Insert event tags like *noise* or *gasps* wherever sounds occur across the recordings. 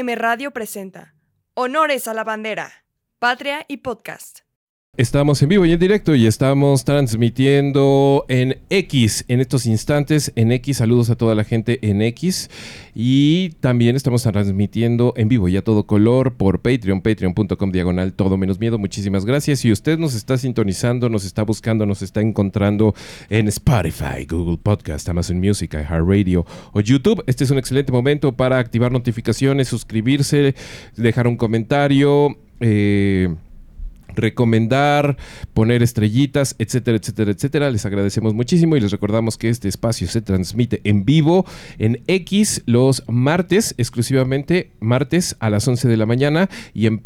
FM Radio presenta Honores a la Bandera, Patria y Podcast. Estamos en vivo y en directo y estamos transmitiendo en X en estos instantes. En X, saludos a toda la gente en X. Y también estamos transmitiendo en vivo y a todo color por Patreon, patreon.com diagonal todo menos miedo. Muchísimas gracias. Si usted nos está sintonizando, nos está buscando, nos está encontrando en Spotify, Google Podcast, Amazon Music, iHeartRadio o YouTube, este es un excelente momento para activar notificaciones, suscribirse, dejar un comentario. Eh, recomendar, poner estrellitas, etcétera, etcétera, etcétera. Les agradecemos muchísimo y les recordamos que este espacio se transmite en vivo en X los martes, exclusivamente martes a las 11 de la mañana y en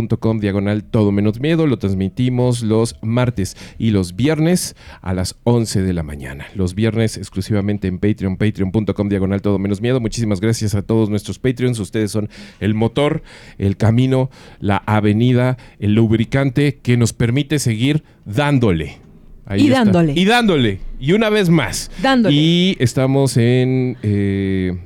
patreon.com diagonal todo menos miedo. Lo transmitimos los martes y los viernes a las 11 de la mañana. Los viernes exclusivamente en Patreon, patreon.com diagonal todo menos miedo. Muchísimas gracias a todos nuestros Patreons. Ustedes son el motor, el camino, la avenida, el lubricante que nos permite seguir dándole. Ahí Y está. dándole. Y dándole. Y una vez más. Dándole. Y estamos en... eh,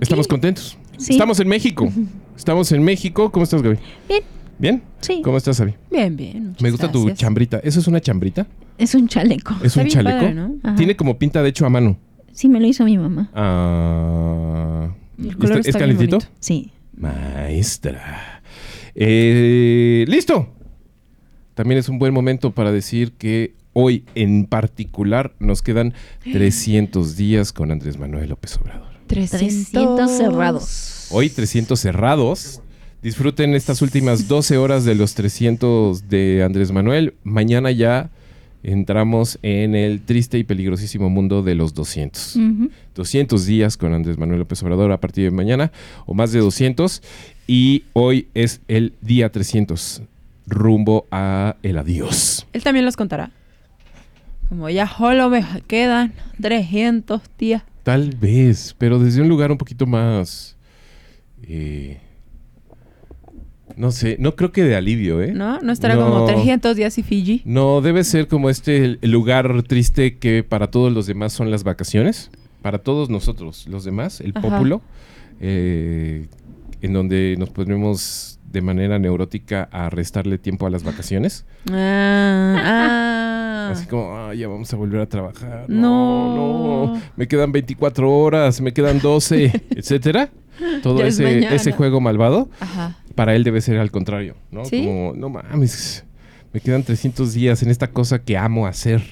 estamos contentos. Sí. Estamos en México. Estamos en México. ¿Cómo estás, Gaby? Bien. ¿Bien? Sí. ¿Cómo estás, Gaby? Bien, bien. Me gusta tu chambrita. ¿Eso es una chambrita? Es un chaleco. ¿Es Está un bien chaleco? padre, ¿no? Ajá. Tiene como pinta, de hecho, a mano. Sí, me lo hizo mi mamá. Ah, El color ¿Es está bien calentito? bonito. Sí. Maestra. Eh, ¡Listo! También es un buen momento para decir que hoy en particular nos quedan *gasps* 300 días con Andrés Manuel López Obrador. 300 cerrados. Hoy 300 cerrados. Disfruten estas últimas 12 horas de los 300 de Andrés Manuel. Mañana ya entramos en el triste y peligrosísimo mundo de los 200. Ujú. 200 días con Andrés Manuel López Obrador a partir de mañana, o más de 200. Y hoy es el día 300, rumbo a el adiós. Él también los contará. Como ya solo me quedan 300 días. Tal vez, pero desde un lugar un poquito más... eh, no sé, no creo que de alivio, ¿eh? ¿No? No estará No. como 300 días y Fiji. No, debe ser como este lugar triste que para todos los demás son las vacaciones. Para todos nosotros, los demás, el Ajá. pópulo, eh, en donde nos ponemos de manera neurótica a restarle tiempo a las vacaciones. Ah, ah. Así como, "Ah, ya vamos a volver a trabajar. No. No, no, me quedan 24 horas, me quedan 12, *laughs* etcétera. Todo Ya ese, juego malvado, Ajá. para él debe ser al contrario, ¿no? ¿Sí? Como, no mames, me quedan 300 días en esta cosa que amo hacer.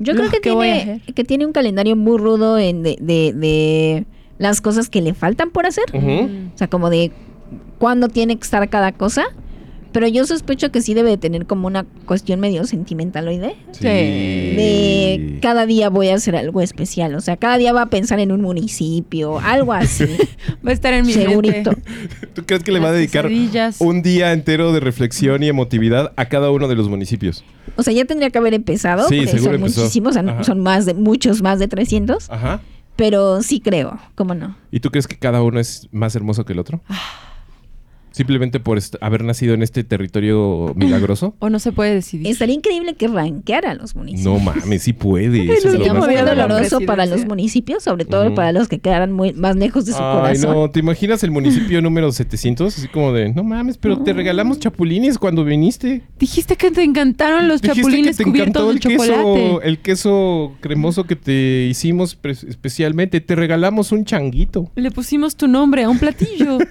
Yo creo que tiene, que tiene un calendario muy rudo en de, de- de las cosas que le faltan por hacer. O sea, como de cuándo tiene que estar cada cosa. Pero yo sospecho que sí debe de tener como una cuestión medio sentimentaloide. Sí. De cada día voy a hacer algo especial. O sea, cada día va a pensar en un municipio, algo así. *laughs* Va a estar en mi Segurito. mente. ¿Tú crees que le va a dedicar un día entero de reflexión y emotividad a cada uno de los municipios? O sea, ya tendría que haber empezado. Sí, seguro son empezó. muchísimos, son, Ajá. son más de muchos, más de 300. Ajá. Pero sí creo, ¿cómo no? ¿Y tú crees que cada uno es más hermoso que el otro? Simplemente por haber nacido en este territorio milagroso. *clears throat* O no se puede decidir. Estaría increíble que rankeara los municipios. No mames, sí puede. Eso es lo Sería más muy doloroso para los municipios, sobre todo para los que quedaran muy más lejos de su Ay, corazón. no, ¿te imaginas el municipio número 700? Así como de, no mames, pero te regalamos chapulines cuando viniste. Dijiste que te encantaron los Dijiste chapulines que te encantó cubiertos de el queso, chocolate. el queso cremoso que te hicimos especialmente. Te regalamos un changuito. Le pusimos tu nombre a un platillo. *laughs*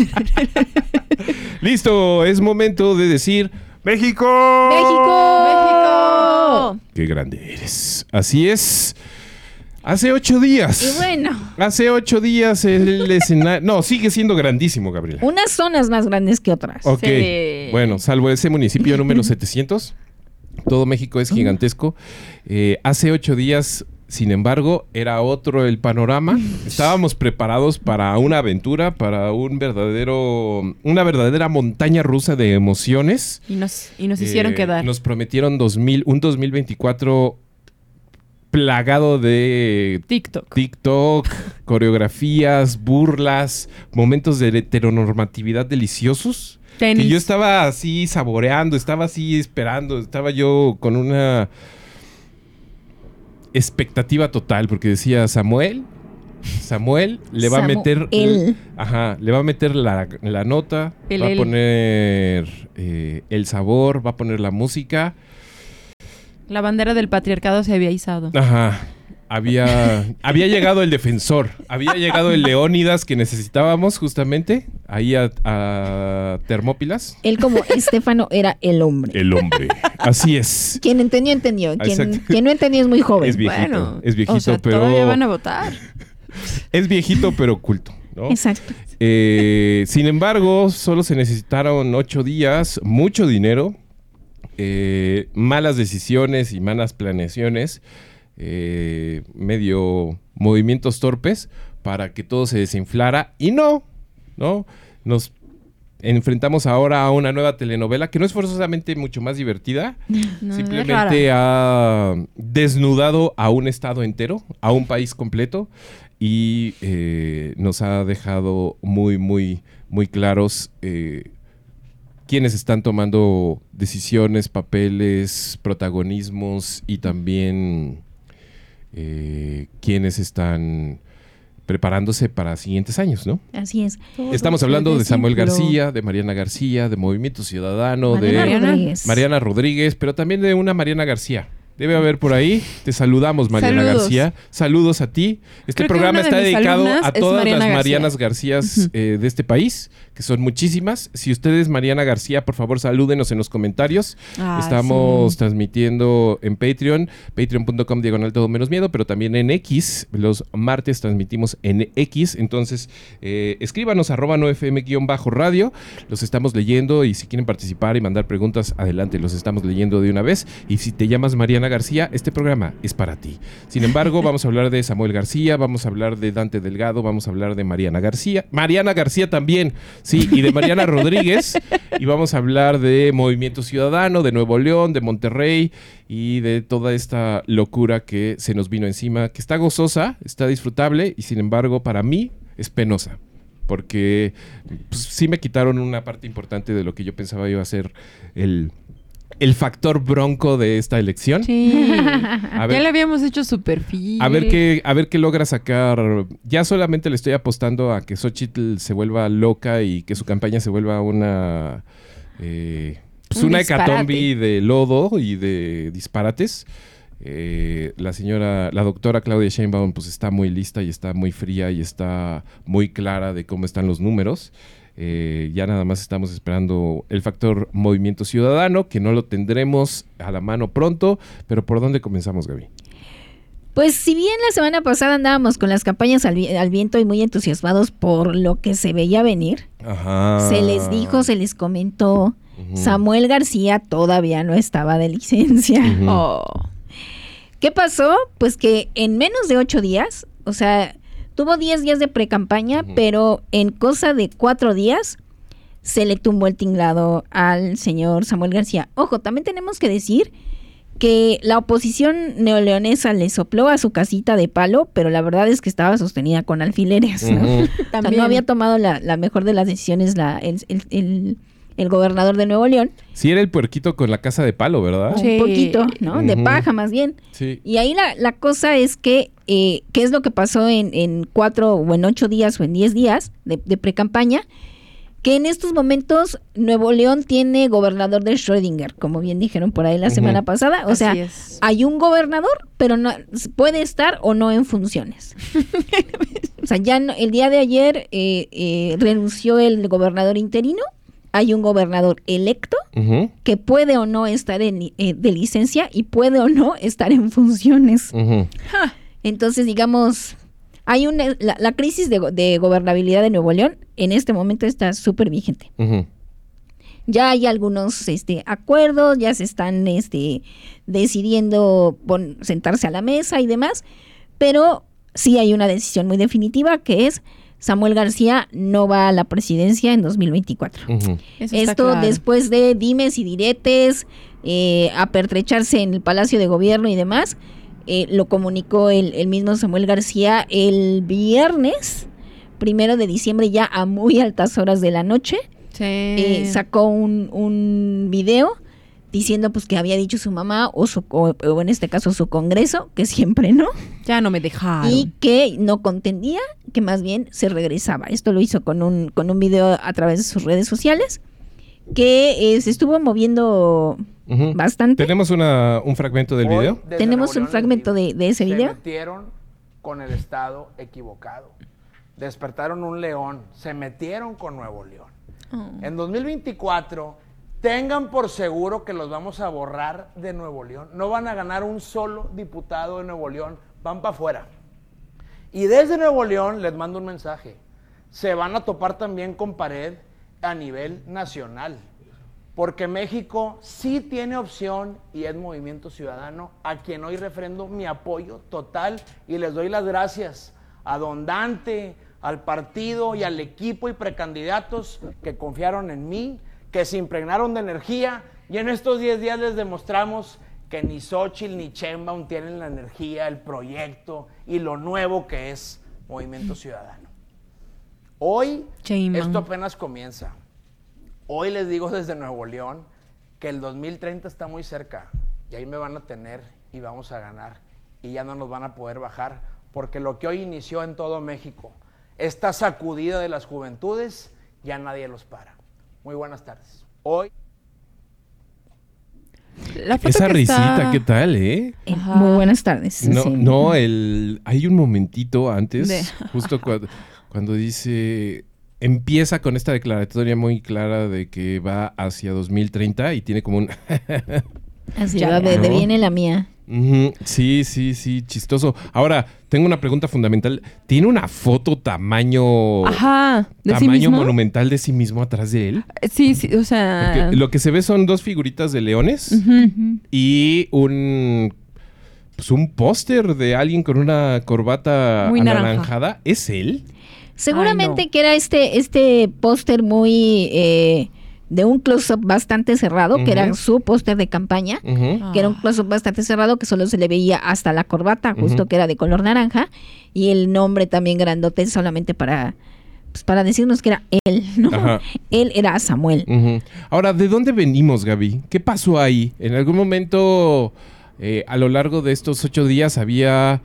*laughs* Listo, es momento de decir México. ¡México! ¡México! Qué grande eres. Así es. Hace ocho días. Y bueno, Hace ocho días el escenario... No, sigue siendo grandísimo, Gabriela. unas zonas más grandes que otras. Ok. Sí. Bueno, salvo ese municipio número 700, todo México es gigantesco. Eh, hace ocho días, sin embargo, era otro el panorama. *laughs* Estábamos preparados para una aventura, para un verdadero, una verdadera montaña rusa de emociones. Y nos, y nos hicieron Eh, quedar. Nos prometieron 2000, un 2024 plagado de TikTok. TikTok, *laughs* coreografías, burlas, momentos de heteronormatividad deliciosos. Tenis. Que yo estaba así saboreando, estaba así esperando, estaba yo con una expectativa total, porque decía Samuel, Samuel le va a meter. Ajá, le va a meter la, la nota, El va a poner eh, el sabor, va a poner la música. La bandera del patriarcado se había izado. Ajá. Había, había llegado el defensor, había llegado el Leónidas que necesitábamos justamente ahí a, a Termópilas. Él como Estefano era el hombre. El hombre. Así es. Quien entendió, entendió. Quien, no entendió es muy joven. Es viejito, Bueno, es viejito, o sea, pero todavía van a votar. es viejito pero culto, ¿no? Exacto. Eh, sin embargo, solo se necesitaron ocho días, mucho dinero, eh, malas decisiones y malas planeaciones, eh, medio movimientos torpes para que todo se desinflara. Y no, ¿no? Nos enfrentamos ahora a una nueva telenovela que no es forzosamente mucho más divertida, *laughs* No, simplemente ha desnudado a un estado entero, a un país completo y eh, nos ha dejado muy, muy, muy claros eh, quiénes están tomando decisiones, papeles, protagonismos y también eh, quiénes están preparándose para siguientes años, ¿no? Así es. Estamos hablando de Samuel. García, de Mariana García, de Movimiento Ciudadano, Mariana de Mariana- Rodríguez. Mariana Rodríguez, pero también de una Mariana García. Debe haber por ahí. Te saludamos, Mariana Saludos. García. Saludos a ti. Este Creo programa está dedicado a todas Mariana las García. Marianas Garcías eh, de este país, que son muchísimas. Si usted es Mariana García, por favor, salúdenos en los comentarios. Ah, Estamos sí. transmitiendo en Patreon, patreon.com diagonal todo menos miedo, pero también en X. Los martes transmitimos en X. Entonces, eh, escríbanos arroba 9fm-radio. Los estamos leyendo y si quieren participar y mandar preguntas, adelante, los estamos leyendo de una vez. Y si te llamas Mariana García, este programa es para ti. Sin embargo, *laughs* vamos a hablar de Samuel García, vamos a hablar de Dante Delgado, vamos a hablar de Mariana García. Mariana García también, sí, y de Mariana Rodríguez. Y vamos a hablar de Movimiento Ciudadano, de Nuevo León, de Monterrey y de toda esta locura que se nos vino encima, que está gozosa, está disfrutable y sin embargo para mí es penosa. Porque pues, sí me quitaron una parte importante de lo que yo pensaba iba a ser el, el factor bronco de esta elección. Sí. A ya le habíamos hecho su perfil. a ver qué, a ver qué logra sacar. Ya solamente le estoy apostando a que Xochitl se vuelva loca y que su campaña se vuelva una. eh, pues Un una disparate. hecatombe de lodo y de disparates. Eh, la señora, la doctora Claudia Sheinbaum, pues está muy lista y está muy fría y está muy clara de cómo están los números. Eh, ya nada más estamos esperando el factor movimiento ciudadano, que no lo tendremos a la mano pronto, pero ¿por dónde comenzamos, Gaby? Pues si bien la semana pasada andábamos con las campañas al, vi- al viento y muy entusiasmados por lo que se veía venir, Ajá. se les dijo, se les comentó. Samuel García todavía no estaba de licencia. *laughs* Oh. ¿Qué pasó? Pues que en menos de ocho días, o sea, tuvo 10 días de pre-campaña, Ujú. pero en cosa de cuatro días se le tumbó el tinglado al señor Samuel García. Ojo, también tenemos que decir que la oposición neoleonesa le sopló a su casita de palo, pero la verdad es que estaba sostenida con alfileres. ¿no? Ujú. O sea, También. no había tomado la, la mejor de las decisiones la, el, el- el- el gobernador de Nuevo León. Sí, era el puerquito con la casa de palo, ¿verdad? Sí. Un poquito, ¿no? De paja más bien. Sí. Y ahí la, la cosa es que, eh, ¿qué es lo que pasó en, en cuatro o en ocho días o en diez días de, de pre-campaña? Que en estos momentos Nuevo León tiene gobernador de Schrödinger, como bien dijeron por ahí la semana pasada. O Así sea, es. hay un gobernador, pero no puede estar o no en funciones. *laughs* o sea, ya no- el día de ayer eh, eh, renunció el gobernador interino. Hay un gobernador electo que puede o no estar en, eh, de licencia y puede o no estar en funciones. Entonces, digamos, hay una, la, la crisis de, go- de gobernabilidad de Nuevo León en este momento está súper vigente. Ya hay algunos este, acuerdos, ya se están este, decidiendo pon- sentarse a la mesa y demás, pero sí hay una decisión muy definitiva que es Samuel García no va a la presidencia en 2024. Ujú. Eso está Esto claro. después de dimes y diretes, eh, apertrecharse en el Palacio de Gobierno y demás, eh, lo comunicó el, el mismo Samuel García el viernes, primero de diciembre, ya a muy altas horas de la noche. Sí. eh, sacó un, un video diciendo pues que había dicho su mamá o, su, o, o en este caso su congreso, que siempre no, Ya no me dejaron. y que no contendía, que más bien se regresaba. Esto lo hizo con un, con un video a través de sus redes sociales, que eh, se estuvo moviendo bastante. ¿Tenemos una- un fragmento del Hoy, video? Tenemos un fragmento de- de ese video. Se metieron con el Estado equivocado. Despertaron un león. Se metieron con Nuevo León. En 2024, tengan por seguro que los vamos a borrar de Nuevo León. No van a ganar un solo diputado de Nuevo León. Van para afuera. Y desde Nuevo León les mando un mensaje. Se van a topar también con pared a nivel nacional. Porque México sí tiene opción y es Movimiento Ciudadano, a quien hoy refrendo mi apoyo total y les doy las gracias a Don Dante, al partido y al equipo y precandidatos que confiaron en mí, que se impregnaron de energía y en estos 10 días les demostramos que ni Xochitl ni Chembaum tienen la energía, el proyecto y lo nuevo que es Movimiento Ciudadano. Hoy esto apenas comienza. Hoy les digo desde Nuevo León que el 2030 está muy cerca y ahí me van a tener y vamos a ganar y ya no nos van a poder bajar porque lo que hoy inició en todo México, esta sacudida de las juventudes, ya nadie los para. Muy buenas tardes. Hoy La foto Esa que risita, está- ¿qué tal, eh? Ajá. Muy buenas tardes. No, sí. no, el, hay un momentito antes, De- justo cuando, cuando dice, empieza con esta declaratoria muy clara de que va hacia 2030 y tiene como un... Así va, de, de ¿no? viene la mía. Sí, sí, sí, chistoso. Ahora, tengo una pregunta fundamental. ¿Tiene una foto tamaño... Ajá. ¿De sí tamaño mismo? monumental de sí mismo atrás de él? Sí, sí, o sea... Porque lo que se ve son dos figuritas de leones y un pues un póster de alguien con una corbata Muy naranja. anaranjada. ¿Es él? Seguramente Ay, no. que era este, este póster muy eh, de un close-up bastante cerrado, que era su póster de campaña, que era un close-up bastante cerrado, que solo se le veía hasta la corbata, justo que era de color naranja, y el nombre también grandote solamente para, pues, para decirnos que era él, ¿no? Ajá. *laughs* Él era Samuel. Ahora, ¿de dónde venimos, Gaby? ¿Qué pasó ahí? En algún momento, eh, a lo largo de estos ocho días, había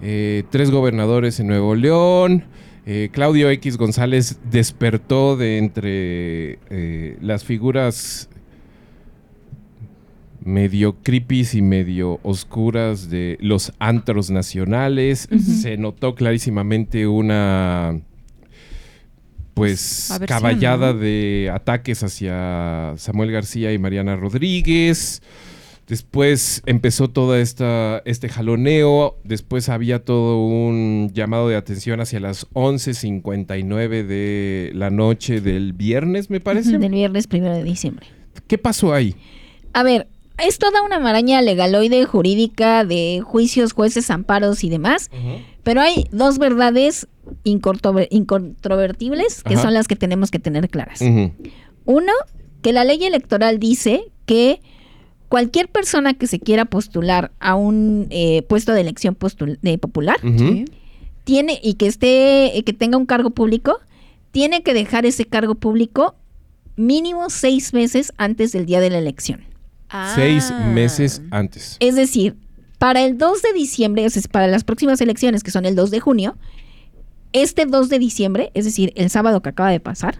eh, tres gobernadores en Nuevo León. Eh, Claudio X González despertó de entre eh, las figuras medio creepy y medio oscuras de los antros nacionales. Se notó clarísimamente una pues Aversión, caballada ¿no? de ataques hacia Samuel García y Mariana Rodríguez. Después empezó toda esta este jaloneo, después había todo un llamado de atención hacia las 11:59 de la noche del viernes, me parece. Del viernes primero de diciembre. ¿Qué pasó ahí? A ver, es toda una maraña legaloide jurídica de juicios, jueces, amparos y demás. Pero hay dos verdades incontrovertibles que Ajá. son las que tenemos que tener claras. Uno, que la ley electoral dice que cualquier persona que se quiera postular a un eh, puesto de elección postul- de popular tiene y que esté eh, que tenga un cargo público tiene que dejar ese cargo público mínimo seis meses antes del día de la elección. Seis Ah. meses antes. Es decir, para el 2 de diciembre, o sea, para las próximas elecciones, que son el 2 de junio, este 2 de diciembre, es decir, el sábado que acaba de pasar,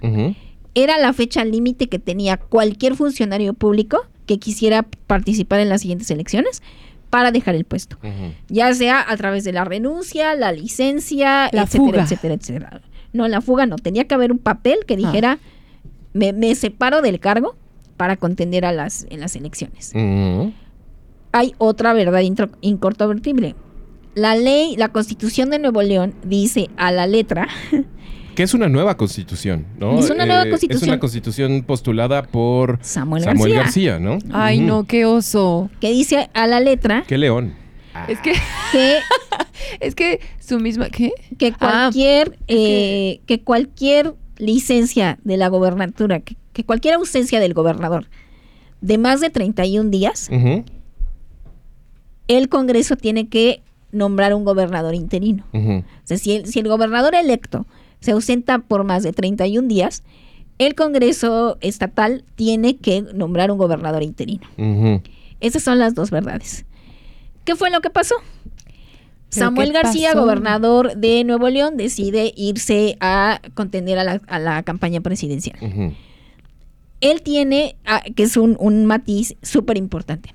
era la fecha límite que tenía cualquier funcionario público que quisiera participar en las siguientes elecciones para dejar el puesto. Ya sea a través de la renuncia, la licencia, La etcétera, fuga. etcétera, etcétera. No, la fuga no. Tenía que haber un papel que dijera, me, me separo del cargo para contender a las, en las elecciones hay otra verdad incontrovertible. La ley, la constitución de Nuevo León dice a la letra, *laughs* Que es una nueva constitución, ¿no? Eh, Es una nueva Es constitución. una constitución postulada por Samuel, Samuel García, García, ¿no? Ay, no, qué oso. que dice a la letra Qué león. Es que, que, *laughs* es que su misma, ¿qué? que Ah, cualquier eh, que cualquier licencia de la gobernatura, que, que cualquier ausencia del gobernador de más de 31 días, Ujú, el Congreso tiene que nombrar un gobernador interino. ujú. O sea, si el, si el gobernador electo se ausenta por más de 31 días, el Congreso estatal tiene que nombrar un gobernador interino. Esas son las dos verdades. ¿Qué fue lo que pasó? ¿Pero Samuel García, pasó? gobernador de Nuevo León, decide irse a contender a la, a la campaña presidencial. Él tiene, ah, que es un, un matiz súper importante.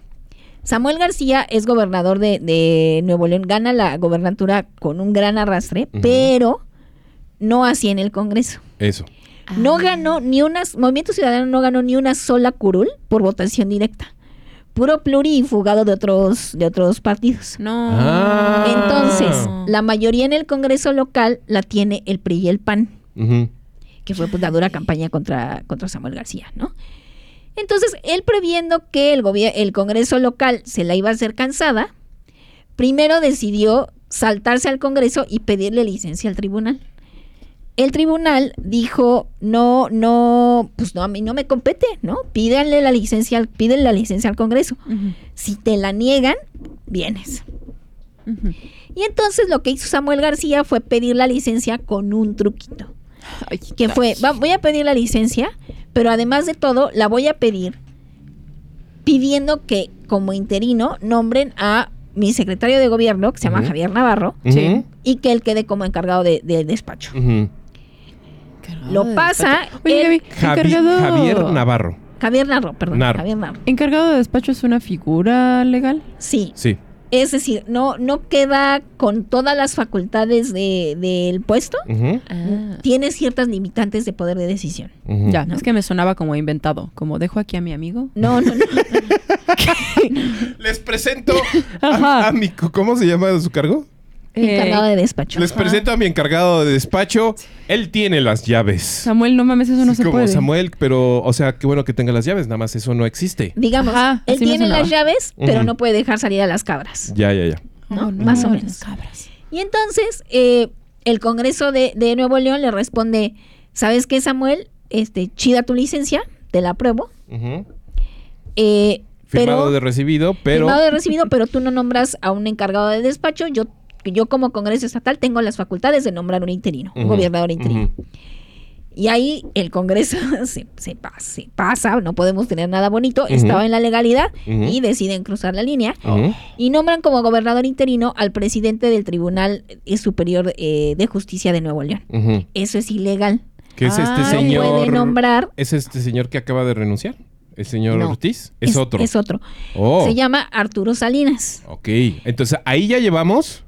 Samuel García es gobernador de, de Nuevo León, gana la gobernatura con un gran arrastre, pero no así en el Congreso. Eso. No Ah. ganó ni una, Movimiento Ciudadano no ganó ni una sola curul por votación directa. Puro plurifugado de otros, de otros partidos. No. Ah. Entonces, la mayoría en el Congreso local la tiene el PRI y el PAN, que fue pues, la dura campaña contra, contra Samuel García, ¿no? Entonces, él previendo que el, el Congreso local se la iba a hacer cansada, primero decidió saltarse al Congreso y pedirle licencia al tribunal. El tribunal dijo, no, no, pues no, a mí no me compete, ¿no? Pídanle la licencia, al- pídenle la licencia al Congreso. Si te la niegan, vienes. Y entonces lo que hizo Samuel García fue pedir la licencia con un truquito. Ay, Que fue, "Va- voy a pedir la licencia, pero además de todo, la voy a pedir pidiendo que como interino nombren a mi secretario de gobierno, que se llama. Javier Navarro, Sí. Y que él quede como encargado de- del despacho. Lo de pasa. Oye, el- Javi- encargado... Javier Navarro. Javier Narro, perdón. Narro. Javier Narro. ¿Encargado de despacho es una figura legal? Sí, Sí. es decir, no, no queda con todas las facultades de- del puesto, Ujú. Ah. tiene ciertas limitantes de poder de decisión. Ya, es que me sonaba como inventado. Como dejo aquí a mi amigo. No, no, no. *laughs* Les presento a, a mi... ¿Cómo se llama su cargo? Eh, encargado de despacho. Les presento a mi encargado de despacho. Él tiene las llaves. Samuel, no mames, eso no Sí, se como puede. Samuel, pero, o sea, qué bueno que tenga las llaves, nada más eso no existe. Digamos, Ajá, él así me tiene sonaba. las llaves, pero Ujú. no puede dejar salir a las cabras. Ya, ya, ya. Oh, ¿no? Más o menos. cabras. Y entonces, eh, el Congreso de, de Nuevo León le responde, ¿sabes qué, Samuel? Este, chida tu licencia, te la apruebo. Ujú. Eh, Firmado pero, de recibido, pero... firmado de recibido, pero tú no nombras a un encargado de despacho. Yo, yo como Congreso Estatal tengo las facultades de nombrar un interino, un gobernador interino. Y ahí el Congreso *laughs* se, se pa- se pasa, no podemos tener nada bonito, estaba en la legalidad y deciden cruzar la línea y nombran como gobernador interino al presidente del Tribunal eh, Superior eh, de Justicia de Nuevo León. Eso es ilegal. Que es este Ah, No señor... puede nombrar. ¿Es este señor que acaba de renunciar? ¿El señor No, Ortiz? Es, otro. Es otro. Oh, Se llama Arturo Salinas. ok. Entonces, ahí ya llevamos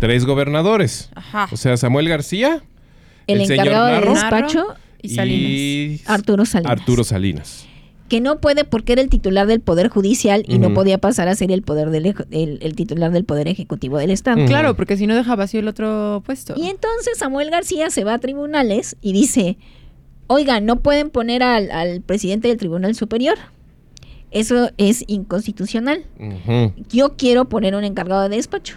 tres gobernadores. Ajá. O sea, Samuel García, El, El señor encargado de Narro. despacho, Y Salinas. y Arturo Salinas. Arturo Salinas. Que no puede porque era el titular del Poder Judicial y no podía pasar a ser el, poder del, ej- el, el titular del Poder Ejecutivo del Estado. Claro, porque si no deja vacío el otro puesto. Y entonces Samuel García se va a tribunales y dice, oiga, no pueden poner al, al presidente del Tribunal Superior. Eso es inconstitucional. Yo quiero poner un encargado de despacho.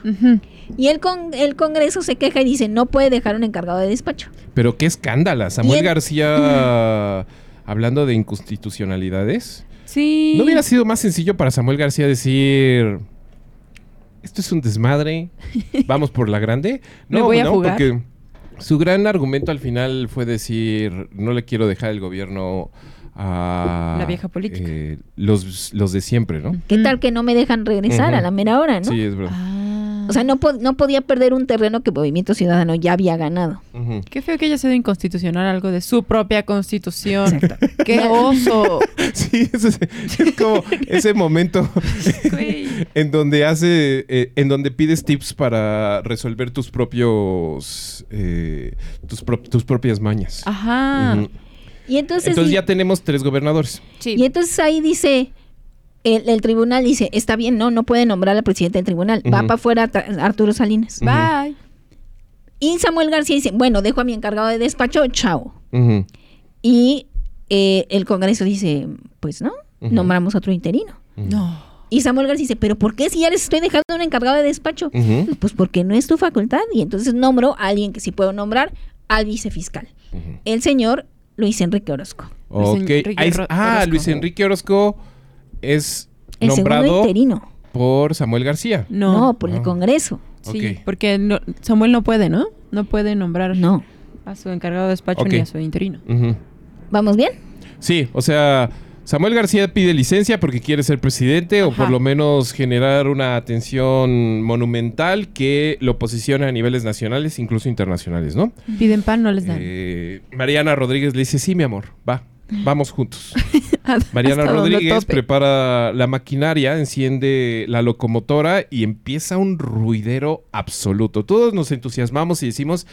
Y el, con- el Congreso se queja y dice, no puede dejar un encargado de despacho. Pero qué escándala. Samuel el- García, *laughs* hablando de inconstitucionalidades, Sí. ¿no hubiera sido más sencillo para Samuel García decir... Esto es un desmadre, *laughs* vamos por la grande. Me No, voy a no, jugar. porque su gran argumento al final fue decir, no le quiero dejar el gobierno a... La vieja política. eh, los, los de siempre, ¿no? ¿Qué Mm. tal que no me dejan regresar a la mera hora, no? Sí, es verdad. Ah. O sea, no, po- no podía perder un terreno que Movimiento Ciudadano ya había ganado. Qué feo que haya sido inconstitucional algo de su propia constitución. Exacto. Qué oso. *laughs* Sí, es, es como ese momento *laughs* en donde hace, eh, en donde pides tips para resolver tus propios, eh, tus, pro- tus propias mañas. Ajá. Y entonces, ya tenemos tres gobernadores. Sí. y entonces ahí dice, el, el tribunal dice, está bien, no, no puede nombrar al presidente del tribunal, va para afuera Arturo Salinas. Bye. Y Samuel García dice, bueno, dejo a mi encargado de despacho, chao. Y eh, el Congreso dice, pues no, nombramos otro interino. No. Y Samuel García dice, pero ¿por qué si ya les estoy dejando un encargado de despacho? Pues porque no es tu facultad. Y entonces nombro a alguien que sí puedo nombrar, al vicefiscal. Ujú. El señor Luis Enrique Orozco. Luis. Enrique ah, Orozco. Luis Enrique Orozco es El nombrado interino. por Samuel García. No. No, por el. Congreso. Sí, porque no- Samuel no puede, ¿no? No puede nombrar No. a su encargado de despacho ni a su interino. ¿Vamos bien? Sí, o sea, Samuel García pide licencia porque quiere ser presidente o por lo menos generar una atención monumental que lo posicione a niveles nacionales, incluso internacionales, ¿no? Piden pan, no les dan. Eh, Mariana Rodríguez le dice, sí, mi amor, va, vamos juntos. *laughs* Mariana Rodríguez prepara la maquinaria, enciende la locomotora y empieza un ruidero absoluto. Todos nos entusiasmamos y decimos,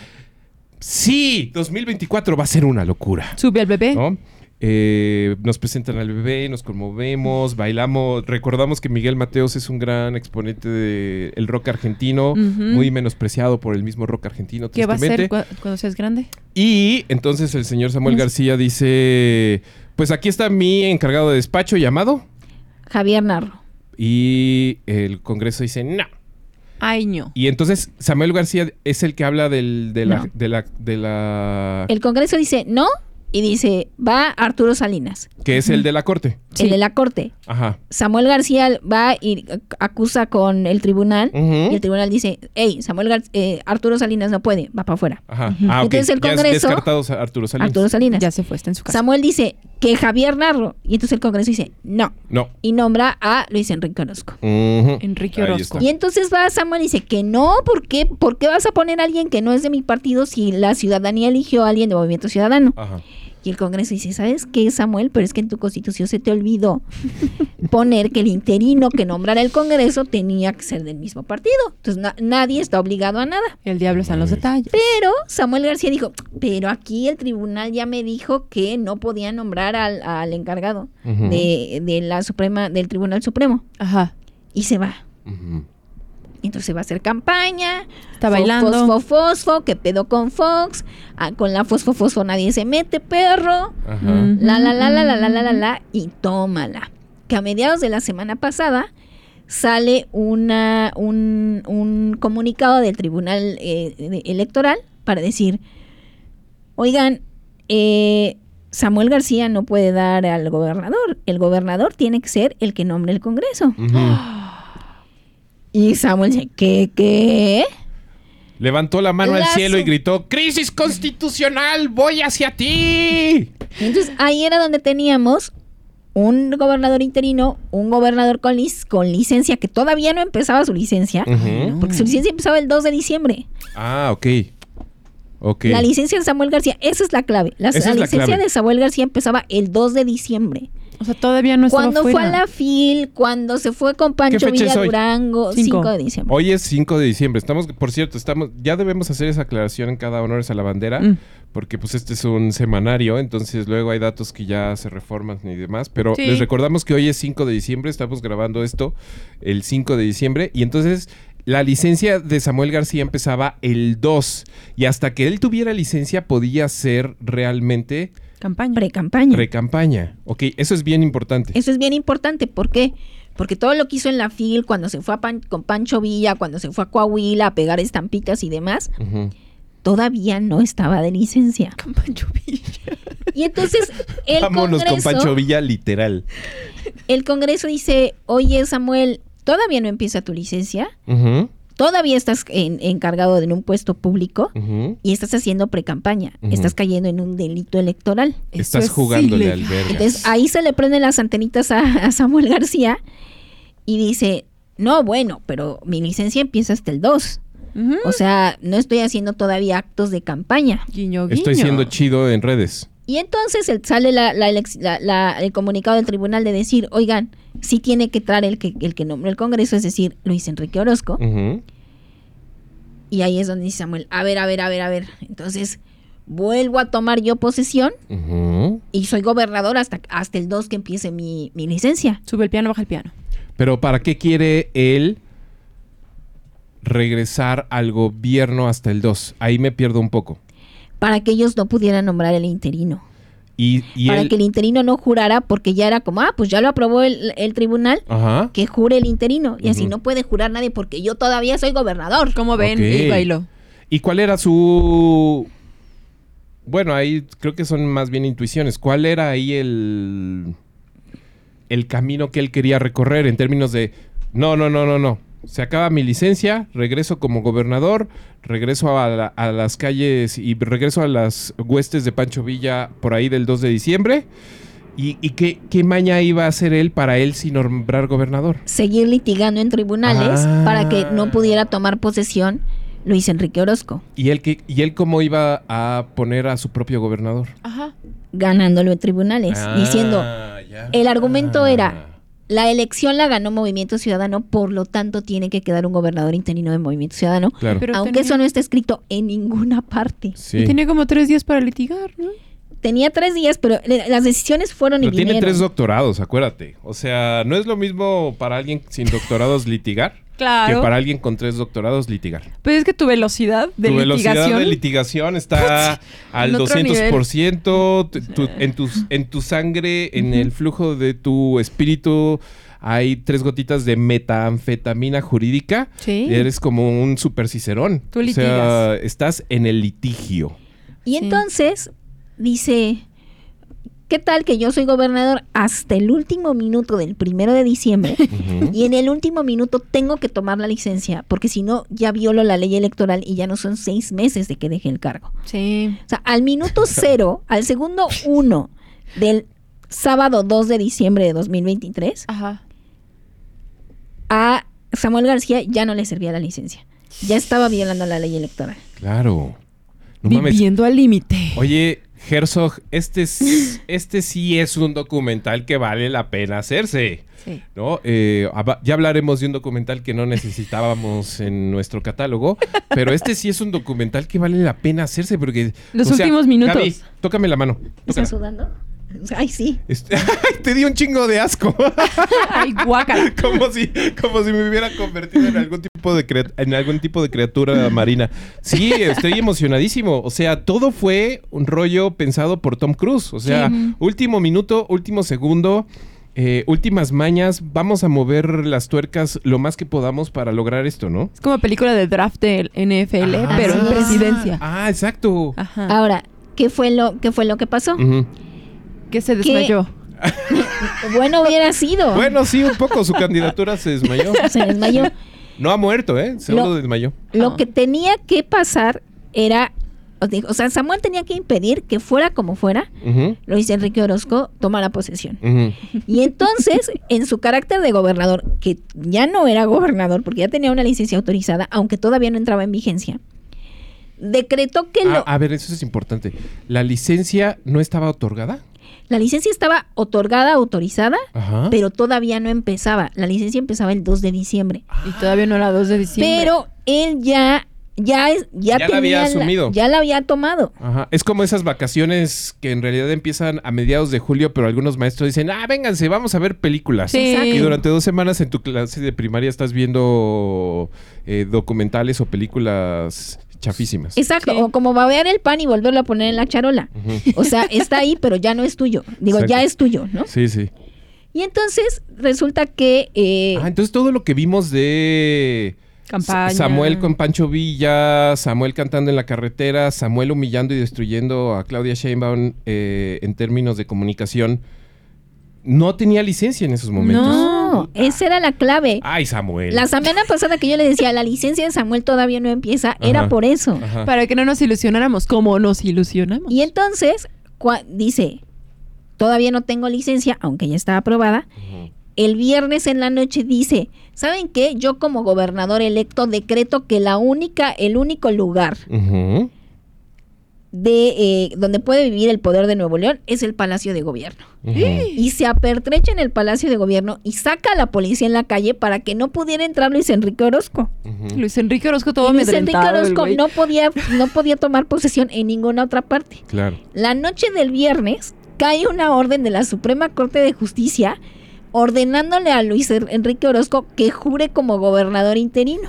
sí, 2024 va a ser una locura. Sube al bebé. ¿no? Eh, nos presentan al bebé, nos conmovemos, bailamos. Recordamos que Miguel Mateos es un gran exponente del rock argentino, muy menospreciado por el mismo rock argentino. ¿Qué va a cua- cuando seas grande? Y entonces el señor Samuel García dice: Pues aquí está mi encargado de despacho llamado. Javier Narro. Y el Congreso dice: No. Ay, no. Y entonces Samuel García es el que habla del, de, la, No. de la. de la- El Congreso dice no y dice va Arturo Salinas, que es el de la corte. Sí. el de la Corte. Ajá. Samuel García va y acusa con el tribunal y el tribunal dice, hey, Samuel Gar- eh, Arturo Salinas no puede, va para afuera. Ajá. Ah, ok. Entonces el Ya es Congreso- descartado Arturo Salinas. Arturo Salinas. Ya se fue, está en su casa. Samuel dice que Javier Narro y entonces el Congreso dice no No. y nombra a Luis Enrique Orozco. Enrique Orozco. Y entonces va Samuel y dice que no, ¿por qué? ¿Por qué vas a poner a alguien que no es de mi partido si la ciudadanía eligió a alguien de Movimiento Ciudadano? Ajá. Y el Congreso dice, ¿sabes qué, Samuel? Pero es que en tu constitución se te olvidó *laughs* poner que el interino que nombrara el Congreso tenía que ser del mismo partido. Entonces na- nadie está obligado a nada. El diablo está en los detalles. Pero Samuel García dijo, pero aquí el tribunal ya me dijo que no podía nombrar al, al encargado de, de la Suprema, del Tribunal Supremo. Ajá. Y se va. Ujú. Entonces va a hacer campaña. Está fo- bailando. Fosfo, fosfo, que pedo con Fox. Ah, con la fosfo, fosfo nadie se mete, perro. Ajá. Mm. La, la, la, la, la, la, la, la, la, y tómala. Que a mediados de la semana pasada sale una, un, un comunicado del Tribunal eh, Electoral para decir, oigan, eh, Samuel García no puede dar al gobernador. El gobernador tiene que ser el que nombre el Congreso. Ujú. Y Samuel dice, ¿qué, qué? Levantó la mano al cielo y gritó: ¡Crisis constitucional! ¡Voy hacia ti! Y entonces ahí era donde teníamos un gobernador interino, un gobernador con, lic- con licencia, que todavía no empezaba su licencia, porque su licencia empezaba el 2 de diciembre. Ah, ok. Ok. La licencia de Samuel García, esa es la clave. La, es licencia de Samuel García empezaba el 2 de diciembre. O sea, todavía no estaba Cuando fue a la FIL, cuando se fue con Pancho fecha es Villa hoy? Durango, Cinco. 5 de diciembre. Hoy es 5 de diciembre. Estamos, por cierto, estamos, ya debemos hacer esa aclaración en cada honores a la bandera, Mm. porque pues este es un semanario, entonces luego hay datos que ya se reforman y demás. Pero Sí. les recordamos que hoy es 5 de diciembre, estamos grabando esto el 5 de diciembre, y entonces la licencia de Samuel García empezaba el 2, y hasta que él tuviera licencia podía ser realmente Campaña. Pre-campaña. precampaña. Ok, eso es bien importante. Eso es bien importante. ¿Por qué? Porque todo lo que hizo en la FIL, cuando se fue a Pan- con Pancho Villa, cuando se fue a Coahuila a pegar estampitas y demás, todavía no estaba de licencia. *laughs* Y entonces el Vámonos Congreso, con Pancho Villa, literal. el Congreso dice, oye Samuel, todavía no empieza tu licencia, Ujú, todavía estás en- encargado en un puesto público y estás haciendo precampaña, Ujú. estás cayendo en un delito electoral. Estás es jugándole al verga. Entonces ahí se le prenden las antenitas a, a Samuel García y dice, no, bueno, pero mi licencia empieza hasta el 2. Ujú. O sea, no estoy haciendo todavía actos de campaña. Guiño, guiño. Estoy siendo chido en redes. Y entonces el- sale la- la elec- la- la- el comunicado del tribunal de decir, oigan, sí tiene que entrar el que, el que nombre el Congreso, es decir, Luis Enrique Orozco. Y ahí es donde dice Samuel, a ver, a ver, a ver, a ver. Entonces vuelvo a tomar yo posesión y soy gobernador hasta, hasta el 2 que empiece mi, mi licencia. Sube el piano, baja el piano. Pero ¿para qué quiere él regresar al gobierno hasta el 2? Ahí me pierdo un poco. Para que ellos no pudieran nombrar el interino. Y, y para él... que el interino no jurara porque ya era como, ah, pues ya lo aprobó el, el tribunal, Ajá. que jure el interino. Y así no puede jurar nadie porque yo todavía soy gobernador. ¿Cómo ven? Ok. Y bailó. ¿Y cuál era su... Bueno, ahí creo que son más bien intuiciones. ¿Cuál era ahí el... el camino que él quería recorrer en términos de... No, no, no, no, no. Se acaba mi licencia, regreso como gobernador, regreso a, la- a las calles y regreso a las huestes de Pancho Villa por ahí del 2 de diciembre. ¿Y, y qué, qué maña iba a hacer él para él sin nombrar gobernador? Seguir litigando en tribunales Ah. para que no pudiera tomar posesión Luis Enrique Orozco, ¿Y él, qué- ¿Y él cómo iba a poner a su propio gobernador? Ajá. ganándolo en tribunales, Ah, diciendo, ya. el argumento era, la elección la ganó Movimiento Ciudadano, por lo tanto tiene que quedar un gobernador interino de Movimiento Ciudadano, Claro. Pero aunque tenía- eso no está escrito en ninguna parte. Sí. Y tenía como tres días para litigar, ¿no? Tenía tres días, pero le- las decisiones fueron y Pero tiene vinieron. tres doctorados, acuérdate. O sea, no es lo mismo para alguien sin doctorados *laughs* litigar que Claro. para alguien con tres doctorados litigar. Pero es que tu velocidad de tu velocidad litigación. de litigación está *laughs* al en otro 200%. tu- tu- en, tu, en tu sangre, en el flujo de tu espíritu, hay tres gotitas de metanfetamina jurídica. Sí. Eres como un super cicerón. Tú O sea, litigas. estás en el litigio. Y Sí. Dice, ¿qué tal que yo soy gobernador hasta el último minuto del primero de diciembre? *laughs* Y en el último minuto tengo que tomar la licencia, porque si no, ya violo la ley electoral y ya no son seis meses de que deje el cargo. Sí. O sea, al minuto cero, al segundo uno del sábado 2 de diciembre de 2023, Ajá. a Samuel García ya no le servía la licencia. Ya estaba violando la ley electoral. Claro. No mames. Viviendo al límite. Oye, Herzog, este, es- *laughs* este sí es un documental que vale la pena hacerse. Sí. ¿no? Eh, ya hablaremos de un documental que no necesitábamos *laughs* en nuestro catálogo, pero este sí es un documental que vale la pena hacerse porque... Los sea, últimos minutos. Tócame la mano. ¿Estás sudando? *laughs* Ay, sí. Este- *laughs* ¡Ay, te di un chingo de asco. *laughs* Ay, guácala. como, si, como si me hubiera convertido en algún tipo de en algún tipo de criatura marina. Sí, estoy emocionadísimo. O sea, todo fue un rollo pensado por Tom Cruise. O sea, Sí. último minuto, último segundo. eh, últimas mañas, vamos a mover las tuercas lo más que podamos para lograr esto, ¿no? Es como película de draft del NFL, Ah, pero en presidencia. Ah, exacto. Ajá. Ahora, ¿qué fue lo, qué fue lo que pasó? Ujú. Que se desmayó. *laughs* Bueno, hubiera sido. Bueno, sí, un poco. Su candidatura se desmayó. *laughs* Se desmayó. No ha muerto, ¿eh? Lo- desmayó. Lo Ah. que tenía que pasar era, o sea, Samuel tenía que impedir que fuera como fuera, Ujú, Luis Enrique Orozco tomara posesión. ujú. Y entonces, en su carácter de gobernador, que ya no era gobernador porque ya tenía una licencia autorizada, aunque todavía no entraba en vigencia, decretó que Ah, lo- a ver, eso es importante. ¿La licencia no estaba otorgada? La licencia estaba otorgada, autorizada, Ajá. pero todavía no empezaba. La licencia empezaba el 2 de diciembre. Y todavía no era 2 de diciembre. Pero él ya, ya, es- ya, Ya la había asumido. ya la había tomado. Ajá. Es como esas vacaciones que en realidad empiezan a mediados de julio, pero algunos maestros dicen, ah, vénganse, vamos a ver películas. Sí. Y durante dos semanas en tu clase de primaria estás viendo eh, documentales o películas chafísimas. Exacto, Sí. o como babear el pan y volverlo a poner en la charola. O sea, está ahí, pero ya no es tuyo. Digo, ya es tuyo, ¿no? Sí, sí. Y entonces resulta que eh, Ah, entonces todo lo que vimos de Campaña. Sa- Samuel con Pancho Villa, Samuel cantando en la carretera, Samuel humillando y destruyendo a Claudia Sheinbaum eh, en términos de comunicación, no tenía licencia en esos momentos. no, esa era la clave. Ay, Samuel. La semana pasada que yo le decía, la licencia de Samuel todavía no empieza, era por eso. Ajá. Para que no nos ilusionáramos, como nos ilusionamos. Y entonces dice, todavía no tengo licencia, aunque ya está aprobada. El viernes en la noche dice, ¿saben qué? Yo como gobernador electo decreto que la única, el único lugar Ujú. De eh, donde puede vivir el poder de Nuevo León es el Palacio de Gobierno. Y se apertrecha en el Palacio de Gobierno y saca a la policía en la calle para que no pudiera entrar Luis Enrique Orozco. Luis Enrique Orozco todo Y Luis Enrique Orozco no podía, no podía tomar posesión en ninguna otra parte. Claro. La noche del viernes cae una orden de la Suprema Corte de Justicia ordenándole a Luis Enrique Orozco que jure como gobernador interino.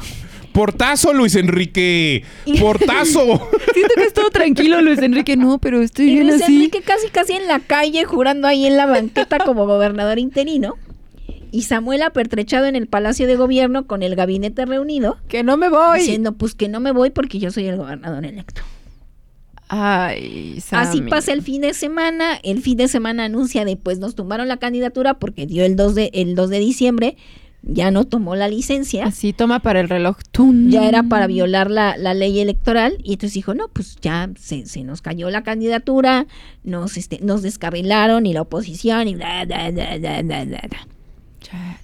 Portazo, Luis Enrique. Portazo. *laughs* Siento que es todo tranquilo, Luis Enrique. No, pero estoy Y bien Luis así. Enrique casi casi en la calle jurando ahí en la banqueta como gobernador interino. Y Samuel apertrechado en el Palacio de Gobierno con el gabinete reunido, Que no me voy. diciendo pues que no me voy porque yo soy el gobernador electo. Ay, Así Sammy. pasa el fin de semana, el fin de semana anuncia de pues nos tumbaron la candidatura porque dio el 2 de, el 2 de diciembre, ya no tomó la licencia, Así toma para el reloj. ¡Tum! ya era para violar la, la ley electoral y entonces dijo, no, pues ya se, se nos cayó la candidatura, nos, este, nos descarrilaron y la oposición y bla, bla, bla, bla, bla, bla. Chale.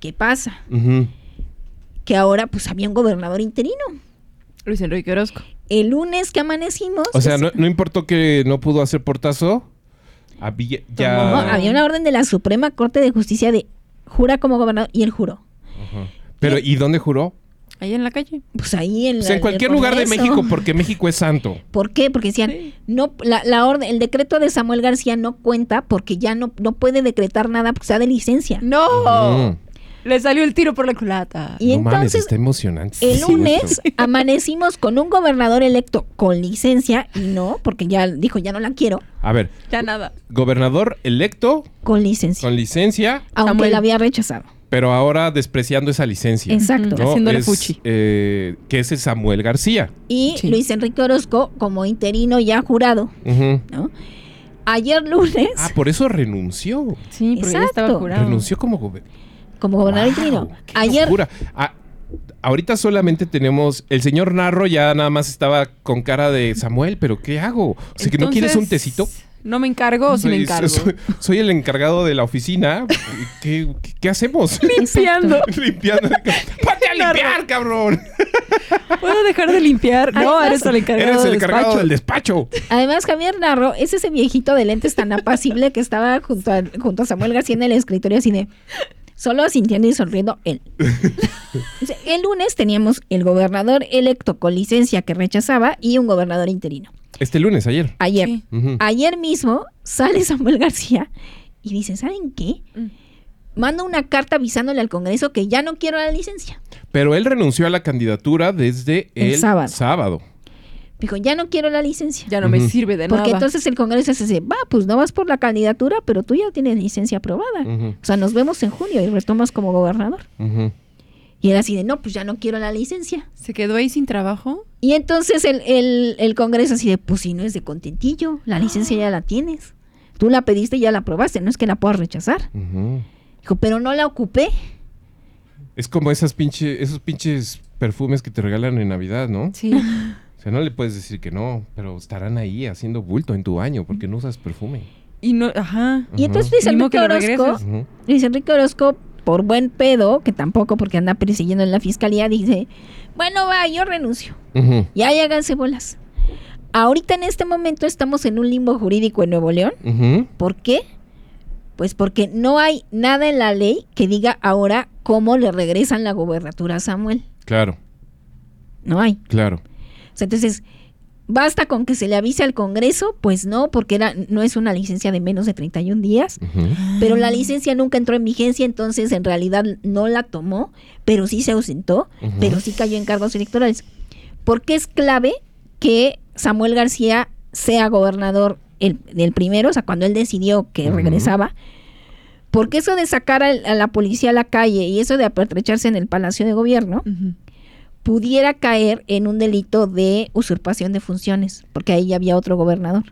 ¿Qué pasa? Que ahora pues había un gobernador interino. Luis Enrique Orozco. El lunes que amanecimos... O sea, es- no, no importó que no pudo hacer portazo. Había, ya... no, había una orden de la Suprema Corte de Justicia de jura como gobernador y él juró. Ajá. Pero, ¿y dónde juró? Ahí en la calle. Pues ahí en, Pues la- en cualquier lugar de. México, porque México es santo. *laughs* ¿Por qué? Porque decían, Sí. no, la, la orden, el decreto de Samuel García no cuenta porque ya no, no puede decretar nada porque está de licencia. ¡No! Mm. Le salió el tiro por la culata. Y no mames, entonces, está emocionante. el lunes amanecimos con un gobernador electo con licencia y no, porque ya dijo, ya no la quiero, A ver, Ya nada. gobernador electo con licencia. con licencia, aunque Samuel. la había rechazado. pero ahora despreciando esa licencia. Exacto. Haciéndole Es, fuchi. eh, que ese Samuel García. Y Sí. Luis Enrique Orozco como interino ya jurado, Ujú. ¿no? Ayer lunes, Ah, por eso renunció. Sí, porque ya estaba Exacto. jurado. Renunció como gobernador. Como gobernador interino. Qué Ayer, locura. Ah, ahorita solamente tenemos. El señor Narro ya nada más estaba con cara de Samuel, pero ¿qué hago? O sea, que no quieres un tecito. No me encargo o sí me Soy- encargo. Soy, soy el encargado de la oficina. ¿Qué, qué- qué hacemos? *laughs* Limpiando. *laughs* Limpiando. ¡Ponte a limpiar, cabrón! ¿Puedo dejar de limpiar? No, Además, eres el encargado Eres el del encargado despacho. del despacho. Además, Javier Narro es ese viejito de lentes tan apacible que estaba junto a, junto a Samuel García en el escritorio así de solo asintiendo y sonriendo él. *laughs* El lunes teníamos el gobernador electo con licencia que rechazaba y un gobernador interino. Este lunes, ayer. Ayer, Sí. Ayer mismo sale Samuel García y dice, ¿saben qué? Mm. Manda una carta avisándole al Congreso que ya no quiero la licencia. Pero él renunció a la candidatura desde el, El sábado. sábado. Dijo, ya no quiero la licencia. Ya no me sirve de Porque nada. entonces el Congreso se dice, va, pues no vas por la candidatura, pero tú ya tienes licencia aprobada. O sea, nos vemos en junio y retomas como gobernador. Y él así de, no, pues ya no quiero la licencia. ¿Se quedó ahí sin trabajo? Y entonces el, el, el Congreso así de, pues si no es de contentillo, la licencia ya la tienes. Tú la pediste y ya la aprobaste, no es que la puedas rechazar. Dijo, pero no la ocupé. Es como esas pinche, esos pinches perfumes que te regalan en Navidad, ¿no? Sí. *laughs* Sea, no le puedes decir que no, pero estarán ahí haciendo bulto en tu baño porque no usas perfume. Y no, ajá. Y entonces Luis Enrique Orozco. Luis Enrique Orozco, por buen pedo, que tampoco porque anda persiguiendo en la fiscalía, dice, bueno, va, yo renuncio. Ujú, Ya y háganse bolas. Ahorita en este momento estamos en un limbo jurídico en Nuevo León. ¿Por qué? Pues porque no hay nada en la ley que diga ahora cómo le regresan la gobernatura a Samuel. Claro, No hay. claro. O sea, entonces, ¿basta con que se le avise al Congreso? Pues no, porque era, no es una licencia de menos de 31 días. Ujú. Pero la licencia nunca entró en vigencia, entonces en realidad no la tomó, pero sí se ausentó, pero sí cayó en cargos electorales. ¿Por qué es clave que Samuel García sea gobernador el, del primero, o sea, cuando él decidió que regresaba? Porque eso de sacar al- a, la policía a la calle y eso de apertrecharse en el Palacio de Gobierno. Pudiera caer en un delito de usurpación de funciones, porque ahí ya había otro gobernador.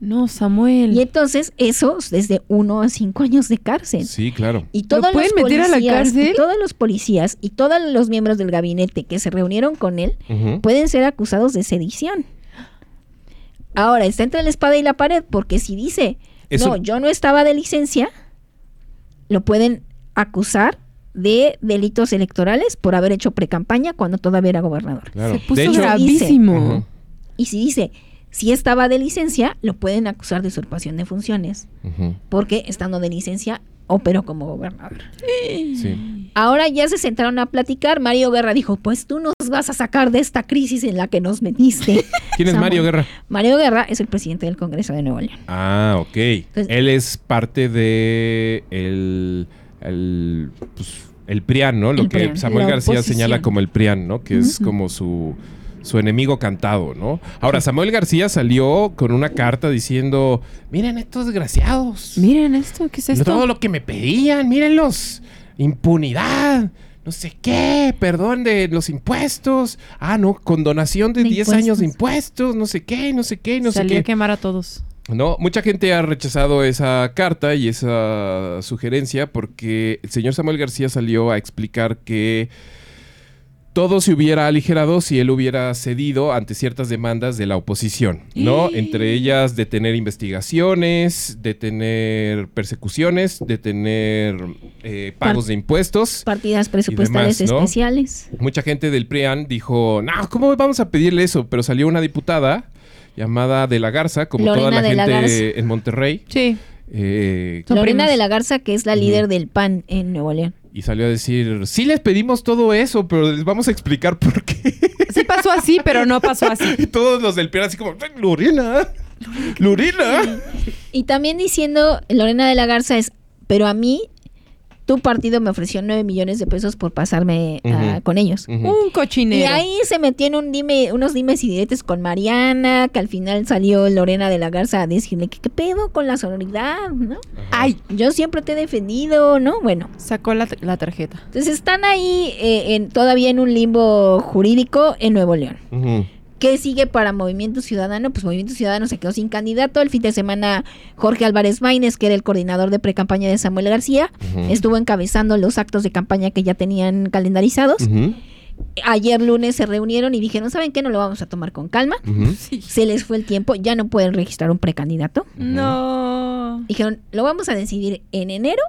No, Samuel. Y entonces eso es desde uno a cinco años de cárcel. Sí, claro. Y todos pueden los meter a la policías, cárcel? y todos los policías y todos los miembros del gabinete que se reunieron con él pueden ser acusados de sedición. Ahora está entre la espada y la pared porque si dice Eso- no, yo no estaba de licencia, lo pueden acusar de delitos electorales por haber hecho precampaña cuando todavía era gobernador. Claro. Se puso de hecho, gravísimo. Y si dice si estaba de licencia, lo pueden acusar de usurpación de funciones porque estando de licencia operó como gobernador. Sí. Ahora ya se sentaron a platicar. Mario Guerra dijo, pues tú nos vas a sacar de esta crisis en la que nos metiste. *laughs* ¿Quién es Samuel. Mario Guerra? Mario Guerra es el presidente del Congreso de Nuevo León. Ah, ok. Él es parte de el, el, pues, el PRIAN, ¿no? Lo El que PRIAN, Samuel García oposición. señala como el PRIAN, ¿no? Que es como su, su enemigo cantado, ¿no? Ahora, Samuel García salió con una carta diciendo, miren estos desgraciados. Miren esto, ¿qué es esto? Todo lo que me pedían, mírenlos. Impunidad. No sé qué, perdón de los impuestos. Ah, no, condonación de De 10 años de impuestos. no sé qué, no sé qué, no sé Salió qué. a quemar a todos. No, mucha gente ha rechazado esa carta y esa sugerencia porque el señor Samuel García salió a explicar que todo se hubiera aligerado si él hubiera cedido ante ciertas demandas de la oposición, ¿no? Entre ellas de tener investigaciones, de tener persecuciones, de tener eh, pagos Par- de impuestos. Partidas presupuestales demás, ¿no? especiales. Mucha gente del PRIAN dijo, no, ¿cómo vamos a pedirle eso? Pero salió una diputada llamada De la Garza, como toda Lorena la gente en Monterrey, Sí. eh, Son Lorena de la Garza, que es la líder del PAN en Nuevo León. y salió a decir, sí les pedimos todo eso, pero les vamos a explicar por qué. Sí pasó así, pero no pasó así. *laughs* Y todos los del PRIAN así como, "Ay, Lorena, Lorena. Y también diciendo, Lorena de la Garza es, pero a mí, tu partido me ofreció 9 millones de pesos por pasarme ah, con ellos. Un cochinero. Y ahí se metió en un dime, unos dimes y diretes con Mariana, que al final salió Lorena de la Garza a decirle que qué pedo con la sonoridad, ¿no? Ay, Yo siempre te he defendido, ¿no? Bueno, sacó la, la tarjeta. entonces están ahí eh, en, todavía en un limbo jurídico en Nuevo León. ¿Qué sigue para Movimiento Ciudadano? Pues Movimiento Ciudadano se quedó sin candidato. El fin de semana Jorge Álvarez Maínez, que era el coordinador de precampaña de Samuel García, estuvo encabezando los actos de campaña que ya tenían calendarizados. Ayer lunes se reunieron y dijeron, ¿saben qué? No lo vamos a tomar con calma. *laughs* Se les fue el tiempo, ya no pueden registrar un precandidato. No. Dijeron, lo vamos a decidir en enero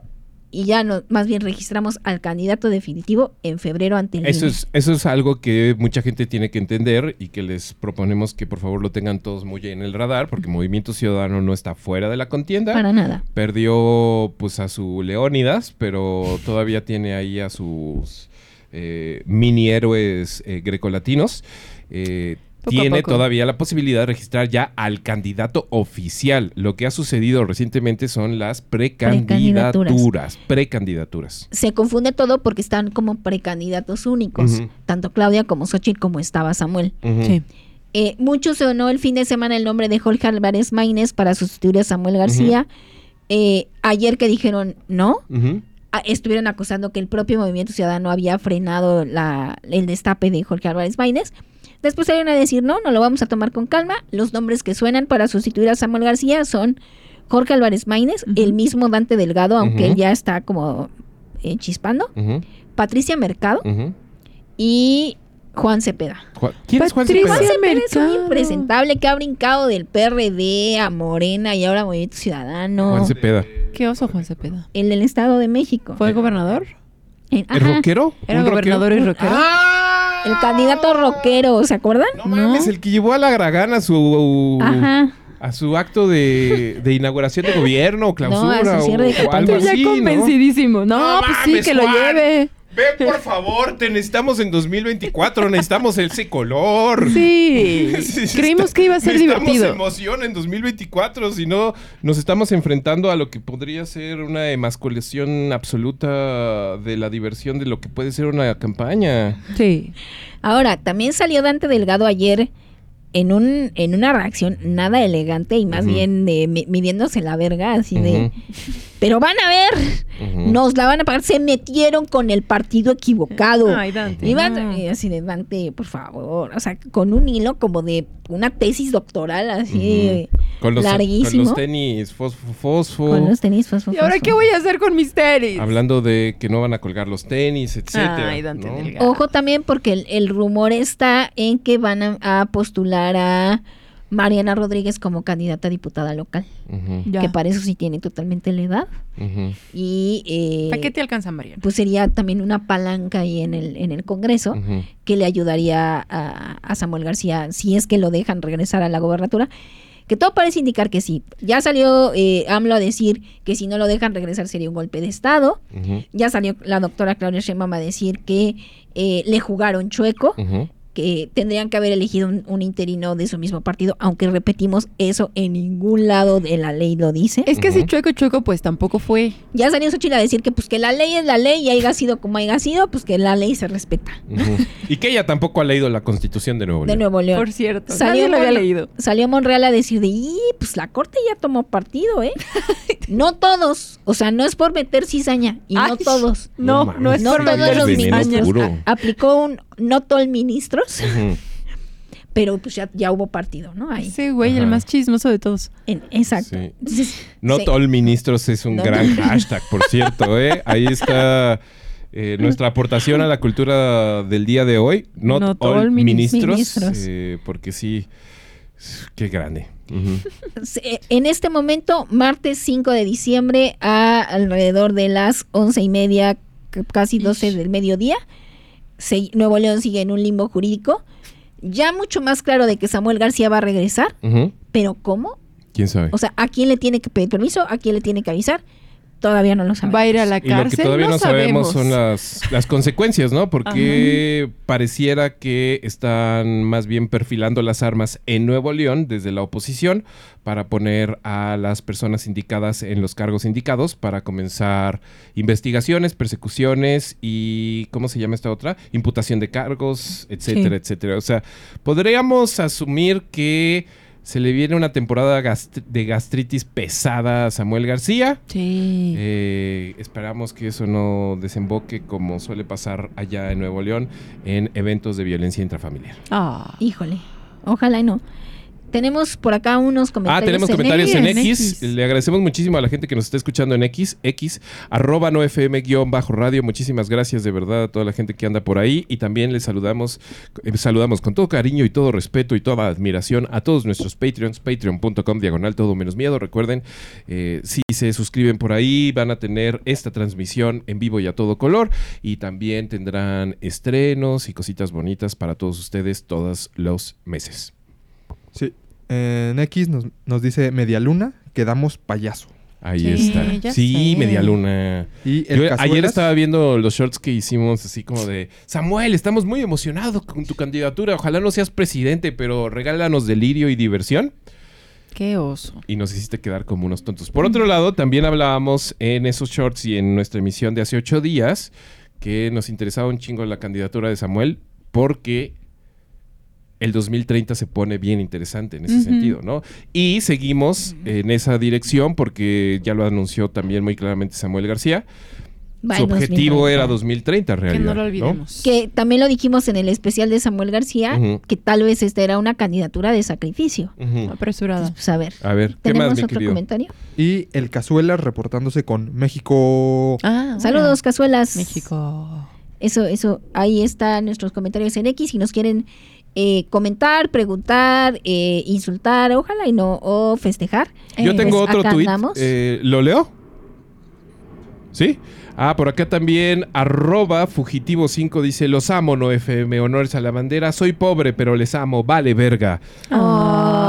y ya no, más bien registramos al candidato definitivo en febrero ante el Eso INE. es, eso es algo que mucha gente tiene que entender y que les proponemos que por favor lo tengan todos muy en el radar, porque Movimiento Ciudadano no está fuera de la contienda. Para nada. Perdió pues a su Leónidas, pero todavía tiene ahí a sus eh, mini héroes eh, grecolatinos. Eh, Poco tiene todavía la posibilidad de registrar ya al candidato oficial. Lo que ha sucedido recientemente son las Precandidaturas. precandidaturas. Precandidaturas. se confunde todo porque están como precandidatos únicos, tanto Claudia como Xochitl como estaba Samuel. Ujú. Sí. Eh, mucho sonó el fin de semana el nombre de Jorge Álvarez Maínez para sustituir a Samuel García. Eh, ayer que dijeron no, estuvieron acusando que el propio Movimiento Ciudadano había frenado la- el destape de Jorge Álvarez Maínez. Después salieron a decir no, no lo vamos a tomar con calma. Los nombres que suenan para sustituir a Samuel García son Jorge Álvarez Maínez, el mismo Dante Delgado, aunque él ya está como eh, chispando. Patricia Mercado y Juan Cepeda. ¿Quién es Juan Cepeda? Juan Cepeda es un impresentable que ha brincado del PRD a Morena y ahora Movimiento Ciudadano. Juan Cepeda. ¿Qué oso Juan Cepeda? El del Estado de México. ¿Fue gobernador? En- ¿El ajá, rockero? ¿Era ¿Un rockero? gobernador y rockero? ¡Ah! el candidato rockero, ¿se acuerdan? No mames, el que llevó a la Gragana a su Ajá. a su acto de, de inauguración de gobierno o clausura a su cierre de o, o campaña. algo Estoy ya ¿no? convencidísimo. No, No pues sí, que lo Juan. lleve. Ve, por favor, te necesitamos en 2024, necesitamos ese color. *laughs* Sí. Creímos está- que iba a ser necesitamos divertido. emoción en 2024, si no nos estamos enfrentando a lo que podría ser una emasculación absoluta de la diversión de lo que puede ser una campaña. Sí. Ahora, también salió Dante Delgado ayer en un en una reacción nada elegante y más bien de mi- midiéndose la verga, así de, pero van a ver, nos la van a pagar, se metieron con el partido equivocado. Ay, Dante. Y van- no. y así de Dante, por favor, o sea, con un hilo como de una tesis doctoral así Ujú. Con, los, con larguísimo. los tenis fosfo, fosfo. con los tenis fosfo, ¿Y ahora fosfo. qué voy a hacer con mis tenis? Hablando de que no van a colgar los tenis, etcétera. Ay, Dante ¿no? Delgado. Ojo también porque el, el rumor está en que van a, a postular a Mariana Rodríguez como candidata a diputada local, que para eso sí tiene totalmente la edad. Y eh, ¿Para qué te alcanza, Mariana? pues sería también una palanca ahí en el, en el Congreso que le ayudaría a, a Samuel García si es que lo dejan regresar a la gobernatura. Que todo parece indicar que sí. Ya salió eh, AMLO a decir que si no lo dejan regresar sería un golpe de Estado. Ya salió la doctora Claudia Sheinbaum a decir que eh, le jugaron chueco, ujú. Que tendrían que haber elegido un, un interino de su mismo partido, aunque repetimos, eso en ningún lado de la ley lo dice. Es que si Ujú. chueco, chueco, pues tampoco fue. Ya salió Xochitl a decir que pues que la ley es la ley y haya sido como haya sido, pues que la ley se respeta. Y que ella tampoco ha leído la constitución de Nuevo De León. Nuevo León. Por cierto. Salió Nadie lo había leído. Salió Monreal a decir de, y pues la corte ya tomó partido, ¿eh? *laughs* no todos, o sea, no es por meter cizaña, y no todos. No, mames, no es No por todos meter los veneno ministros. puro. a- aplicó un no todo el ministros pero pues ya, ya hubo partido, ¿no? Ahí. Ese güey, el más chismoso de todos. En- exacto. Sí. Not sí. all ministros es un gran hashtag, por *laughs* cierto, ¿eh? Ahí está eh, nuestra aportación a la cultura del día de hoy. Not, Not all, all minis- ministros, ministros. eh, porque sí, qué grande. *laughs* En este momento, martes 5 de diciembre, a alrededor de las once y media, casi 12 del mediodía, se- Nuevo León sigue en un limbo jurídico. Ya mucho más claro de que Samuel García va a regresar, pero ¿cómo? ¿Quién sabe? O sea, ¿a quién le tiene que pedir permiso? ¿A quién le tiene que avisar? Todavía no lo sabemos. Va a ir a la Y lo cárcel. que todavía no, sabemos, son las... las, consecuencias, ¿no? Porque pareciera que están más bien perfilando las armas en Nuevo León desde la oposición para poner a las personas indicadas en los cargos indicados para comenzar investigaciones, persecuciones y ¿cómo se llama esta otra? Imputación de cargos, etcétera, Sí. etcétera. O sea, podríamos asumir que se le viene una temporada gastri- de gastritis pesada a Samuel García. Sí. Eh, esperamos que eso no desemboque como suele pasar allá en Nuevo León en eventos de violencia intrafamiliar. Ah. Híjole, ojalá y no. Tenemos por acá unos comentarios. Ah, tenemos en- comentarios en, en X. X. Le agradecemos muchísimo a la gente que nos está escuchando en X, X, arroba no FM guion bajo radio. Muchísimas gracias de verdad a toda la gente que anda por ahí. Y también les saludamos, eh, saludamos con todo cariño y todo respeto y toda admiración a todos nuestros Patreons, patreon.com diagonal todo menos miedo. Recuerden, eh, si se suscriben por ahí, van a tener esta transmisión en vivo y a todo color. Y también tendrán estrenos y cositas bonitas para todos ustedes todos los meses. Sí. En X nos, nos dice Media Luna, quedamos payaso. Ahí Sí, está. Sí, sé. media luna. Y el Yo ayer estaba viendo los shorts que hicimos así como de Samuel, estamos muy emocionados con tu candidatura. Ojalá no seas presidente, pero regálanos delirio y diversión. Qué oso. Y nos hiciste quedar como unos tontos. Por otro lado, también hablábamos en esos shorts y en nuestra emisión de hace ocho días que nos interesaba un chingo la candidatura de Samuel porque el 2030 se pone bien interesante en ese sentido, ¿no? Y seguimos en esa dirección porque ya lo anunció también muy claramente Samuel García. Su objetivo 2030. era 2030 en Que no lo olvidemos. Que también lo dijimos en el especial de Samuel García, que tal vez esta era una candidatura de sacrificio. Ujú. Apresurada. Pues a ver, A ver, ¿qué ¿tenemos más, mi otro querido? comentario? Y el Cazuelas reportándose con México. Ah, Saludos, hola. cazuelas. México. Eso, eso, ahí están nuestros comentarios en X. Si nos quieren eh, comentar, preguntar, eh, insultar, ojalá y no, o festejar. Yo Eh, tengo pues otro andamos. eh, ¿Lo leo? ¿Sí? Ah, por acá también, arroba fugitivo5 dice, los amo, no FM, honores a la bandera, soy pobre, pero les amo, vale verga. Ah,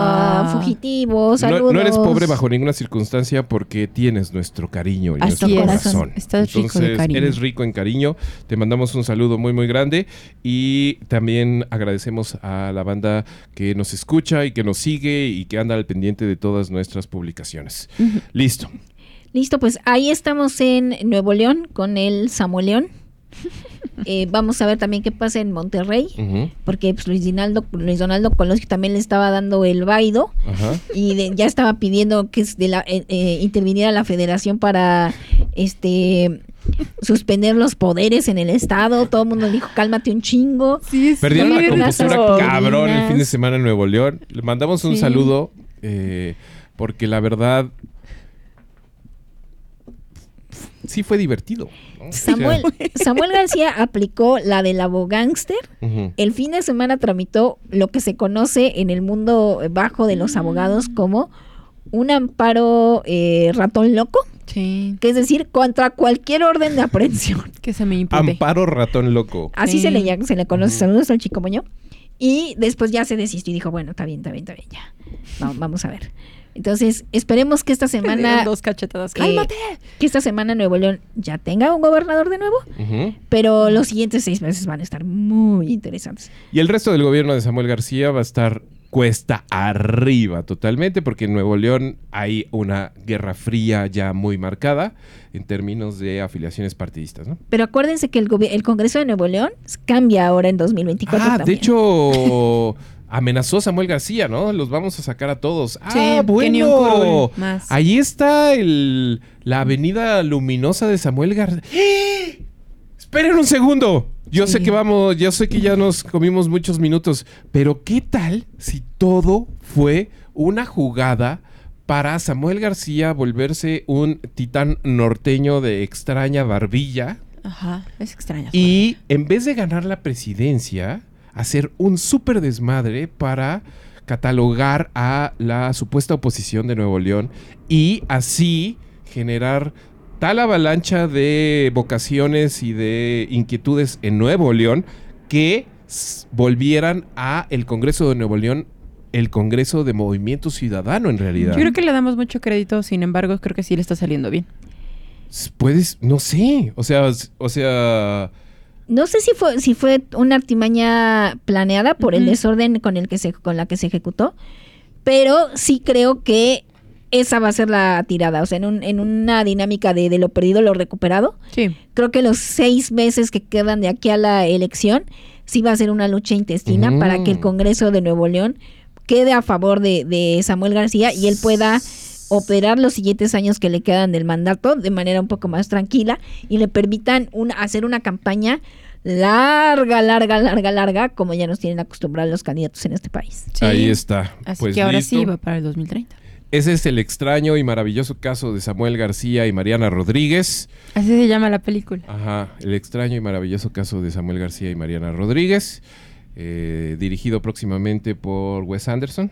Ah. fugitivo, No, no eres pobre bajo ninguna circunstancia porque tienes nuestro cariño y Así nuestro es. corazón. Estás rico de Entonces, cariño. eres rico en cariño. Te mandamos un saludo muy, muy grande. Y también agradecemos a la banda que nos escucha y que nos sigue y que anda al pendiente de todas nuestras publicaciones. Listo. Listo, pues ahí estamos en Nuevo León con el Samuel León. *laughs* Eh, vamos a ver también qué pasa en Monterrey, porque pues, Luis, Dinaldo, Luis Donaldo Colosio también le estaba dando el vaido Ajá. y de- ya estaba pidiendo que es de la, eh, eh, interviniera la federación para este suspender los poderes en el estado. Todo el mundo dijo, cálmate un chingo. Sí, Perdieron la Sí, compostura cabrón el fin de semana en Nuevo León. Le mandamos un Sí. saludo eh, porque la verdad sí fue divertido. ¿no? O sea, Samuel, Samuel García aplicó la del abogánster. El fin de semana tramitó lo que se conoce en el mundo bajo de los abogados como un amparo eh, ratón loco, Sí. que es decir, contra cualquier orden de aprehensión. *laughs* Que se me impute. Amparo ratón loco. Así Sí. se, le, se le conoce. Ujú. Saludos al chico moño. Y después ya se desistió y dijo, bueno, está bien, está bien, está bien, ya. Va- vamos a ver. Entonces, esperemos que esta *laughs* semana, dos cachetadas. eh, ¡Cálmate! que esta semana Nuevo León ya tenga un gobernador de nuevo, pero los siguientes seis meses van a estar muy interesantes. Y el resto del gobierno de Samuel García va a estar cuesta arriba totalmente, porque en Nuevo León hay una guerra fría ya muy marcada en términos de afiliaciones partidistas, ¿no? Pero acuérdense que el, el Congreso de Nuevo León cambia ahora en 2024 Ah, de también. hecho, *laughs* amenazó Samuel García, ¿no? Los vamos a sacar a todos. Sí, ah, ni un bueno. curul más. Ahí está el, la avenida luminosa de Samuel García. Esperen un segundo. Yo sé Sí. que vamos, yo sé que ya nos comimos muchos minutos, pero ¿qué tal si todo fue una jugada para Samuel García volverse un titán norteño de extraña barbilla Ajá, es extraño. y en vez de ganar la presidencia, hacer un súper desmadre para catalogar a la supuesta oposición de Nuevo León y así generar tal avalancha de vocaciones y de inquietudes en Nuevo León que volvieran a el Congreso de Nuevo León el Congreso de Movimiento Ciudadano en realidad. Yo creo que le damos mucho crédito, sin embargo, creo que sí le está saliendo bien. Puedes, no sé, o sea, o sea, No sé si fue, si fue una artimaña planeada por el desorden con el que se, con la que se ejecutó, pero sí creo que esa va a ser la tirada. O sea, en, un- en una dinámica de, de lo perdido, lo recuperado. Sí. Creo que los seis meses que quedan de aquí a la elección sí va a ser una lucha intestina para que el Congreso de Nuevo León quede a favor de, de Samuel García y él pueda operar los siguientes años que le quedan del mandato de manera un poco más tranquila y le permitan un- hacer una campaña larga, larga, larga, larga, como ya nos tienen acostumbrados los candidatos en este país. sí. ahí está. Así Pues que ahora listo. sí va para el 2030. Ese es el extraño y maravilloso caso de Samuel García y Mariana Rodríguez. Así se llama la película. Ajá, el extraño y maravilloso caso de Samuel García y Mariana Rodríguez. Eh, dirigido próximamente por Wes Anderson.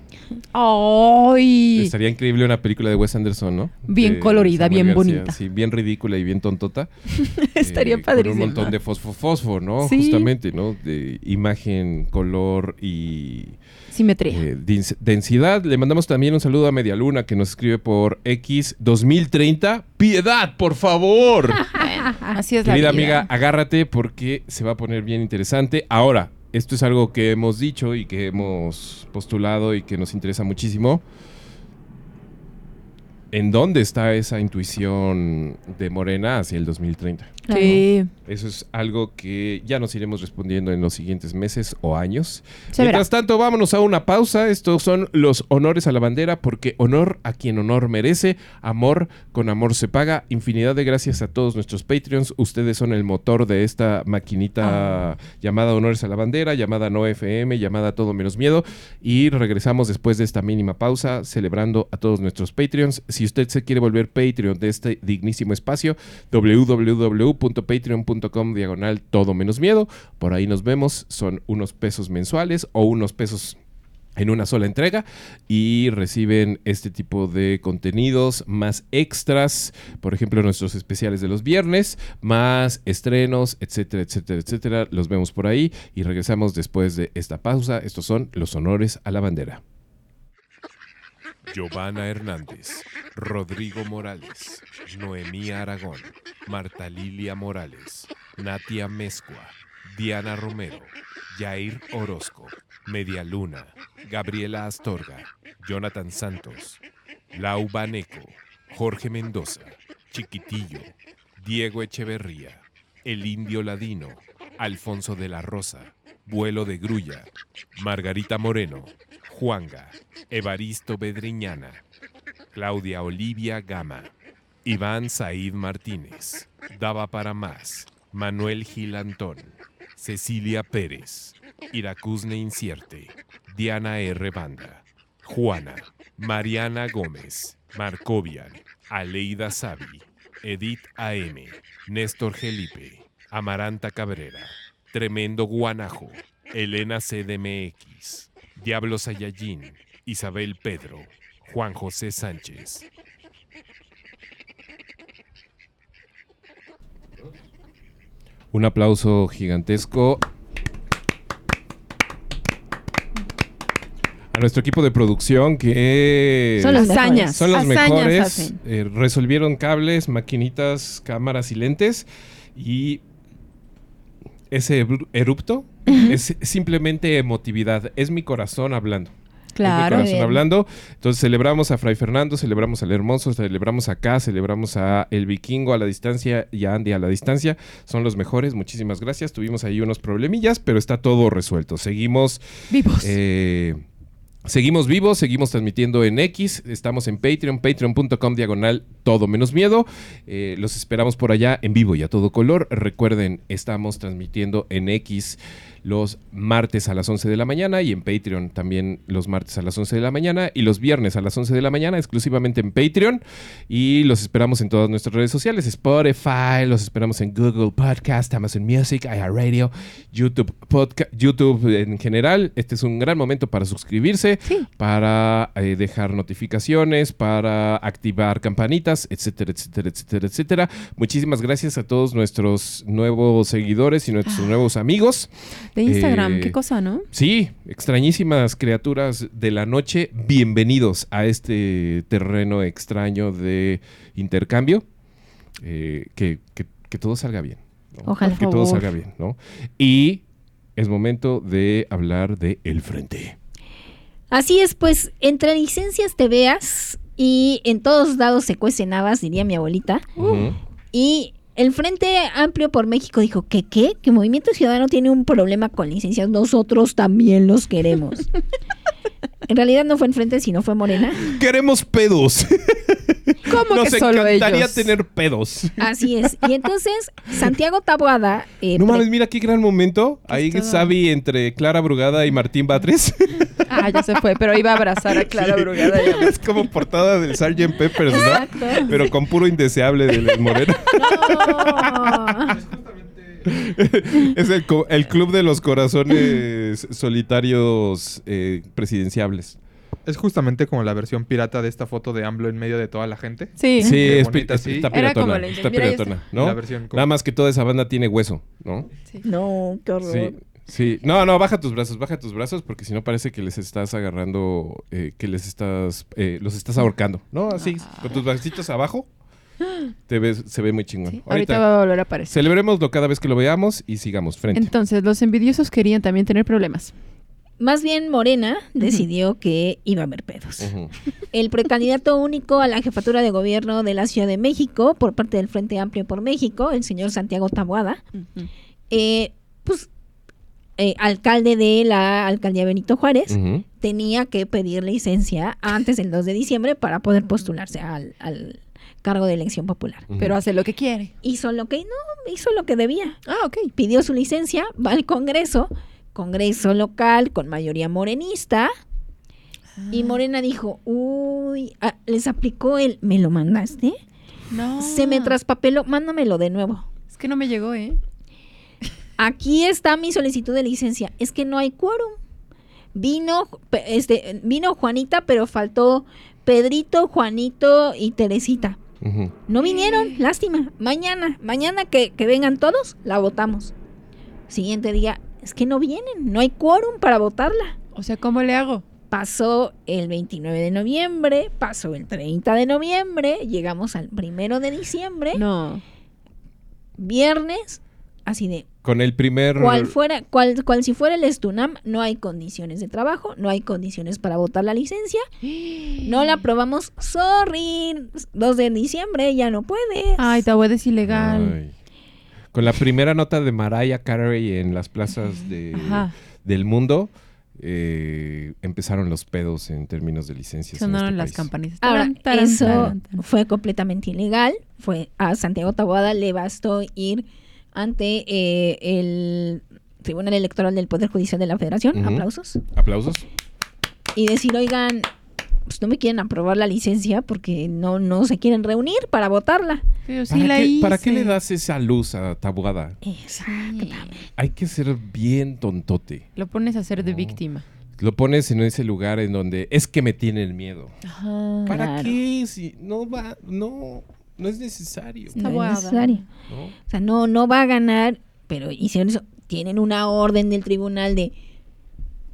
¡Ay! Estaría increíble una película de Wes Anderson, ¿no? Bien De colorida, bien García, bonita. Sí, bien ridícula y bien tontota. *laughs* Estaría Eh, padrísimo. Con un montón de fosfo, fosfo, ¿no? Sí. Justamente, ¿no? De imagen, color y Simetría. eh, dens- densidad. Le mandamos también un saludo a Media Luna que nos escribe por X 2030. ¡Piedad, por favor! *laughs* Así es la Querida vida. amiga, agárrate porque se va a poner bien interesante. Ahora, esto es algo que hemos dicho y que hemos postulado y que nos interesa muchísimo. ¿En dónde está esa intuición de Morena hacia el 2030? Sí. Eso es algo que ya nos iremos respondiendo en los siguientes meses o años. Se verá. Mientras tanto, vámonos a una pausa. Estos son los honores a la bandera, porque honor a quien honor merece, amor con amor se paga. Infinidad de gracias a todos nuestros Patreons. Ustedes son el motor de esta maquinita llamada Honores a la bandera, llamada No FM, llamada Todo menos miedo. Y regresamos después de esta mínima pausa, celebrando a todos nuestros Patreons. Si usted se quiere volver Patreon de este dignísimo espacio, www.patreon.com diagonal todo menos miedo. Por ahí nos vemos. Son unos pesos mensuales o unos pesos en una sola entrega y reciben este tipo de contenidos más extras, por ejemplo nuestros especiales de los viernes, más estrenos, etcétera, etcétera, etcétera. Los vemos por ahí y regresamos después de esta pausa. Estos son los honores a la bandera. Giovanna Hernández, Rodrigo Morales, Noemí Aragón, Marta Lilia Morales, Natia Mezcua, Diana Romero, Jair Orozco, Media Luna, Gabriela Astorga, Jonathan Santos, Lau Baneco, Jorge Mendoza, Chiquitillo, Diego Echeverría, El Indio Ladino, Alfonso de la Rosa, Vuelo de Grulla, Margarita Moreno, Juanga, Evaristo Bedriñana, Claudia Olivia Gama, Iván Said Martínez, Daba para más, Manuel Gil Antón, Cecilia Pérez, Iracusne Incierte, Diana R. Banda, Juana, Mariana Gómez, Marcovian, Aleida Savi, Edith AM, Néstor Gelipe, Amaranta Cabrera, Tremendo Guanajo, Elena CDMX, Diablo Sayallín, Isabel Pedro, Juan José Sánchez. Un aplauso gigantesco a nuestro equipo de producción que Son los Hazañas. mejores. son los Hazañas mejores. eh, resolvieron cables, maquinitas, cámaras y lentes. Y ese erupto es simplemente emotividad. Es mi corazón hablando. Es mi Claro. corazón hablando. Entonces celebramos a Fray Fernando, celebramos al Hermoso, celebramos acá, celebramos a El Vikingo a la distancia y a Andy a la distancia. Son los mejores. Muchísimas gracias. Tuvimos ahí unos problemillas, pero está todo resuelto. Seguimos Vivos. eh, seguimos vivos, seguimos transmitiendo en X, estamos en Patreon, patreon.com diagonal todo menos miedo. Eh, los esperamos por allá en vivo y a todo color. Recuerden, estamos transmitiendo en X los martes a las 11 de la mañana y en Patreon también los martes a las 11 de la mañana y los viernes a las 11 de la mañana exclusivamente en Patreon y los esperamos en todas nuestras redes sociales, Spotify, los esperamos en Google Podcast, Amazon Music, iHeartRadio, YouTube Podcast, YouTube en general. Este es un gran momento para suscribirse, para eh, dejar notificaciones, para activar campanitas, etcétera, etcétera, etcétera, etcétera. Muchísimas gracias a todos nuestros nuevos seguidores y nuestros nuevos amigos. De Instagram, Eh, qué cosa, ¿no? Sí, extrañísimas criaturas de la noche, bienvenidos a este terreno extraño de intercambio. Eh, que, que- que todo salga bien. ¿no? Ojalá. Que todo salga bien, ¿no? Y es momento de hablar de El Frente. Así es, pues entre licencias te veas y en todos lados se cuecen habas, diría mi abuelita. Y el Frente Amplio por México dijo que qué, que Movimiento Ciudadano tiene un problema con licencias, nosotros también los queremos. *laughs* en realidad no fue el Frente, sino fue Morena. Queremos pedos. ¿Cómo Nos que solo encantaría ellos? tener pedos. Así es. Y entonces Santiago Taboada... eh, No mames, mira qué gran momento. Ahí todo. Sabi entre Clara Brugada y Martín Batres. Ah, ya se fue, pero iba a abrazar a Clara Brugada. y a- es como portada del Sgt. Peppers, ¿no? Exacto. Pero con puro indeseable de Moreno. No. Es el, el club de los corazones solitarios eh, presidenciables. Es justamente como la versión pirata de esta foto de AMLO en medio de toda la gente. Sí. Sí, es, bonita, es- sí. está Era como piratona. la- está piratona, ¿no? La versión como- Nada más que toda esa banda tiene hueso, ¿no? No, qué horror. Sí. Sí, no, no, baja tus brazos, baja tus brazos, porque si no parece que les estás agarrando, eh, que les estás, eh, los estás ahorcando, ¿no? Así, con tus bracitos abajo, *gasps* te ves, se ve muy chingón. Sí, Ahorita, Ahorita va a volver a aparecer. celebrémoslo cada vez que lo veamos y sigamos, frente. Entonces, los envidiosos querían también tener problemas. Más bien Morena decidió que iba a haber pedos. El precandidato único a la jefatura de gobierno de la Ciudad de México por parte del Frente Amplio por México, el señor Santiago Taboada, eh, pues eh, alcalde de la alcaldía Benito Juárez, tenía que pedir licencia antes del 2 de diciembre para poder postularse al, al cargo de elección popular. Pero hace lo que quiere. Hizo lo que no, hizo lo que debía. Ah, ok. Pidió su licencia, va al Congreso, Congreso local con mayoría morenista. Y Morena dijo, uy, ah, les aplicó el, ¿me lo mandaste? No. Se me traspapeló, mándamelo de nuevo. Es que no me llegó, ¿eh? Aquí está mi solicitud de licencia. Es que no hay quórum. Vino, pe- este, vino Juanita, pero faltó Pedrito, Juanito y Teresita. No vinieron, lástima. Mañana, mañana que, que vengan todos, la votamos. Siguiente día, es que no vienen, no hay quórum para votarla. O sea, ¿cómo le hago? Pasó el 29 de noviembre, pasó el 30 de noviembre, llegamos al primero de diciembre, No. viernes, así de Con el primer... cual fuera, cual, cual si fuera el Estunam, no hay condiciones de trabajo, no hay condiciones para votar la licencia, no la aprobamos, sorry, 2 de diciembre, ya no puedes. Ay, Tahued es ilegal. Ay. Con la primera nota de Mariah Carey en las plazas de, del mundo, eh, empezaron los pedos en términos de licencias. en Sonaron este las país. campanitas. Ahora, eso fue completamente ilegal. Fue a Santiago Taboada le bastó ir ante eh, el Tribunal Electoral del Poder Judicial de la Federación, aplausos, Aplausos. y decir, oigan, pues no me quieren aprobar la licencia porque no, no se quieren reunir para votarla. Pero sí ¿Para, la qué, hice. ¿Para qué le das esa luz a Tabuada? Exactamente. Hay que ser bien tontote. Lo pones a ser de No. víctima. Lo pones en ese lugar en donde es que me tienen miedo. Ajá. ¿Para Claro. qué? Si no va, no, no es necesario. Está No es necesario. ¿no? O sea, no, no va a ganar, pero hicieron eso. Tienen una orden del tribunal de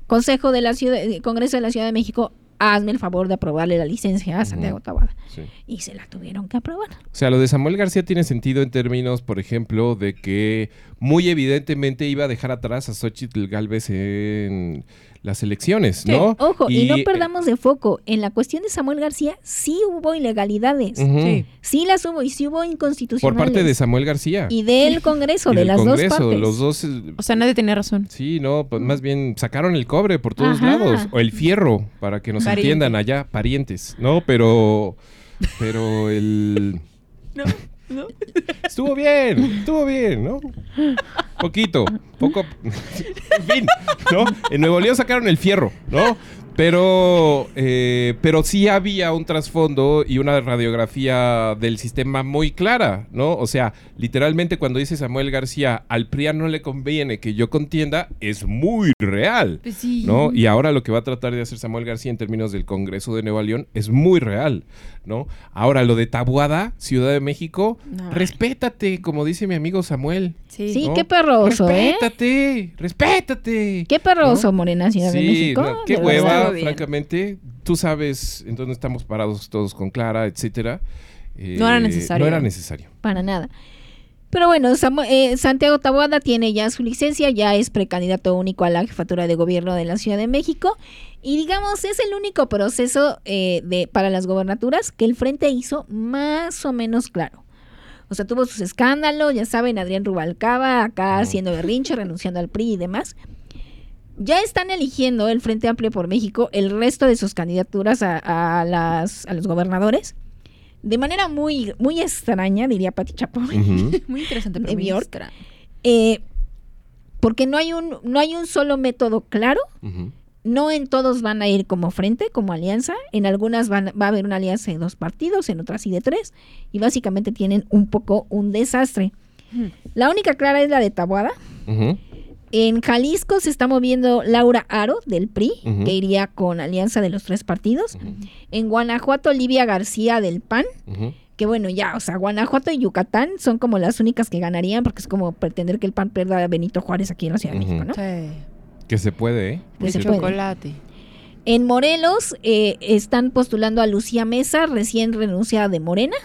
Consejo de la Ciudad, de Congreso de la Ciudad de México, hazme el favor de aprobarle la licencia a Santiago. Taboada. Sí. Y se la tuvieron que aprobar. O sea, lo de Samuel García tiene sentido en términos, por ejemplo, de que muy evidentemente iba a dejar atrás a Xochitl Galvez en las elecciones, ¿no? Ojo, y, no eh, perdamos de foco. En la cuestión de Samuel García sí hubo ilegalidades. Sí. Sí las hubo y sí hubo Por inconstitucionales. parte de Samuel García. Y del Congreso, Y de del las Congreso, dos partes. Los dos, eh, O sea, nadie tenía razón. sí, no, pues más bien sacaron el cobre por todos Ajá. lados. O el fierro, para que nos Pariente. entiendan allá, parientes, ¿no? Pero Pero el... No, no. Estuvo bien, estuvo bien, ¿no? Poquito, poco. *laughs* en fin, ¿no? En Nuevo León sacaron el fierro, ¿no? Pero, eh, pero sí había un trasfondo y una radiografía del sistema muy clara, ¿no? O sea, literalmente cuando dice Samuel García, al PRIA no le conviene que yo contienda, es muy real, Pues sí. ¿no? Y ahora lo que va a tratar de hacer Samuel García en términos del Congreso de Nueva León es muy real, ¿no? Ahora, lo de Tabuada, Ciudad de México, No. respétate, como dice mi amigo Samuel. Sí. Sí, ¿no? qué perroso, ¿eh? Respétate, respétate. Qué perroso, ¿No? Morena Ciudad de México. no, qué hueva, bien. francamente. Tú sabes en dónde estamos parados todos con Clara, etcétera. Eh, No era necesario. No era necesario. Para nada. Pero bueno, eh, Santiago Taboada tiene ya su licencia, ya es precandidato único a la jefatura de gobierno de la Ciudad de México y digamos es el único proceso eh, de para las gobernaturas que el frente hizo más o menos claro. O sea, tuvo sus escándalos, ya saben, Adrián Rubalcaba acá haciendo berrinche, renunciando al PRI y demás. Ya están eligiendo el Frente Amplio por México el resto de sus candidaturas a, a las, a los gobernadores. De manera muy, muy extraña, diría Pati Chapoy. Ujú. *laughs* Muy interesante, pero De muy extra. Eh, porque no hay un no hay un solo método claro no en todos van a ir como frente como alianza en algunas van, va a haber una alianza de dos partidos en otras sí de tres y básicamente tienen un poco un desastre la única clara es la de Tabuada Ujú. En Jalisco se está moviendo Laura Aro del PRI que iría con alianza de los tres partidos en Guanajuato Olivia García del PAN que bueno, ya, o sea, Guanajuato y Yucatán son como las únicas que ganarían, porque es como pretender que el PAN pierda a Benito Juárez aquí en la Ciudad de. México, ¿no? Sí. Que se puede, ¿eh? Que se puede. chocolate. En Morelos eh, están postulando a Lucía Mesa, recién renunciada de Morena.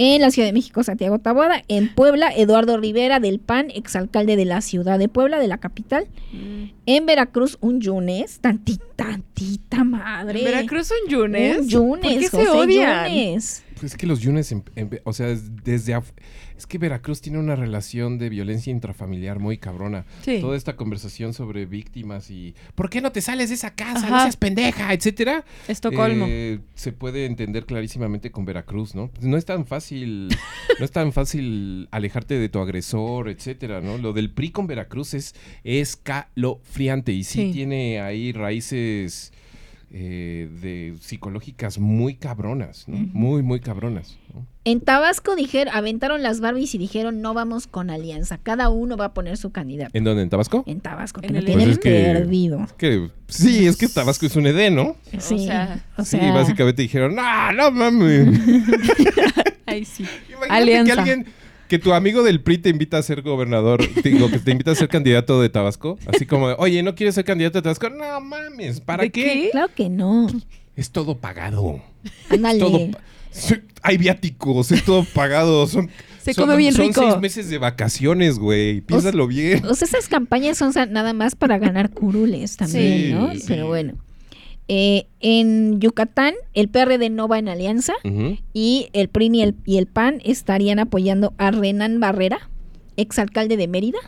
En la Ciudad de México, Santiago Taboada. En Puebla, Eduardo Rivera del PAN, exalcalde de la ciudad de Puebla, de la capital. Mm. En Veracruz, un Yunes, tantita, tantita madre. ¿En Veracruz son yunes? Un Yunes, ¿Por qué se José odian? Yunes. Pues es que los yunes, en- en- o sea, es- desde... Es que Veracruz tiene una relación de violencia intrafamiliar muy cabrona. Sí. Toda esta conversación sobre víctimas y... ¿Por qué no te sales de esa casa? No Ajá. seas pendeja, etcétera. Estocolmo. Eh, se puede entender clarísimamente con Veracruz, ¿no? No es tan fácil, no es tan fácil alejarte de tu agresor, etcétera, ¿no? Lo del PRI con Veracruz es escalofriante y sí, Sí. tiene ahí raíces eh, de psicológicas muy cabronas, ¿no? Muy, muy cabronas. ¿no? En Tabasco dijeron, aventaron las Barbies y dijeron no vamos con alianza. Cada uno va a poner su candidato. ¿En dónde? ¿En Tabasco? En Tabasco, que En lo el tienen Pues es que- perdido. Que, sí, es que Tabasco es un ED, ¿no? Sí, sea, o Sí, sea, básicamente dijeron, no, no mames. *laughs* Ay, sí. Imagínate Alianza. que alguien, que tu amigo del PRI te invita a ser gobernador, digo, que te invita a ser candidato de Tabasco, así como, oye, ¿no quieres ser candidato de Tabasco? No mames, ¿para ¿De qué? qué? Claro que no. Es todo pagado. Ándale. Todo pa- hay viáticos, es todo pagado. Son, Se son- come bien son rico. seis meses de vacaciones, güey. Piénsalo bien. O sea, esas campañas son nada más para ganar curules también, Sí, ¿no? sí. Pero bueno. Eh, en Yucatán, el PRD no va en alianza y el PRI y el, y el PAN estarían apoyando a Renan Barrera, exalcalde de Mérida.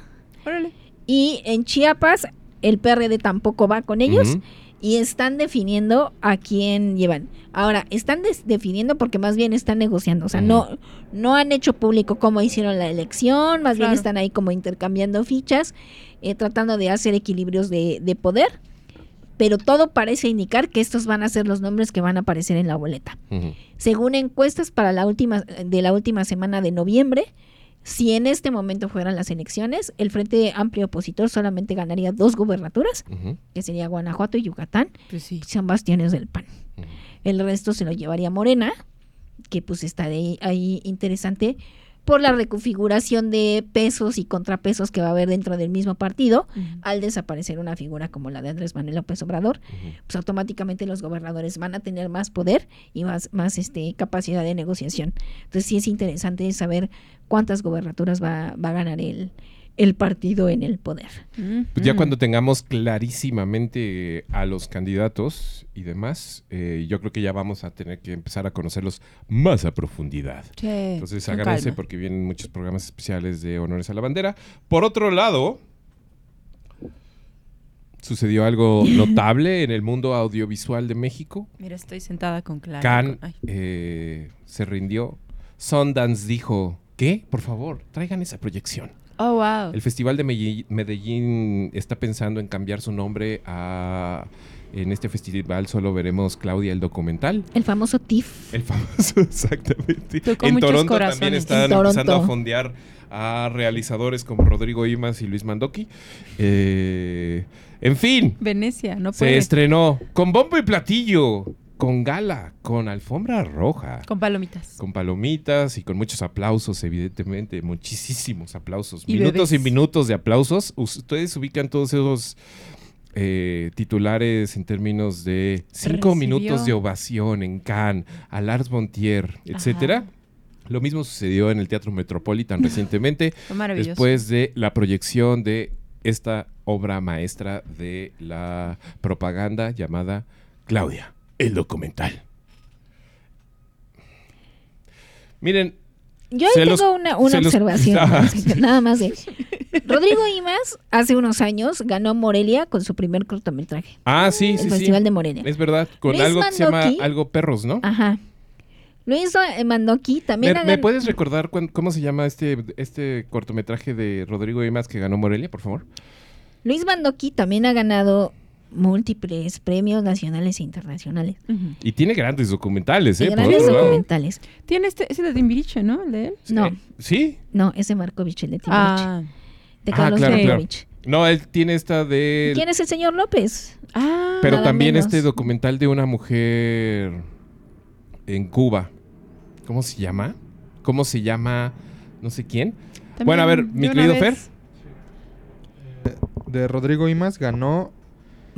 Órale. Y en Chiapas, el PRD tampoco va con ellos. Y están definiendo a quién llevan. Ahora, están definiendo porque más bien están negociando, o sea, no, no han hecho público cómo hicieron la elección, más bien están ahí como intercambiando fichas, eh, tratando de hacer equilibrios de, de poder, pero todo parece indicar que estos van a ser los nombres que van a aparecer en la boleta. Según encuestas para la última, de la última semana de noviembre, si en este momento fueran las elecciones, el Frente Amplio Opositor solamente ganaría dos gubernaturas, que sería Guanajuato y Yucatán, Pues sí. son bastiones del PAN. El resto se lo llevaría Morena, que pues está de ahí, ahí interesante por la reconfiguración de pesos y contrapesos que va a haber dentro del mismo partido. Al desaparecer una figura como la de Andrés Manuel López Obrador, pues automáticamente los gobernadores van a tener más poder y más, más este, capacidad de negociación. Entonces sí es interesante saber cuántas gobernaturas va, va a ganar el, el partido en el poder. Pues ya Mm. cuando tengamos clarísimamente a los candidatos y demás, eh, yo creo que ya vamos a tener que empezar a conocerlos más a profundidad. Sí, Entonces agárrense porque vienen muchos programas especiales de honores a la bandera. Por otro lado, sucedió algo *laughs* notable en el mundo audiovisual de México. Mira, estoy sentada con Clara. Cannes Ay. eh, se rindió. Sundance dijo, ¿qué? Por favor, traigan esa proyección. Oh, wow. El Festival de Medellín, está pensando en cambiar su nombre a... En este festival solo veremos Claudia el documental. El famoso TIFF. El famoso, *laughs* exactamente. En Toronto corazones. también están empezando a fondear a realizadores como Rodrigo Imas y Luis Mandoki. Eh, en fin, Venecia, no se puede. estrenó con bombo y platillo, con gala, con alfombra roja. Con palomitas. Con palomitas y con muchos aplausos, evidentemente, muchísimos aplausos. Y minutos bebés. y minutos de aplausos. Ustedes ubican todos esos eh, titulares en términos de cinco Recibió- minutos de ovación en Cannes, a Lars Bontier, etcétera. Lo mismo sucedió en el Teatro Metropolitan *laughs* recientemente, maravilloso. después de la proyección de esta obra maestra de la propaganda llamada Claudia, el documental. Miren, Yo ahí tengo los- una, una los- observación, *laughs* Ah, nada más de... Rodrigo Imas hace unos años ganó Morelia con su primer cortometraje. ah, sí, el sí, sí. Festival de Morelia. Es verdad, con Luis algo que se llama algo perros, ¿no? Ajá. Luis eh, Mandoki también ¿Me, me puedes recordar cuán- cómo se llama este, este cortometraje de Rodrigo Imas que ganó Morelia, por favor? Luis Mandoki también ha ganado múltiples premios nacionales e internacionales. Y tiene grandes documentales, Y ¿eh? Por grandes documentales. Tiene este, ese de Timbiriche, ¿no? El de él. No, Eh, ¿Sí? no, ese Markovich, el de Timbiriche. Ah. de Ah, Carlos claro, claro. Markovich. No, él tiene esta de... ¿Quién es el señor López? Ah. Pero Nada también menos. este documental de una mujer en Cuba. ¿Cómo se llama? ¿Cómo se llama? No sé quién. También Bueno, a ver, mi querido vez. De Rodrigo Imas ganó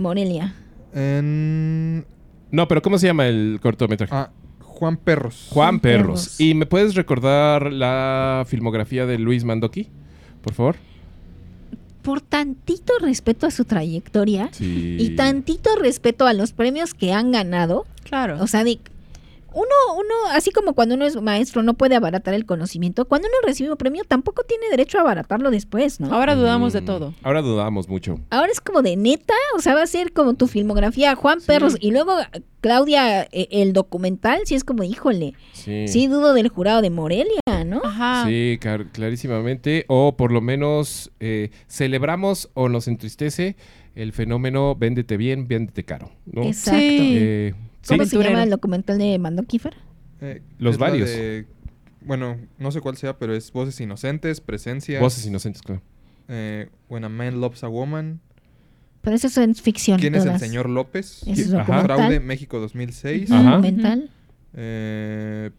Morelia. en... No, pero ¿cómo se llama el cortometraje? Ah, Juan Perros. Juan Juan Perros. Perros. ¿Y me puedes recordar la filmografía de Luis Mandoki? Por favor. Por tantito respeto a su trayectoria Sí. y tantito respeto a los premios que han ganado, Claro. o sea, de uno, uno, así como cuando uno es maestro no puede abaratar el conocimiento, cuando uno recibe un premio tampoco tiene derecho a abaratarlo después, ¿no? Ahora dudamos de Mm, todo. Ahora dudamos mucho. Ahora es como de neta, o sea, va a ser como tu filmografía, Juan Perros, y luego Claudia, eh, el documental, sí es como, híjole, Sí. sí dudo del jurado de Morelia, ¿no? Ajá. Sí, clar- clarísimamente. O por lo menos eh, celebramos o nos entristece el fenómeno véndete bien, véndete caro. ¿no? Exacto. Sí. Eh, ¿Cómo se llama el documental de Mando Kiefer? Eh, Los varios. de- bueno, no sé cuál sea, pero es Voces Inocentes, Presencia. Voces inocentes, claro. eh, When a Man Loves a Woman. Pero eso es ficción. ¿Quién es el todas. señor López? Es Ajá. Fraude México 2006. Ujú, Ajá. documental. Eh,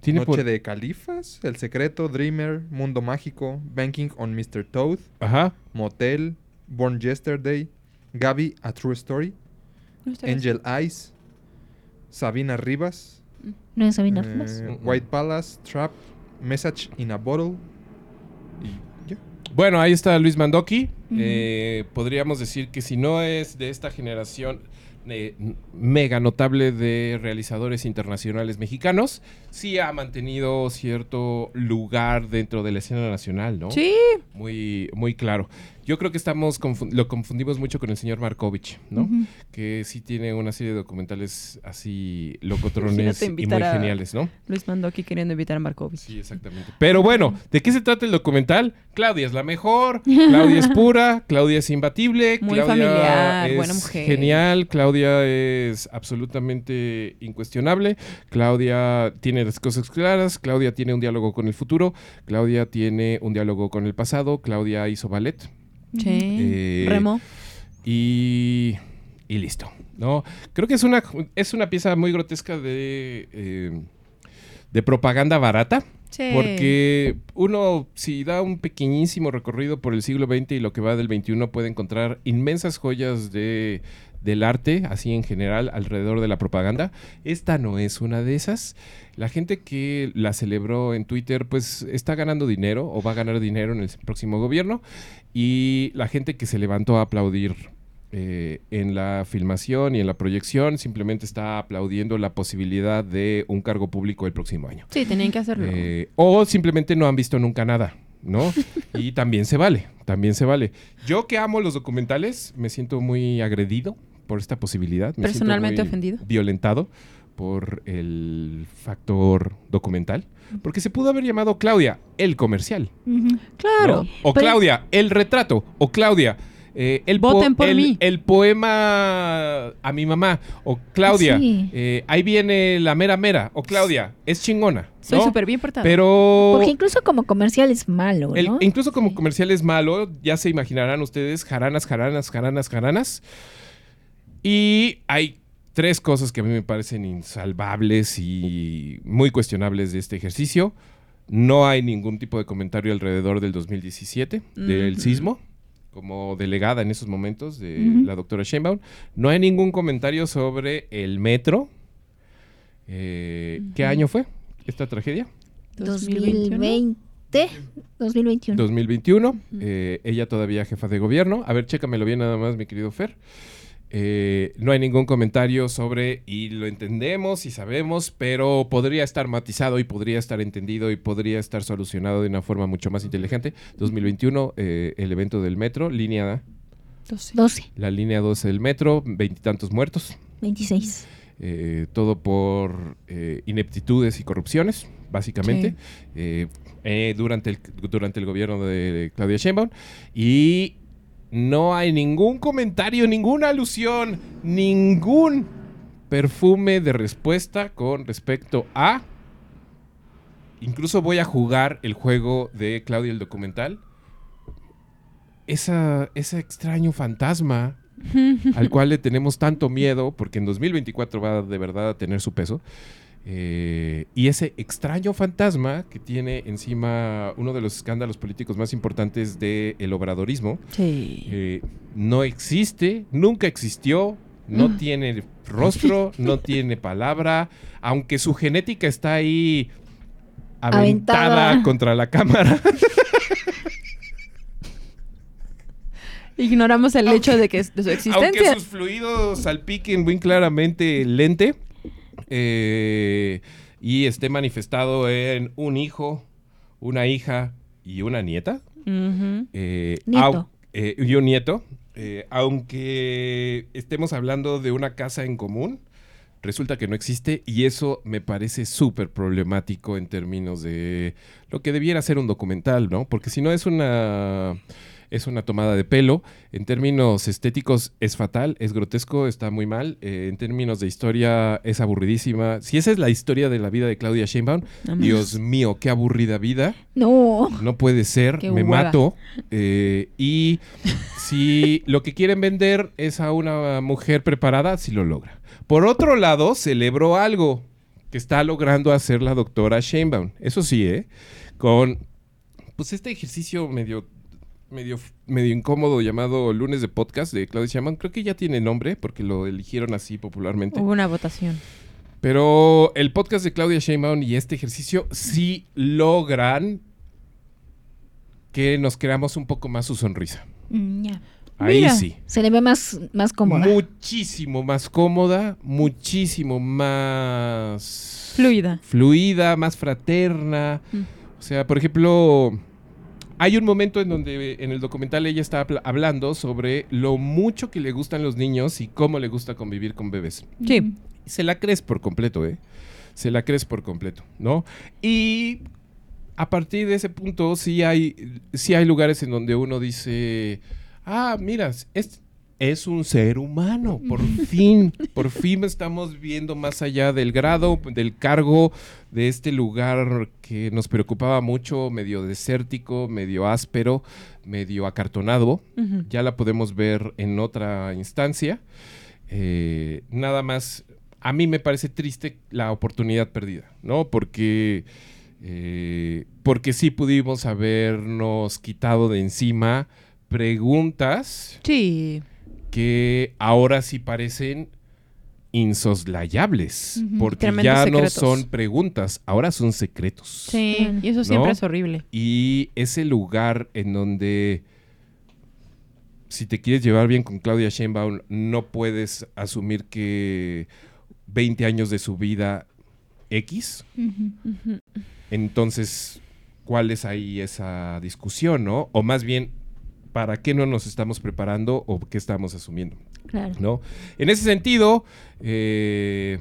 Tiene Noche por... de Califas, El Secreto, Dreamer, Mundo Mágico, Banking on Mr. Toad, Ajá. Motel, Born Yesterday, Gaby, A True Story, No está bien. Angel Eyes, Sabina Rivas, ¿No es Sabina eh, Rivas? White Palace, Trap, Message in a Bottle. Y ya. Bueno, ahí está Luis Mandoki. Eh, podríamos decir que si no es de esta generación eh, mega notable de realizadores internacionales mexicanos, sí ha mantenido cierto lugar dentro de la escena nacional, ¿no? Sí. Muy, muy claro. Yo creo que estamos confun- lo confundimos mucho con el señor Markovich, ¿no? Que sí tiene una serie de documentales así *laughs* locotrones y muy geniales, ¿no? Luis Mandoki queriendo invitar a Markovich. Sí, exactamente. Pero bueno, ¿de qué se trata el documental? Claudia es la mejor, Claudia es *laughs* pura, Claudia es imbatible, Muy Claudia familiar, es buena mujer. genial, Claudia es absolutamente incuestionable, Claudia tiene las cosas claras, Claudia tiene un diálogo con el futuro, Claudia tiene un diálogo con el pasado, Claudia hizo ballet Sí. Eh, Remo. y, y listo, ¿no? Creo que es una, es una pieza muy grotesca de, eh, de propaganda barata. Sí. Porque uno, si da un pequeñísimo recorrido por el siglo XX y lo que va del XXI, puede encontrar inmensas joyas de, del arte, así en general, alrededor de la propaganda. Esta no es una de esas. La gente que la celebró en Twitter, pues está ganando dinero o va a ganar dinero en el próximo gobierno. Y la gente que se levantó a aplaudir eh, en la filmación y en la proyección simplemente está aplaudiendo la posibilidad de un cargo público el próximo año. Sí, tenían que hacerlo. Eh, o simplemente no han visto nunca nada, ¿no? *laughs* y también se vale, también se vale. Yo que amo los documentales, me siento muy agredido por esta posibilidad. Me siento Personalmente muy ofendido. Violentado por el factor documental. Porque se pudo haber llamado Claudia, el comercial. Claro. ¿no? O Pero- Claudia, el retrato. O Claudia, eh, el, po- Voten por el- mí. el poema a mi mamá. O Claudia, Sí. eh, ahí viene la mera mera. O Claudia, es chingona. Soy ¿no? súper bien portada. Pero Porque incluso como comercial es malo, el- ¿no? incluso como comercial es malo, ya se imaginarán ustedes, jaranas, jaranas, jaranas, jaranas. Y hay tres cosas que a mí me parecen insalvables y muy cuestionables de este ejercicio. No hay ningún tipo de comentario alrededor del 2017, del Ujú. sismo, como delegada en esos momentos de la doctora Sheinbaum. No hay ningún comentario sobre el metro. Eh, ¿Qué año fue esta tragedia? 2020, 2021. 2021. eh, ella todavía jefa de gobierno. A ver, chécamelo bien nada más, mi querido Fer. Eh, no hay ningún comentario sobre, y lo entendemos y sabemos, pero podría estar matizado y podría estar entendido y podría estar solucionado de una forma mucho más inteligente. 2021, eh, el evento del metro, línea, 12. 12, la línea 12 del metro, veintitantos muertos. 26. Eh, todo por eh, ineptitudes y corrupciones, básicamente, eh, eh, durante, el, durante el gobierno de Claudia Sheinbaum. Y no hay ningún comentario, ninguna alusión, ningún perfume de respuesta con respecto a... Incluso voy a jugar el juego de Claudia el documental. Esa, ese extraño fantasma *laughs* al cual le tenemos tanto miedo, porque en 2024 va de verdad a tener su peso. Eh, y ese extraño fantasma que tiene encima uno de los escándalos políticos más importantes del obradorismo, Sí. eh, no existe, nunca existió, no Mm. tiene rostro, no tiene palabra, aunque su genética está ahí aventada, Aventada. contra la cámara. *laughs* Ignoramos el hecho de que de su Aunque existencia. sus fluidos salpiquen muy claramente el lente eh, y esté manifestado en un hijo, una hija y una nieta. Eh, Nieto. eh, y un nieto. aunque estemos hablando de una casa en común, resulta que no existe y eso me parece súper problemático en términos de lo que debiera ser un documental, ¿no? Porque si no es una es una tomada de pelo. En términos estéticos es fatal, es grotesco, está muy mal. Eh, en términos de historia es aburridísima. Si esa es la historia de la vida de Claudia Sheinbaum, No Dios mío, qué aburrida vida. No. No puede ser, Qué me hueva. mato. Eh, y si lo que quieren vender es a una mujer preparada, sí lo logra. Por otro lado, celebro algo que está logrando hacer la doctora Sheinbaum. Eso sí, ¿eh? Con pues este ejercicio medio medio medio incómodo llamado lunes de podcast de Claudia Sheinbaum. Creo que ya tiene nombre porque lo eligieron así popularmente. Hubo una votación. Pero el podcast de Claudia Sheinbaum y este ejercicio sí logran que nos creamos un poco más su sonrisa. Mm, ya. Ahí Mira. sí. Se le ve más, más cómoda. Muchísimo más cómoda, muchísimo más Fluida. fluida, más fraterna. Mm. O sea, por ejemplo, hay un momento en donde en el documental ella está habla- hablando sobre lo mucho que le gustan los niños y cómo le gusta convivir con bebés. Sí. se la crees por completo, ¿eh? Se la crees por completo, ¿no? Y a partir de ese punto sí hay, sí hay lugares en donde uno dice, ah, mira, es, es un ser humano, por *laughs* fin, por fin estamos viendo más allá del grado, del cargo de este lugar que nos preocupaba mucho, medio desértico, medio áspero, medio acartonado ya la podemos ver en otra instancia. Eh, nada más, a mí me parece triste la oportunidad perdida, ¿no? Porque, eh, porque sí pudimos habernos quitado de encima preguntas Sí. que ahora sí parecen insoslayables, porque ya no son preguntas, ahora son secretos. Sí. Y eso siempre ¿No? es horrible. Y ese lugar en donde si te quieres llevar bien con Claudia Sheinbaum, no puedes asumir que 20 años de su vida X, entonces cuál es ahí esa discusión, ¿no? O más bien, ¿para qué no nos estamos preparando o qué estamos asumiendo? Claro. ¿No? En ese sentido, eh,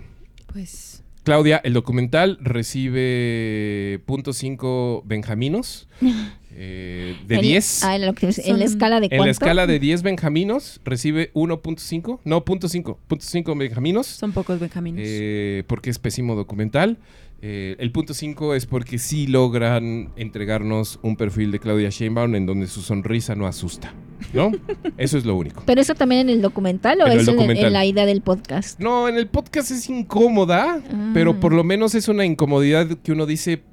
Pues. Claudia, el documental recibe punto .5 benjaminos *laughs* eh, de En- 10. ah, en, lo que es- en la escala de En la cuánto? escala de 10 benjaminos recibe 1.5, no, punto .5, punto .5 benjaminos, Son pocos benjaminos. eh, porque es pésimo documental. Eh, el punto 5 es porque sí logran entregarnos un perfil de Claudia Sheinbaum en donde su sonrisa no asusta, ¿no? *laughs* Eso es lo único. ¿Pero eso también en el documental o En en- la idea del podcast? No, en el podcast es incómoda, Ah. pero por lo menos es una incomodidad que uno dice,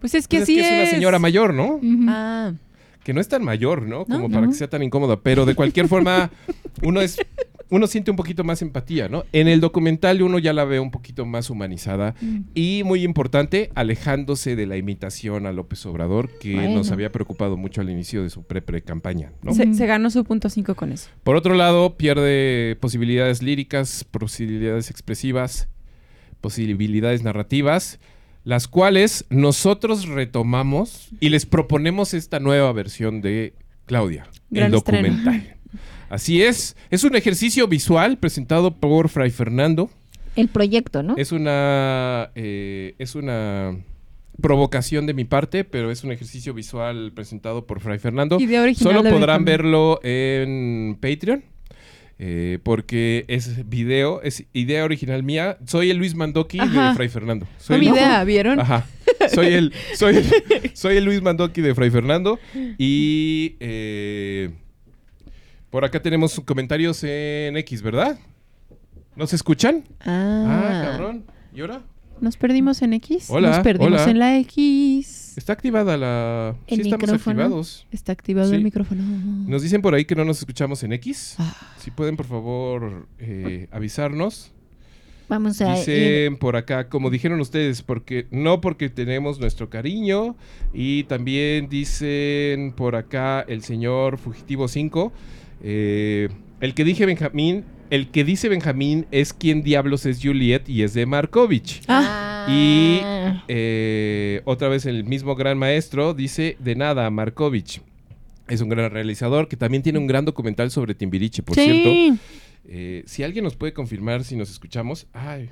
pues es que pues es así que es una señora mayor, ¿no? Ah, que no es tan mayor, ¿no? Como No. para No. que sea tan incómoda, pero de cualquier forma *laughs* uno es uno siente un poquito más empatía, ¿no? En el documental uno ya la ve un poquito más humanizada Mm. y muy importante, alejándose de la imitación a López Obrador que Bueno. nos había preocupado mucho al inicio de su pre-pre-campaña, ¿no? se, se ganó su punto 5 con eso. Por otro lado, pierde posibilidades líricas, posibilidades expresivas, posibilidades narrativas, las cuales nosotros retomamos y les proponemos esta nueva versión de Claudia, Gran el estreno. Así es, es un ejercicio visual presentado por Fray Fernando. El proyecto, ¿no? Es una, eh, es una provocación de mi parte, pero es un ejercicio visual presentado por Fray Fernando. Idea original Solo podrán verlo en Patreon. eh, porque es video, es idea original mía. Soy el Luis Mandoki Ajá. de Fray Fernando. Fue Soy mi el- idea, ¿vieron? Ajá. Soy el, soy el, *laughs* soy el Luis Mandoki de Fray Fernando. Y eh, por acá tenemos comentarios en X, ¿verdad? ¿Nos escuchan? Ah, cabrón. ¿Y ahora? Nos perdimos en X. Hola, Nos perdimos hola. en la X. Está activada la... El sí, estamos micrófono. activados. Está activado Sí. el micrófono. Nos dicen por ahí que no nos escuchamos en X. Ah. Si pueden, por favor, eh, avisarnos. Vamos a ir. Dicen por acá, como dijeron ustedes, porque no porque tenemos nuestro cariño. Y también dicen por acá el señor Fugitivo 5. Eh, el que dije Benjamín, el que dice Benjamín es quien diablos es Juliet y es de Markovich. Ah. Y eh, otra vez el mismo gran maestro dice de nada, Markovich. Es un gran realizador que también tiene un gran documental sobre Timbiriche, por cierto. Eh, si alguien nos puede confirmar si nos escuchamos. Ay.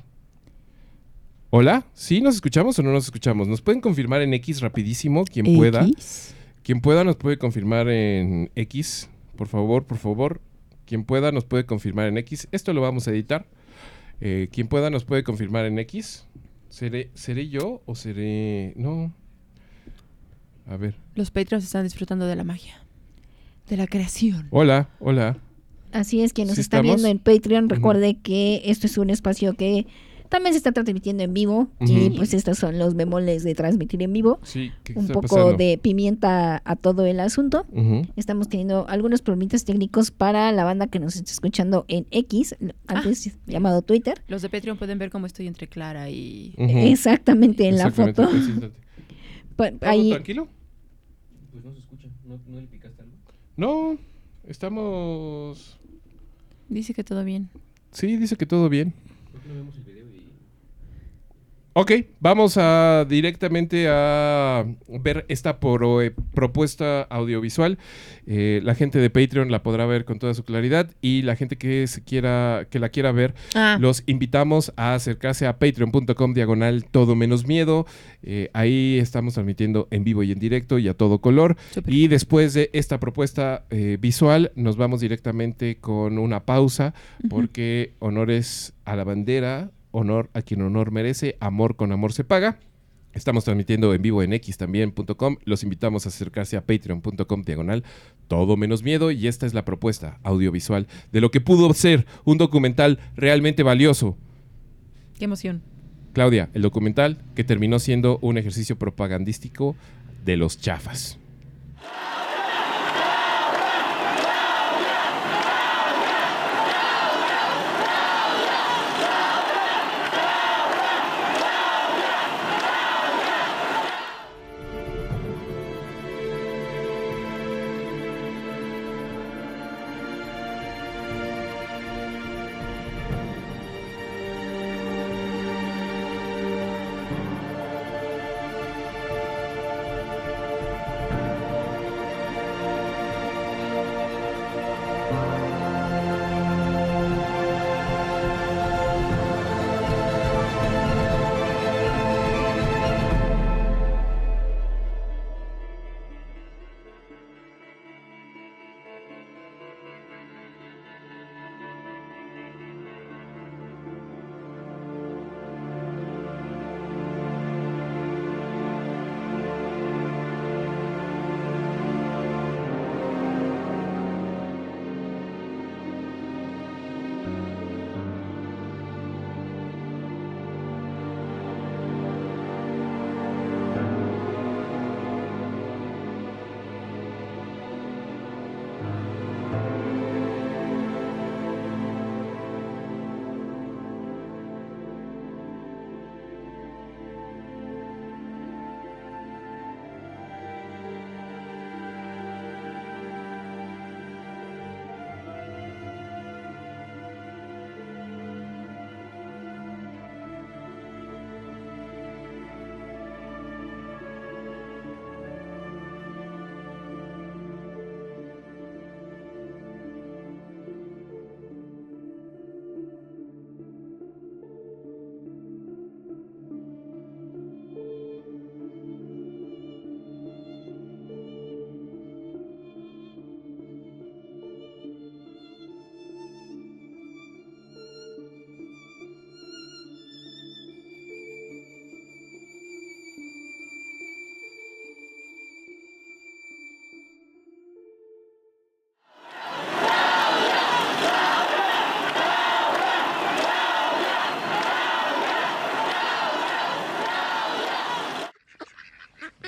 Hola, ¿sí nos escuchamos o no nos escuchamos? Nos pueden confirmar en X rapidísimo, quien pueda. X. Quien pueda nos puede confirmar en X, por favor, por favor. Quien pueda nos puede confirmar en X. Esto lo vamos a editar. Eh, quien pueda nos puede confirmar en X. ¿Seré, ¿Seré yo o seré...? No. A ver. Los Patreons están disfrutando de la magia. De la creación. Hola, hola. Así es, quien nos ¿Sí está estamos? viendo en Patreon, recuerde que esto es un espacio que también se está transmitiendo en vivo. Y pues estos son los bemoles de transmitir en vivo. Sí, ¿qué Un está poco pasando? de pimienta a todo el asunto. Estamos teniendo algunos problemitas técnicos para la banda que nos está escuchando en X, antes llamado Twitter. Los de Patreon pueden ver cómo estoy entre Clara y... Ujú. Exactamente en la foto. Pa- ¿Todo *laughs* ahí, tranquilo? No, estamos... Dice que todo bien. Sí, dice que todo bien. Ok, vamos a directamente a ver esta pro- eh, propuesta audiovisual. Eh, la gente de Patreon la podrá ver con toda su claridad y la gente que se quiera, que la quiera ver, Ah, los invitamos a acercarse a patreon.com diagonal todo menos miedo. Eh, ahí estamos transmitiendo en vivo y en directo y a todo color. Y después de esta propuesta eh, visual, nos vamos directamente con una pausa, porque honores a la bandera, honor a quien honor merece, amor con amor se paga. Estamos transmitiendo en vivo en xtambién.com. Los invitamos a acercarse a patreon.com diagonal todo menos miedo. Y esta es la propuesta audiovisual de lo que pudo ser un documental realmente valioso. Qué emoción. Claudia, el documental que terminó siendo un ejercicio propagandístico de los chafas.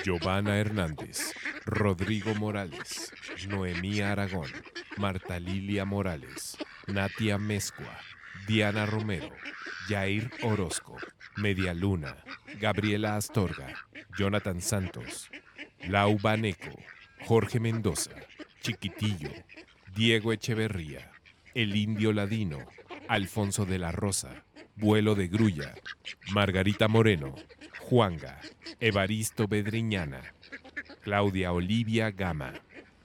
Giovanna Hernández, Rodrigo Morales, Noemí Aragón, Marta Lilia Morales, Natia Mezcua, Diana Romero, Jair Orozco, Media Luna, Gabriela Astorga, Jonathan Santos, Lau Baneco, Jorge Mendoza, Chiquitillo, Diego Echeverría, El Indio Ladino, Alfonso de la Rosa, Vuelo de Grulla, Margarita Moreno, Juanga, Evaristo Bedriñana, Claudia Olivia Gama,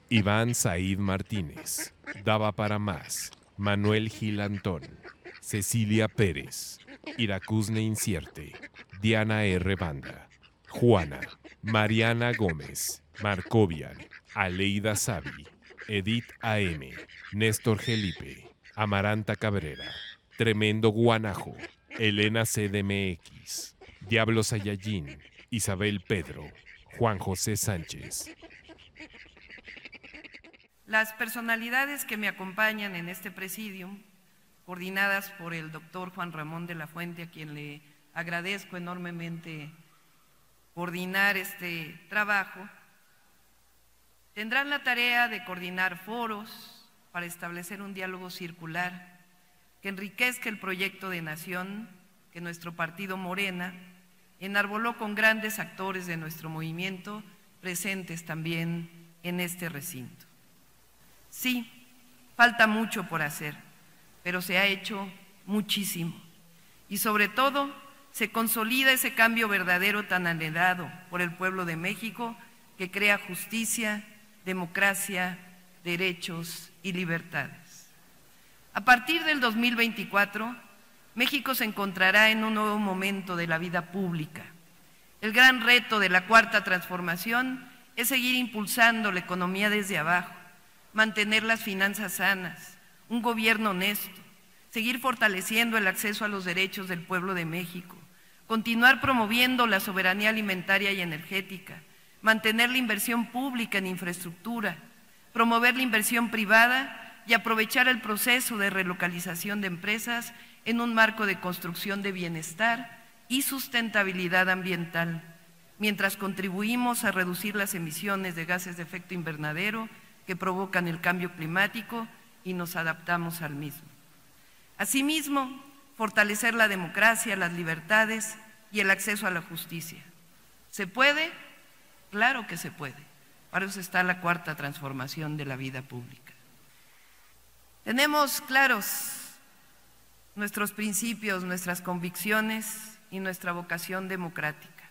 Iván Said Martínez, Daba para Más, Manuel Gil Antón, Cecilia Pérez, Iracusne Incierte, Diana R. Banda, Juana, Mariana Gómez, Marcovian, Aleida Savi, Edith AM, Néstor Gelipe, Amaranta Cabrera, Tremendo Guanajo, Elena CDMX, Diablo Sayayín, Isabel Pedro, Juan José Sánchez. Las personalidades que me acompañan en este presidium, coordinadas por el doctor Juan Ramón de la Fuente, a quien le agradezco enormemente coordinar este trabajo, tendrán la tarea de coordinar foros para establecer un diálogo circular que enriquezca el proyecto de nación que nuestro partido Morena enarboló con grandes actores de nuestro movimiento presentes también en este recinto. Sí, falta mucho por hacer, pero se ha hecho muchísimo. Y sobre todo, se consolida ese cambio verdadero tan anhelado por el pueblo de México que crea justicia, democracia, derechos y libertades. A partir del 2024, México se encontrará en un nuevo momento de la vida pública. El gran reto de la cuarta transformación es seguir impulsando la economía desde abajo, mantener las finanzas sanas, un gobierno honesto, seguir fortaleciendo el acceso a los derechos del pueblo de México, continuar promoviendo la soberanía alimentaria y energética, mantener la inversión pública en infraestructura, promover la inversión privada y aprovechar el proceso de relocalización de empresas en un marco de construcción de bienestar y sustentabilidad ambiental, mientras contribuimos a reducir las emisiones de gases de efecto invernadero que provocan el cambio climático y nos adaptamos al mismo. Asimismo, fortalecer la democracia, las libertades y el acceso a la justicia. ¿Se puede? Claro que se puede. Para eso está la cuarta transformación de la vida pública. Tenemos claros nuestros principios, nuestras convicciones y nuestra vocación democrática.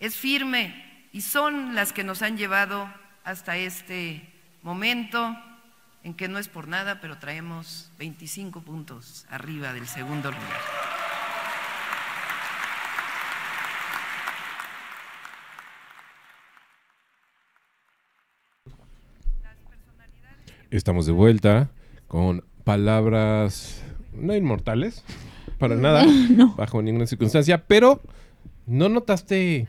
Es firme y son las que nos han llevado hasta este momento en que no es por nada, pero traemos 25 puntos arriba del segundo lugar. Estamos de vuelta con palabras no inmortales, para nada, *laughs* bajo ninguna circunstancia, pero ¿no notaste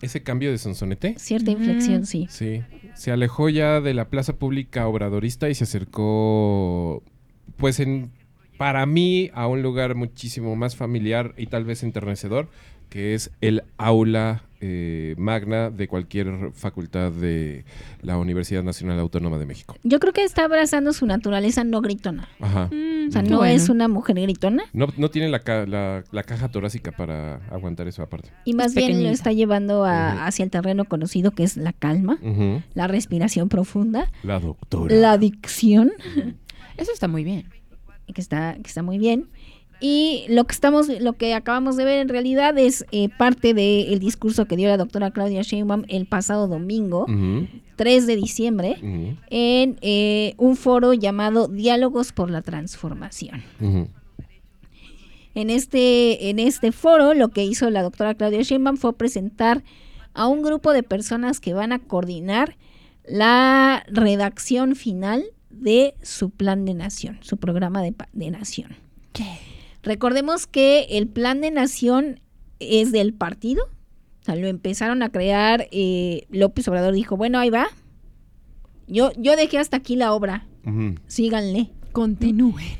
ese cambio de sonsonete? Cierta inflexión, sí. Sí, se alejó ya de la plaza pública obradorista y se acercó, pues en, para mí, a un lugar muchísimo más familiar y tal vez enternecedor, que es el aula eh, magna de cualquier facultad de la Universidad Nacional Autónoma de México. Yo creo que está abrazando su naturaleza no gritona. Ajá. O sea, no bueno. es una mujer gritona No, no tiene la, ca- la- la caja torácica para aguantar eso aparte. y más bien lo está llevando a- hacia el terreno conocido que es la calma, la respiración profunda, La doctora. la dicción, Eso está muy bien. que está, que está muy bien. Y lo que estamos, lo que acabamos de ver en realidad es eh, parte del discurso que dio la doctora Claudia Sheinbaum el pasado domingo, Ujú, 3 de diciembre, en eh, un foro llamado Diálogos por la Transformación. En este, en este foro lo que hizo la doctora Claudia Sheinbaum fue presentar a un grupo de personas que van a coordinar la redacción final de su plan de nación, su programa de, de nación. Recordemos que el plan de nación es del partido, o sea, lo empezaron a crear, eh, López Obrador dijo, bueno, ahí va, yo, yo dejé hasta aquí la obra, síganle. Continúen.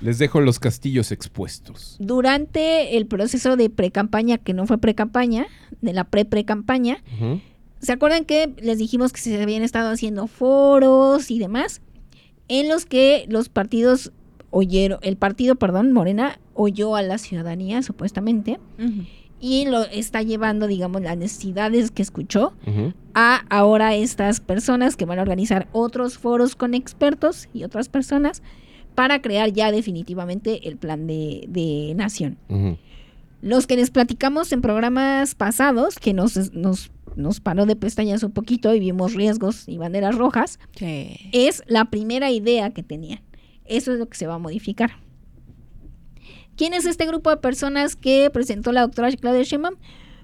Les dejo los castillos expuestos. Durante el proceso de precampaña, que no fue precampaña, de la pre-pre-campaña. ¿Se acuerdan que les dijimos que se habían estado haciendo foros y demás? En los que los partidos oyeron, el partido, perdón, Morena, oyó a la ciudadanía, supuestamente, y lo está llevando, digamos, las necesidades que escuchó a ahora estas personas que van a organizar otros foros con expertos y otras personas para crear ya definitivamente el plan de, de nación. Los que les platicamos en programas pasados, que nos, nos, nos paró de pestañas un poquito y vimos riesgos y banderas rojas, Sí. es la primera idea que tenían. Eso es lo que se va a modificar. ¿Quién es este grupo de personas que presentó la doctora Claudia Sheinbaum?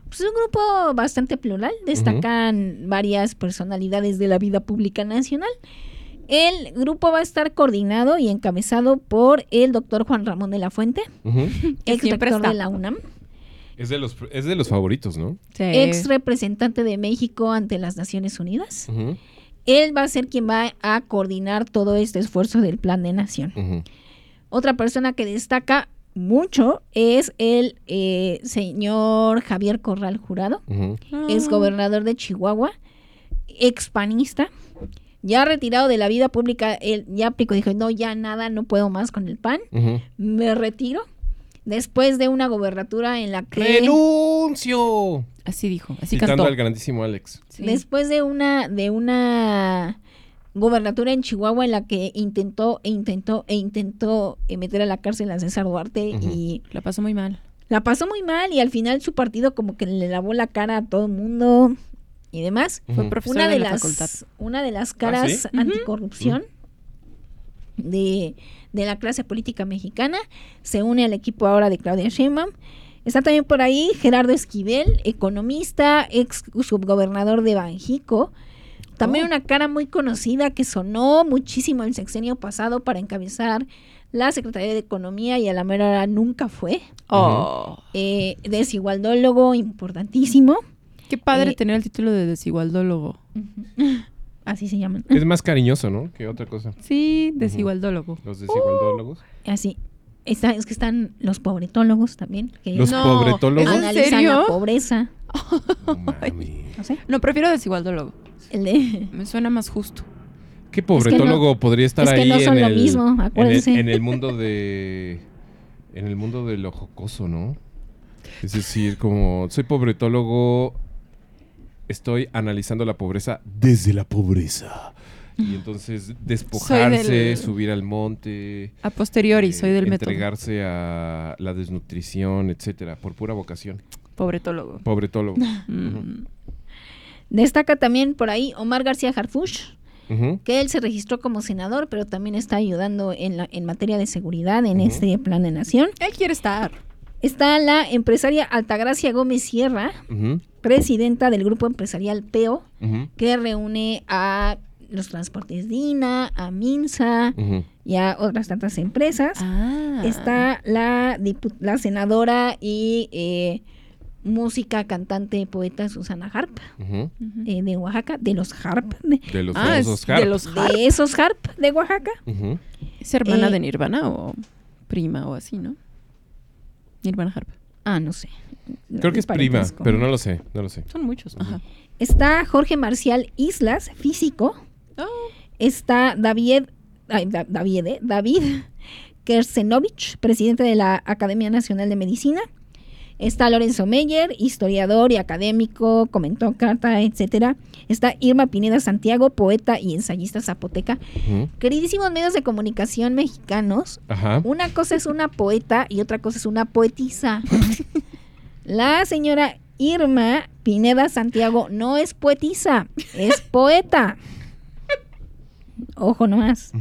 Pues es un grupo bastante plural. Destacan varias personalidades de la vida pública nacional. El grupo va a estar coordinado y encabezado por el doctor Juan Ramón de la Fuente, ex rector de la UNAM, Es, de los, es de los favoritos, ¿no? Sí. ex representante de México ante las Naciones Unidas. Ujú. Él va a ser quien va a coordinar todo este esfuerzo del plan de nación. Otra persona que destaca mucho es el eh, señor Javier Corral Jurado. Ah. es gobernador de Chihuahua, expanista, ya retirado de la vida pública, él ya aplicó, dijo, no, ya nada, no puedo más con el PAN, me retiro. Después de una gobernatura en la que... ¡Renuncio! Así dijo, así Citando cantó. al grandísimo Alex. Sí. Después de una, de una gobernatura en Chihuahua en la que intentó e intentó e intentó eh, meter a la cárcel a César Duarte y La pasó muy mal. la pasó muy mal y al final su partido como que le lavó la cara a todo el mundo y demás. Fue Ujú. profesor Una de, de la las facultad. una de las caras ¿sí? anticorrupción de, de la clase política mexicana se une al equipo ahora de Claudia Sheinbaum. Está también por ahí Gerardo Esquivel, economista, ex subgobernador de Banjico. También Oh. una cara muy conocida que sonó muchísimo el sexenio pasado para encabezar la Secretaría de Economía y a la mera hora nunca fue. Oh, Eh, desigualdólogo importantísimo. qué padre Eh, tener el título de desigualdólogo. Así se llaman. Es más cariñoso, ¿no? Que otra cosa. Sí, desigualdólogo. Los desigualdólogos. Así. Está, es que están los pobretólogos también. Que Los No, pobretólogos. ¿es en analizan serio? la pobreza. No sé. No, prefiero desigualdólogo. El de, Me suena más justo. ¿Qué pobretólogo podría estar es que ahí no son en, lo el, mismo, en el- acuérdense. en el mundo de en el mundo de lo jocoso, ¿no? Es decir, como soy pobretólogo, estoy analizando la pobreza desde la pobreza. Y entonces despojarse, del- subir al monte, A posteriori, eh, soy del método. entregarse a la desnutrición, etcétera, por pura vocación. Pobretólogo. Pobretólogo. *laughs* Mm. Destaca también por ahí Omar García Harfuch, Ujú. que él se registró como senador, pero también está ayudando en, la, en materia de seguridad en este plan de nación. Él quiere estar. Está la empresaria Altagracia Gómez Sierra, presidenta del grupo empresarial PEO, que reúne a los transportes DINA, a MINSA y a otras tantas empresas. Ah. Está la, la senadora y eh, música, cantante, poeta Susana Harp, eh, de Oaxaca, de los Harp, de, De los Ah, famosos de Harp. los Harp. de esos Harp de Oaxaca. Ujú. ¿Es hermana Eh, de Nirvana o prima o así, no? Nirvana Harp. Ah, no sé. Creo que es prima, pero no lo sé, no lo sé. Son muchos. Ajá. Está Jorge Marcial Islas, físico. Oh. Está David, ay, Da- David, eh, David *laughs* Kersenovich, presidente de la Academia Nacional de Medicina. Está Lorenzo Meyer, historiador y académico, comentócrata, etcétera. Está Irma Pineda Santiago, poeta y ensayista zapoteca. Queridísimos medios de comunicación mexicanos, Ajá. una cosa es una poeta y otra cosa es una poetisa. *laughs* La señora Irma Pineda Santiago no es poetisa, es poeta. Ojo nomás.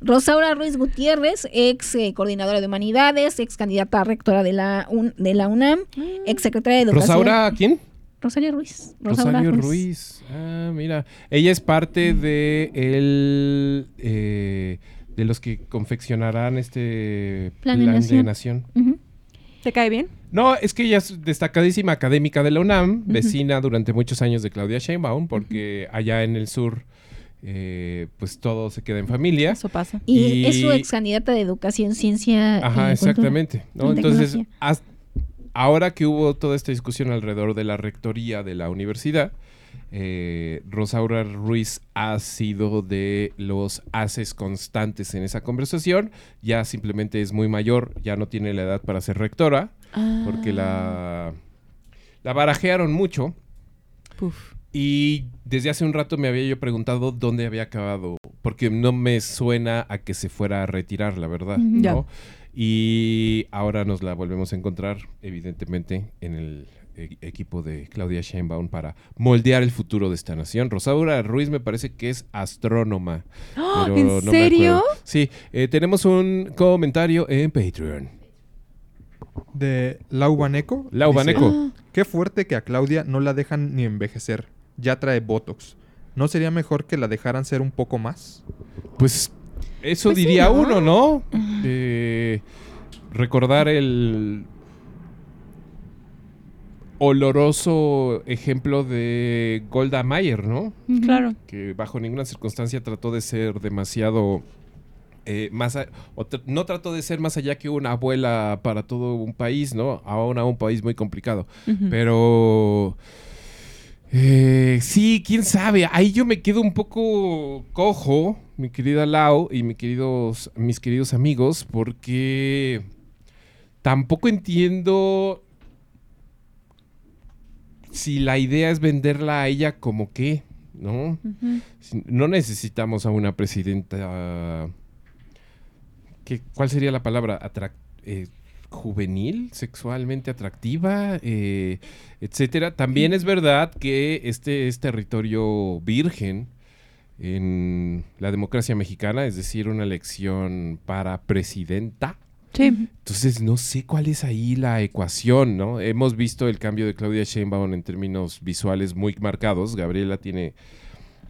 Rosaura Ruiz Gutiérrez, ex eh, coordinadora de humanidades, ex candidata a rectora de la, Un- de la UNAM, ex secretaria de educación. ¿Rosaura quién? Rosario Ruiz. Rosaura Rosario Ruiz. Ruiz. Ah, mira. Ella es parte de el eh, de los que confeccionarán este Plan plan, de de nación. nación. Ujú. ¿Te cae bien? No, es que ella es destacadísima académica de la UNAM, vecina durante muchos años de Claudia Sheinbaum, porque allá en el sur, eh, pues todo se queda en familia. Eso pasa. Y, Y- es su ex candidata de educación, ciencia. y Ajá, cultura. exactamente. ¿no? y Entonces, ahora que hubo toda esta discusión alrededor de la rectoría de la universidad, eh, Rosaura Ruiz ha sido de los haces constantes en esa conversación. Ya simplemente es muy mayor, ya no tiene la edad para ser rectora, porque la, la barajearon mucho. Puf. Y desde hace un rato me había yo preguntado dónde había acabado, porque no me suena a que se fuera a retirar, la verdad, Ujú. Ya. ¿no? Y ahora nos la volvemos a encontrar, evidentemente, en el e- equipo de Claudia Sheinbaum para moldear el futuro de esta nación. Rosaura Ruiz me parece que es astrónoma. *gasps* Pero ¿En no me serio? Sí, eh, tenemos un comentario en Patreon. De Lau Baneco. Lau dice. Ah. Qué fuerte que a Claudia no la dejan ni envejecer. Ya trae Botox. ¿No sería mejor que la dejaran ser un poco más? Pues eso Pues sí, diría ¿no? uno, ¿no? Eh, recordar el oloroso ejemplo de Golda Meir, ¿no? Claro. Que bajo ninguna circunstancia trató de ser demasiado... eh, más a- o tr- no trató de ser más allá que una abuela para todo un país, ¿no? Ahora un país muy complicado. Pero... eh, sí, quién sabe. Ahí yo me quedo un poco cojo, mi querida Lau y mi queridos, mis queridos amigos, porque tampoco entiendo si la idea es venderla a ella como qué, ¿no? No necesitamos a una presidenta. ¿qué- ¿Cuál sería la palabra? Atrac- eh, juvenil, sexualmente atractiva, eh, etcétera. También es verdad que este es territorio virgen en la democracia mexicana, es decir, una elección para presidenta. Sí. Entonces no sé cuál es ahí la ecuación, ¿no? Hemos visto el cambio de Claudia Sheinbaum en términos visuales muy marcados. Gabriela tiene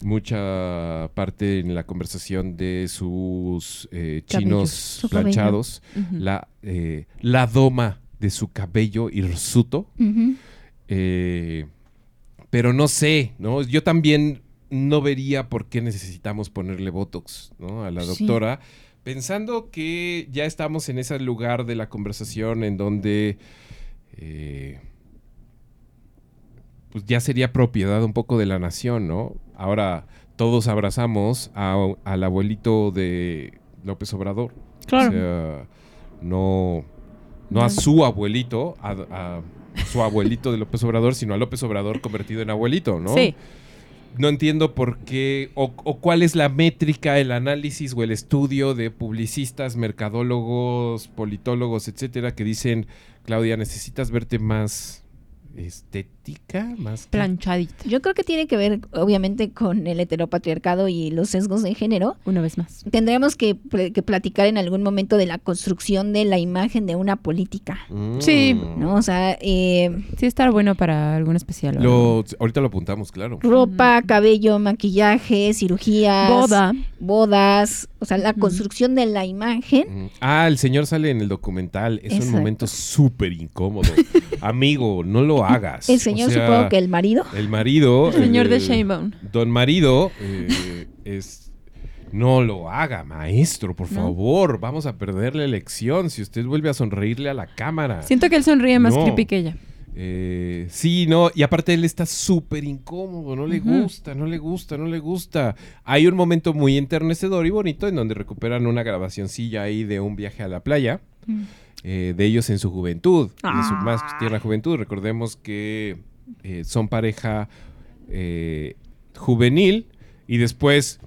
mucha parte en la conversación de sus eh, chinos su planchados, la, eh, la doma de su cabello hirsuto. Eh, pero no sé, ¿no? Yo también no vería por qué necesitamos ponerle Botox, ¿no? A la Sí. doctora, pensando que ya estamos en ese lugar de la conversación en donde pues ya sería propiedad un poco de la nación, ¿no? Ahora todos abrazamos a- al abuelito de López Obrador. Claro. O sea, no, no a su abuelito, a, a su abuelito de López Obrador, sino a López Obrador convertido en abuelito, ¿no? Sí. No entiendo por qué o, o cuál es la métrica, el análisis o el estudio de publicistas, mercadólogos, politólogos, etcétera, que dicen, Claudia, necesitas verte más estética, más... Planchadita. Yo creo que tiene que ver, obviamente, con el heteropatriarcado y los sesgos de género. Una vez más. Tendremos que, pl- que platicar en algún momento de la construcción de la imagen de una política, Mm. Sí. ¿no? O sea, eh, Sí, estar bueno para algún especial. Lo, ahorita lo apuntamos, claro. ropa, cabello, maquillaje, cirugías, Boda. bodas, o sea, la construcción de la imagen. Mm. Ah, el señor sale en el documental. Es un momento súper incómodo. *laughs* Amigo, no lo hagas. El señor, O sea, supongo que el marido. El marido. El señor de el- Sheinbaum. Don marido eh, es... No lo haga, maestro, por ¿No? favor. Vamos a perder la elección si usted vuelve a sonreírle a la cámara. Siento que él sonríe más No. creepy que ella. Eh, sí, no, y aparte él está súper incómodo, no le gusta, no le gusta, no le gusta. Hay un momento muy enternecedor y bonito en donde recuperan una grabacioncilla ahí de un viaje a la playa, eh, de ellos en su juventud, en su más tierna juventud. Recordemos que eh, son pareja eh, juvenil y después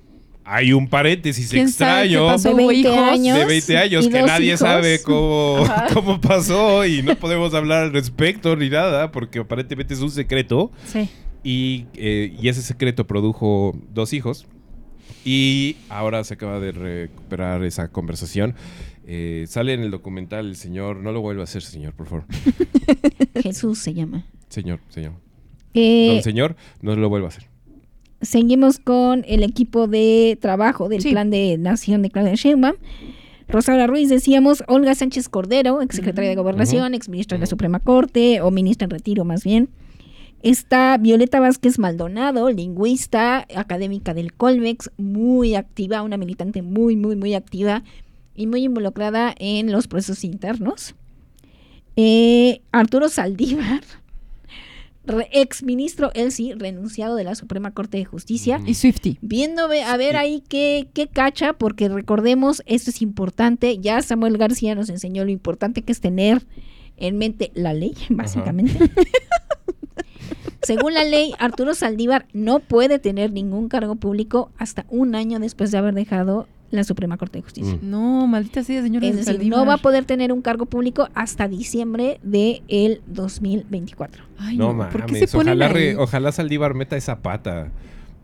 hay un paréntesis ¿Quién sabe qué extraño pasó? De Hubo 20 hijos años. de 20 años y que dos nadie hijos. sabe cómo, *laughs* cómo pasó y no podemos hablar al respecto ni nada porque aparentemente es un secreto Sí. y, eh, y ese secreto produjo dos hijos y ahora se acaba de recuperar esa conversación. Eh, sale en el documental el señor, no lo vuelva a hacer señor, por favor. *laughs* Jesús se llama. Señor, señor. Eh, Don señor, no lo vuelva a hacer. seguimos con el equipo de trabajo del Sí. plan de nación de Claudia Sheinbaum. Rosaura Ruiz, decíamos, Olga Sánchez Cordero, exsecretaria de Gobernación, exministra de la Suprema Corte, o ministra en retiro más bien. Está Violeta Vázquez Maldonado, lingüista, académica del Colmex, muy activa, una militante muy, muy, muy activa y muy involucrada en los procesos internos. Eh, Arturo Saldívar, exministro, él sí, renunciado de la Suprema Corte de Justicia. Y Swifty. Viendo a ver ahí qué, qué cacha, porque recordemos, esto es importante, ya Samuel García nos enseñó lo importante que es tener en mente la ley, *laughs* básicamente. *laughs* Según la ley, Arturo Saldívar no puede tener ningún cargo público hasta un año después de haber dejado la Suprema Corte de Justicia. Mm. No, maldita sea, señor Es decir, no va a poder tener un cargo público hasta diciembre del 2024. Ay, No no, ¿por qué se ojalá, re- ojalá Saldívar meta esa pata.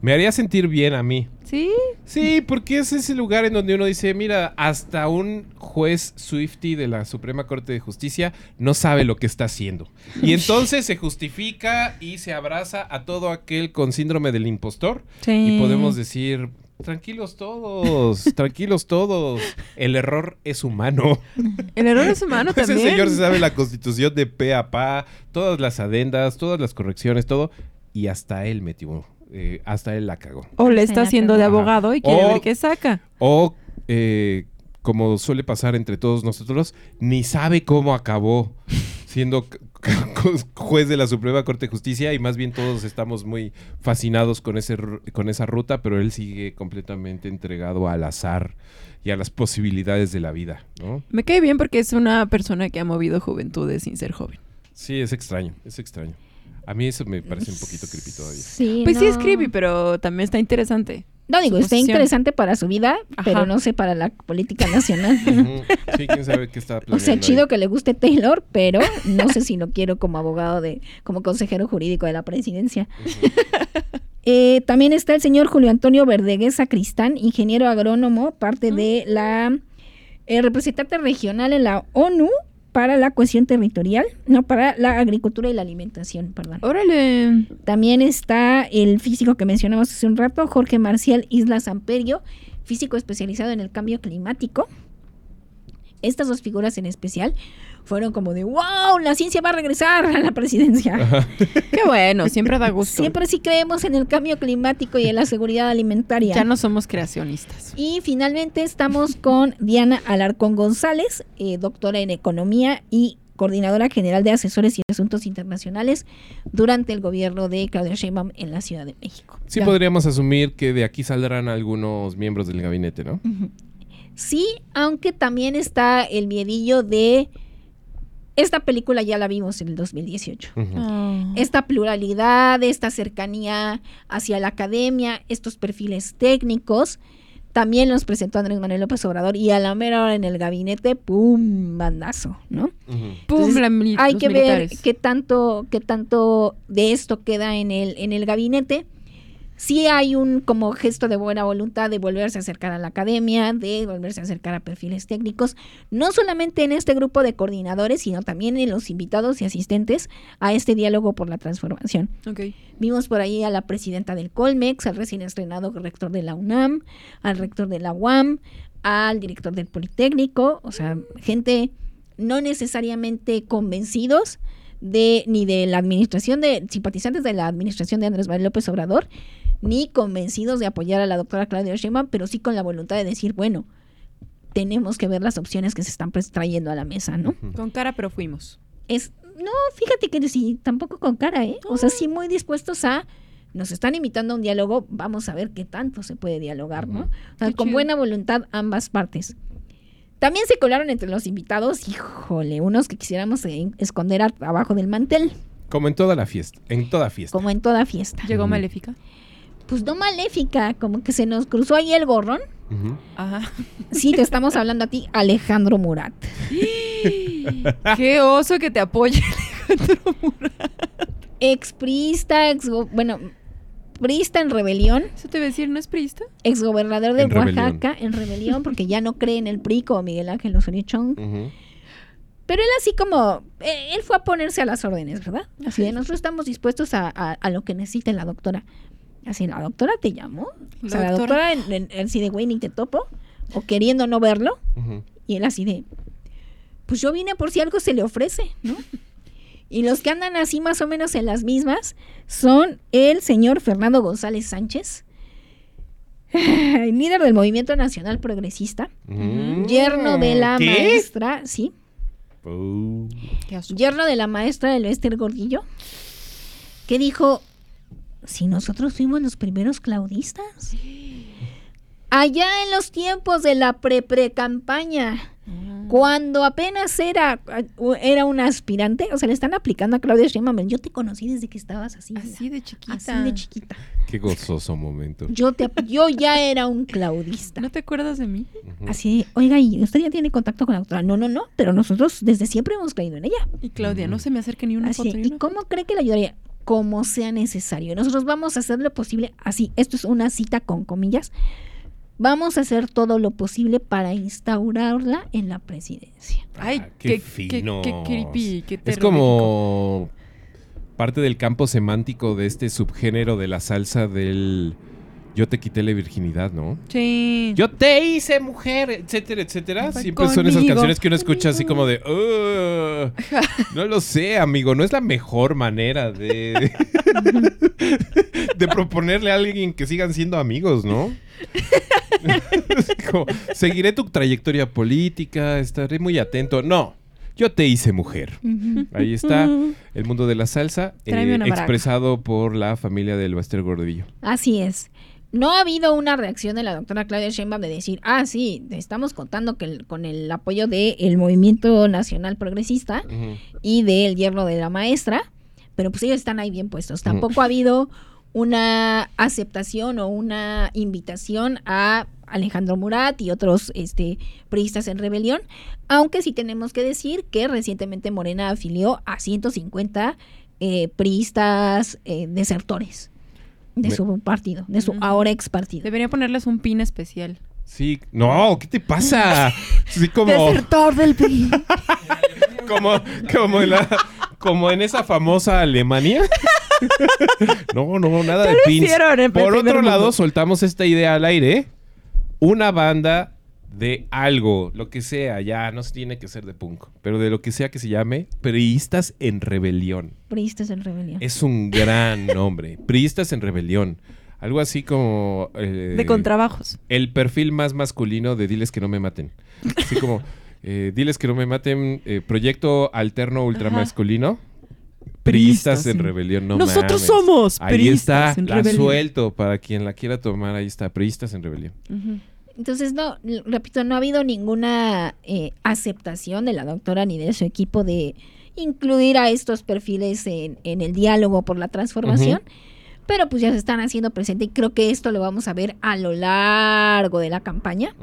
Me haría sentir bien a mí. Sí, Sí, porque es ese lugar en donde uno dice, mira, hasta un juez Swifty de la Suprema Corte de Justicia no sabe lo que está haciendo. Y entonces se justifica y se abraza a todo aquel con síndrome del impostor. sí. Y podemos decir, tranquilos todos, *laughs* tranquilos todos. El error es humano. El error es humano *laughs* Ese también. señor se sabe la constitución de pe a pa, todas las adendas, todas las correcciones, todo. Y hasta él metió, eh, hasta él la cagó. O le está haciendo de abogado y quiere O- ver qué saca. O, eh, como suele pasar entre todos nosotros, ni sabe cómo acabó siendo *laughs* juez de la Suprema Corte de Justicia y más bien todos estamos muy fascinados con, ese, con esa ruta, pero él sigue completamente entregado al azar y a las posibilidades de la vida, ¿no? Me cae bien porque es una persona que ha movido juventudes sin ser joven. Sí, es extraño, es extraño. A mí eso me parece un poquito creepy todavía. Sí, Pues sí es creepy, pero también está interesante. No digo, está interesante para su vida, Ajá. pero no sé para la política nacional. *laughs* Sí, quién sabe qué está O sea, planeando chido ahí. que le guste Taylor, pero no sé si lo quiero como abogado de, como consejero jurídico de la presidencia. *laughs* Eh, también está el señor Julio Antonio Verdeguez Sacristán, ingeniero agrónomo, parte de la eh, representante regional en la ONU para la cohesión territorial, no, para la agricultura y la alimentación, perdón. Órale. También está el físico que mencionamos hace un rato, Jorge Marcial Isla Samperio, físico especializado en el cambio climático. Estas dos figuras en especial fueron como de, wow, la ciencia va a regresar a la presidencia. *laughs* Qué bueno, siempre da gusto. Siempre sí creemos en el cambio climático y en la seguridad alimentaria. Ya no somos creacionistas. Y finalmente estamos con *laughs* Diana Alarcón González, eh, doctora en economía y coordinadora general de asesores y asuntos internacionales durante el gobierno de Claudia Sheinbaum en la Ciudad de México. Sí Ya. podríamos asumir que de aquí saldrán algunos miembros del gabinete, ¿no? Sí, aunque también está el miedillo de esta película ya la vimos en el 2018. Ujú. Ah. Esta pluralidad, esta cercanía hacia la academia, estos perfiles técnicos, también los presentó Andrés Manuel López Obrador y a la mera hora en el gabinete, ¡pum! bandazo, ¿no? Ujú. Pum, Entonces, la mili- Hay que militares. ver qué tanto, qué tanto de esto queda en el, en el gabinete. Sí hay un como gesto de buena voluntad de volverse a acercar a la academia, de volverse a acercar a perfiles técnicos, no solamente en este grupo de coordinadores, sino también en los invitados y asistentes a este diálogo por la transformación. Ok. Vimos por ahí a la presidenta del Colmex, al recién estrenado rector de la UNAM, al rector de la UAM, al director del Politécnico, o sea, gente no necesariamente convencidos de ni de la administración de simpatizantes de la administración de Andrés Manuel López Obrador, ni convencidos de apoyar a la doctora Claudia Sheinbaum, pero sí con la voluntad de decir, bueno, tenemos que ver las opciones que se están pues, trayendo a la mesa, ¿no? Con cara, pero fuimos. es no fíjate que sí tampoco con cara eh o sea sí muy dispuestos a nos están invitando a un diálogo vamos a ver qué tanto se puede dialogar no o sea, con buena voluntad ambas partes también se colaron entre los invitados híjole unos que quisiéramos eh, esconder abajo del mantel Como en toda la fiesta, en toda fiesta. como en toda fiesta Llegó. Maléfica. Pues no maléfica como que se nos cruzó ahí el gorrón Ujú. Ajá. sí te estamos hablando a ti Alejandro Murat *gasps* Qué oso que te apoye. expriista ex bueno priista en rebelión Eso te iba a decir, ¿no es priista? exgobernador de En rebelión. Oaxaca en rebelión porque ya no cree en el PRI como Miguel Ángel Osorio Chong. Ujú. Pero él así como, eh, él fue a ponerse a las órdenes, ¿verdad? Así de nosotros estamos dispuestos a, a- a lo que necesite la doctora. Así, la doctora te llamó. O La sea, la doctora. doctora en- en- así de, güey, ni te topo. O queriendo no verlo. Y él así de, pues yo vine por si algo se le ofrece, ¿no? Y los que andan así más o menos en las mismas son el señor Fernando González Sánchez, líder del Movimiento Nacional Progresista, Mm. yerno de la ¿Qué? maestra, sí, Uh, yerno de la maestra del Esther Gordillo, que dijo, si nosotros fuimos los primeros claudistas, allá en los tiempos de la pre-pre-campaña, cuando apenas era, era un aspirante, o sea, le están aplicando a Claudia Sheinbaum, yo te conocí desde que estabas así, Así de chiquita. así de chiquita. qué gozoso momento. Yo, te, yo ya era un claudista. ¿No te acuerdas de mí? Ujú. Así, de, oiga, ¿y usted ya tiene contacto con la doctora? No, no, no, pero nosotros desde siempre hemos creído en ella. Y Claudia, no se me acerque ni una Así, foto ni ¿Y una cómo cree que le ayudaría? Como sea necesario. Nosotros vamos a hacer lo posible, así, esto es una cita con comillas, vamos a hacer todo lo posible para instaurarla en la presidencia. Ay, Ah, qué, qué qué, finos. qué creepy, qué Es terrorífico. como parte del campo semántico de este subgénero de la salsa del yo te quité la virginidad, ¿no? Sí. Yo te hice mujer, etcétera, etcétera. Fue Siempre son esas canciones que uno escucha así como de, no lo sé, amigo, no es la mejor manera de de proponerle a alguien que sigan siendo amigos, ¿no? Es como, seguiré tu trayectoria política, estaré muy atento. No, yo te hice mujer. Ahí está el mundo de la salsa, eh, expresado por la familia del Baster Gordillo. Así es. No ha habido una reacción de la doctora Claudia Sheinbaum de decir, ah, sí, estamos contando que el- con el apoyo del Movimiento Nacional Progresista y del hierro de la maestra, pero pues ellos están ahí bien puestos. Tampoco ha habido una aceptación o una invitación a Alejandro Murat y otros este, priistas en rebelión, aunque sí tenemos que decir que recientemente Morena afilió a 150 eh, priistas eh, desertores de Me- su partido, de su ahora ex partido. Debería ponerles un pin especial. Sí, no, ¿qué te pasa? *laughs* Sí, como, Desertor del PRI. *laughs* como, como, en la- como en esa famosa Alemania. *laughs* No, no, nada de pins. hicieron en Por otro lado, soltamos esta idea al aire. Una banda de algo, lo que sea, ya no se tiene que ser de punk, pero de lo que sea que se llame, Priistas en Rebelión. Priistas en rebelión. Es un gran nombre. Priistas en Rebelión. Algo así como... eh, De contrabajos. el perfil más masculino de Diles que no me maten. Así como, *laughs* eh, Diles que no me maten, eh, proyecto alterno ultramasculino. Priistas en rebelión, no Nosotros mames. somos Ahí está, en la rebelión. suelto para quien la quiera tomar, ahí está, Priistas en rebelión. Entonces, no, repito, no ha habido ninguna eh, aceptación de la doctora ni de su equipo de incluir a estos perfiles en, en el diálogo por la transformación. Pero pues ya se están haciendo presente y creo que esto lo vamos a ver a lo largo de la campaña,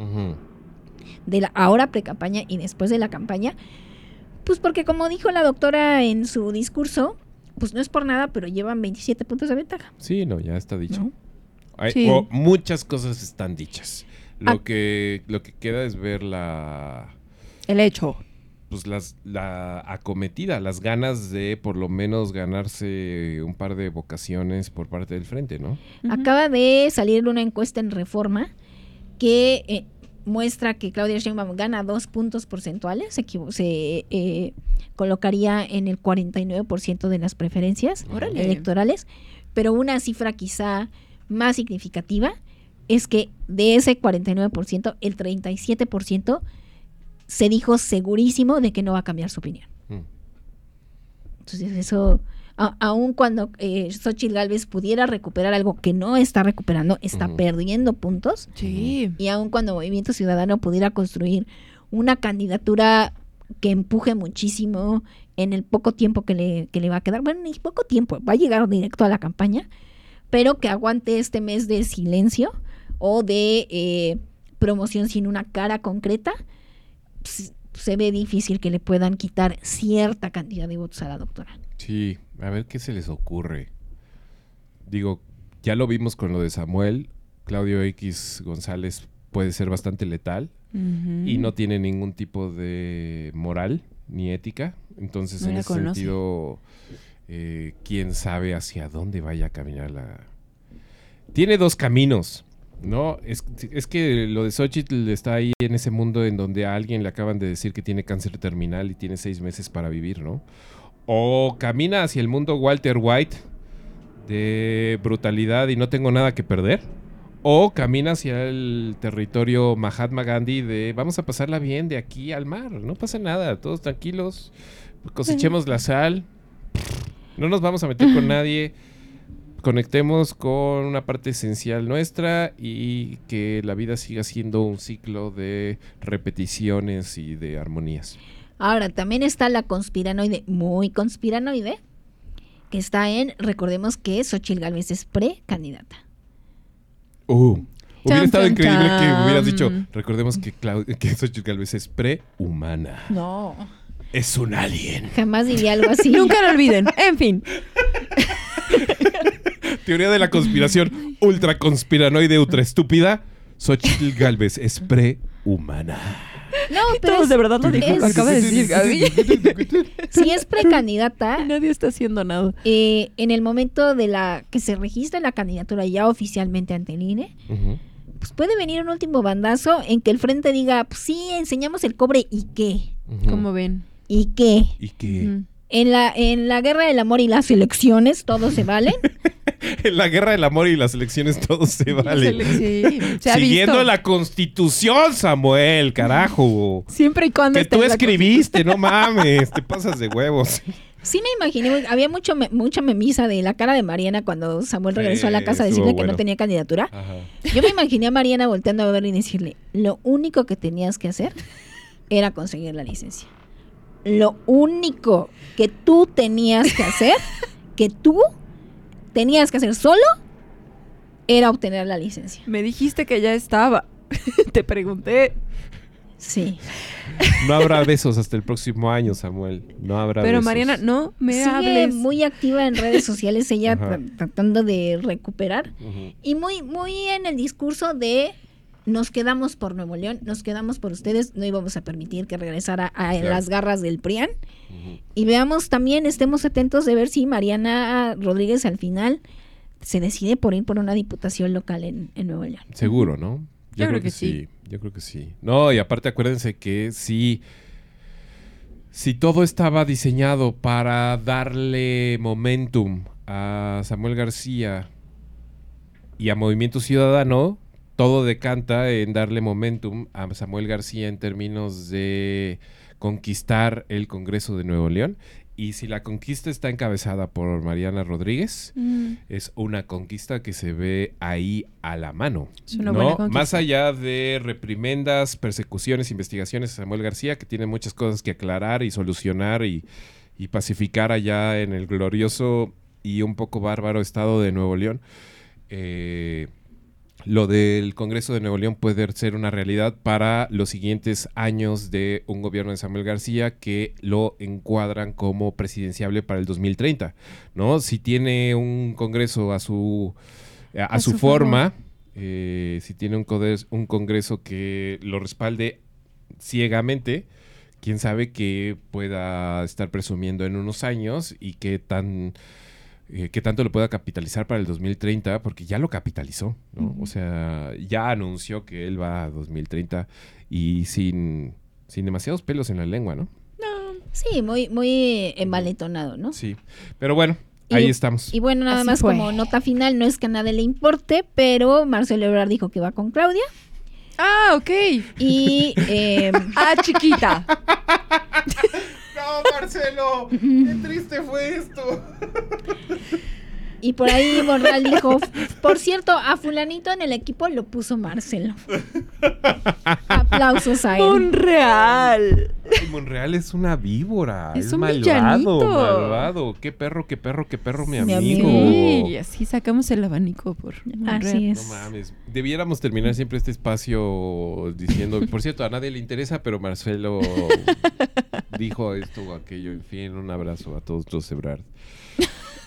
de la ahora pre-campaña y después de la campaña. Pues porque como dijo la doctora en su discurso, pues no es por nada, pero llevan 27 puntos de ventaja. Sí, no, ya está dicho. ¿no? Hay- Sí. o muchas cosas están dichas. Lo, Ah. que, lo que queda es ver la... El hecho. pues las, la acometida, las ganas de por lo menos ganarse un par de vocaciones por parte del frente, ¿no? Acaba de salir una encuesta en Reforma que eh, muestra que Claudia Sheinbaum gana dos puntos porcentuales, se, se, eh, colocaría en el 49% de las preferencias Órale. electorales, pero una cifra quizá más significativa es que de ese 49%, el 37% se dijo segurísimo de que no va a cambiar su opinión. Mm. Entonces eso, a- aun cuando eh, Xochitl Galvez pudiera recuperar algo que no está recuperando, está perdiendo puntos, Sí. y aun cuando Movimiento Ciudadano pudiera construir una candidatura que empuje muchísimo en el poco tiempo que le, que le va a quedar, bueno, ni poco tiempo, va a llegar directo a la campaña, pero que aguante este mes de silencio o de eh, promoción sin una cara concreta, pues, se ve difícil que le puedan quitar cierta cantidad de votos a la doctora. Sí, a ver qué se les ocurre. Digo, ya lo vimos con lo de Samuel. Claudio X González puede ser bastante letal y no tiene ningún tipo de moral ni ética. Entonces, No en ese conoce. sentido, eh, quién sabe hacia dónde vaya a caminar la. Tiene dos caminos. No, es, es que lo de Xochitl está ahí en ese mundo en donde a alguien le acaban de decir que tiene cáncer terminal y tiene seis meses para vivir, ¿no? O camina hacia el mundo Walter White de brutalidad y no tengo nada que perder. O camina hacia el territorio Mahatma Gandhi de vamos a pasarla bien de aquí al mar, no pasa nada, todos tranquilos, cosechemos la sal, no nos vamos a meter con *laughs* nadie, conectemos con una parte esencial nuestra y que la vida siga siendo un ciclo de repeticiones y de armonías. Ahora, también está la conspiranoide, muy conspiranoide, que está en, recordemos que Xochitl Gálvez es precandidata. Uh, hubiera Chan, estado chan, increíble que hubieras dicho, recordemos que, Clau que Xochitl Gálvez es prehumana. No, Es un alien. jamás diría algo así. *laughs* Nunca lo olviden. En fin. *laughs* Teoría de la conspiración ultra conspiranoide ultra estúpida. Xochitl Galvez es prehumana. No, pero Todos es- de verdad lo dijo. Lo es- acaba de decir Gaby. *laughs* si es precandidata, *laughs* Nadie está haciendo nada. eh, en el momento de la que se registre la candidatura ya oficialmente ante el INE, pues puede venir un último bandazo en que el frente diga, pues sí, enseñamos el cobre y qué, Ujú. Como ven. y qué. ¿Y qué? En la, en la guerra del amor y las elecciones, todo se vale. *laughs* *laughs* En la guerra del amor y las elecciones todo se vale. Sí, se ha *laughs* Siguiendo visto. la constitución, Samuel, carajo. Siempre y cuando Que tú escribiste, no mames, te *laughs* pasas de huevos. Sí me imaginé, había mucho mucha memisa de la cara de Mariana cuando Samuel regresó a la casa a decirle que no tenía candidatura. Ajá. Yo me imaginé a Mariana volteando a ver y decirle, lo único que tenías que hacer era conseguir la licencia. Lo único que tú tenías que hacer, que tú tenías que hacer solo, era obtener la licencia. Me dijiste que ya estaba. *laughs* Te pregunté. Sí. No habrá besos hasta el próximo año, Samuel. No habrá Pero besos. Mariana, no me Sigue hables. muy activa en redes sociales ella tratando de recuperar y muy muy en el discurso de nos quedamos por Nuevo León, nos quedamos por ustedes, no íbamos a permitir que regresara a Claro. las garras del PRIAN. Y veamos también, estemos atentos de ver si Mariana Rodríguez al final se decide por ir por una diputación local en, en Nuevo León. Seguro, ¿no? Yo creo que sí. Yo creo que sí. No, y aparte acuérdense que si, si todo estaba diseñado para darle momentum a Samuel García y a Movimiento Ciudadano, todo decanta en darle momentum a Samuel García en términos de conquistar el Congreso de Nuevo León. Y si la conquista está encabezada por Mariana Rodríguez, Mm, es una conquista que se ve ahí a la mano. Es una ¿no? buena conquista. Más allá de reprimendas, persecuciones, investigaciones a Samuel García, que tiene muchas cosas que aclarar y solucionar y, y pacificar allá en el glorioso y un poco bárbaro estado de Nuevo León. eh, lo del Congreso de Nuevo León puede ser una realidad para los siguientes años de un gobierno de Samuel García que lo encuadran como presidenciable para el 2030, ¿no? Si tiene un Congreso a su a, A su su forma, eh, si tiene un, codes- un Congreso que lo respalde ciegamente, quién sabe que pueda estar presumiendo en unos años y qué tan eh, qué tanto lo pueda capitalizar para el 2030, porque ya lo capitalizó, ¿no? O sea, ya anunció que él va a 2030 y sin, sin demasiados pelos en la lengua, ¿no? Sí, muy muy embaletonado, ¿no? Sí. Pero bueno, ahí estamos. Y bueno, nada Así más fue. como nota final, no es que a nadie le importe, pero Marcelo Ebrard dijo que va con Claudia Ah, ok. y *laughs* eh, Ah, chiquita. *laughs* No, Marcelo, qué triste fue esto. *laughs* Y por ahí Monreal dijo, por cierto, a fulanito en el equipo lo puso Marcelo. Aplausos a él. Monreal. Ay, Monreal es una víbora. Es Es, un malvado, villanito. malvado. Qué perro, qué perro, qué perro, mi, Mi amigo. amigo. Sí, y así sacamos el abanico por Monreal. Así No es. mames. Debiéramos terminar siempre este espacio diciendo, por cierto, a nadie le interesa, pero Marcelo *laughs* dijo esto o aquello. En fin, un abrazo a todos los Ebrard.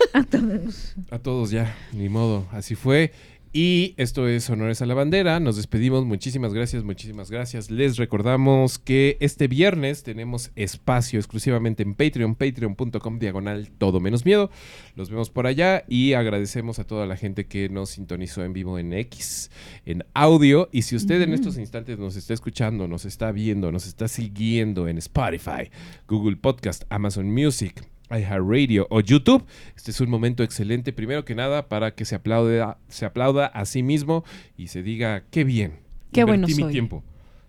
*laughs* A todos. A todos ya, ni modo, así fue. Y esto es Honores a la Bandera. Nos despedimos. Muchísimas gracias, muchísimas gracias. Les recordamos que este viernes tenemos espacio exclusivamente en Patreon, patreon.com diagonal todo menos miedo. Los vemos por allá y agradecemos a toda la gente que nos sintonizó en vivo en X, en audio. Y si usted en estos instantes nos está escuchando, nos está viendo, nos está siguiendo en Spotify, Google Podcast, Amazon Music, iHeartRadio o YouTube. Este es un momento excelente, primero que nada, para que se aplaude, se aplauda a sí mismo y se diga, qué bien. Qué bueno invertí mi soy". tiempo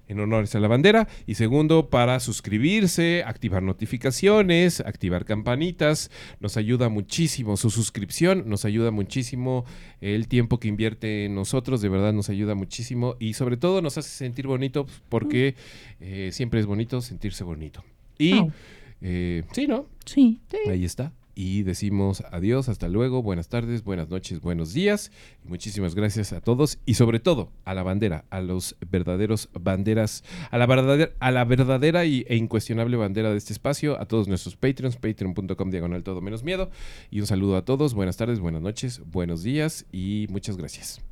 en honores a la bandera. Y segundo, para suscribirse, activar notificaciones, activar campanitas. Nos ayuda muchísimo su suscripción, nos ayuda muchísimo el tiempo que invierte en nosotros, de verdad nos ayuda muchísimo y sobre todo nos hace sentir bonito porque eh, siempre es bonito sentirse bonito. Y Oh. Eh, sí, ¿no? Sí. Ahí está. Y decimos adiós, hasta luego, buenas tardes, buenas noches, buenos días. Y muchísimas gracias a todos y sobre todo a la bandera, a los verdaderos banderas, a la verdadera, a la verdadera y, e incuestionable bandera de este espacio, a todos nuestros Patreons, patreon.com diagonal todo menos miedo. Y un saludo a todos, buenas tardes, buenas noches, buenos días y muchas gracias.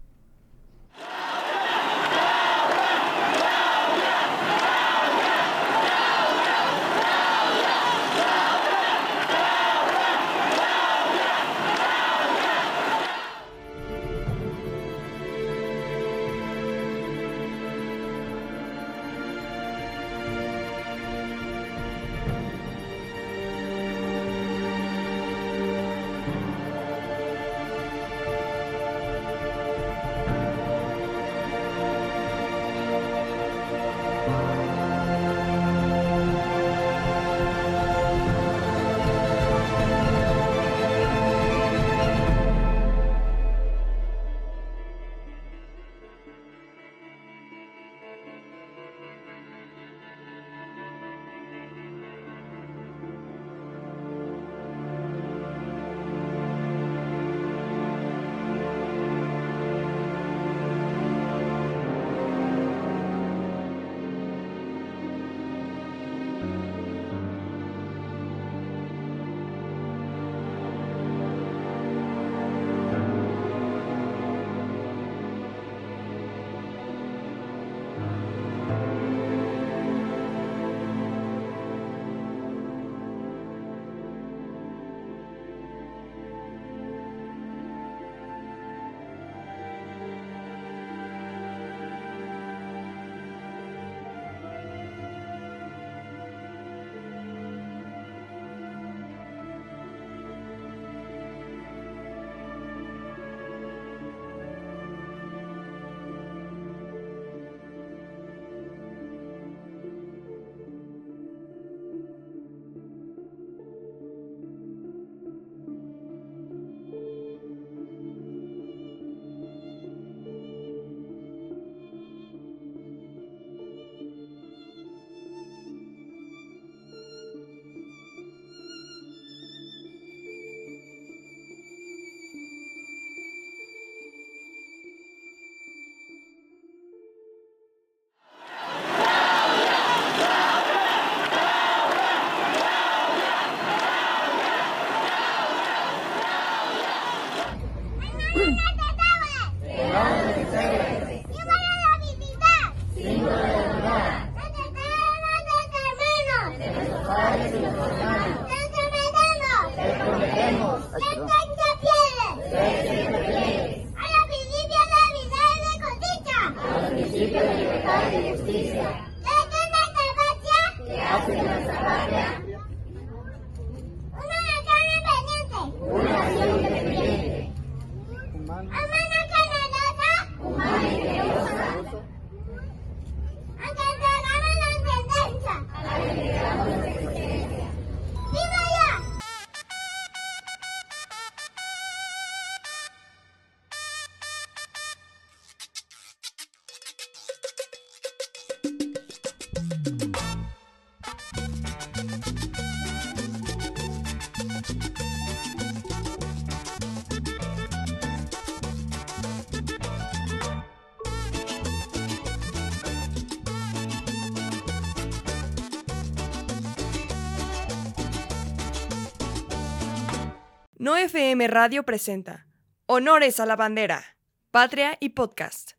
No FM Radio presenta Honores a la Bandera, Patria y Podcast.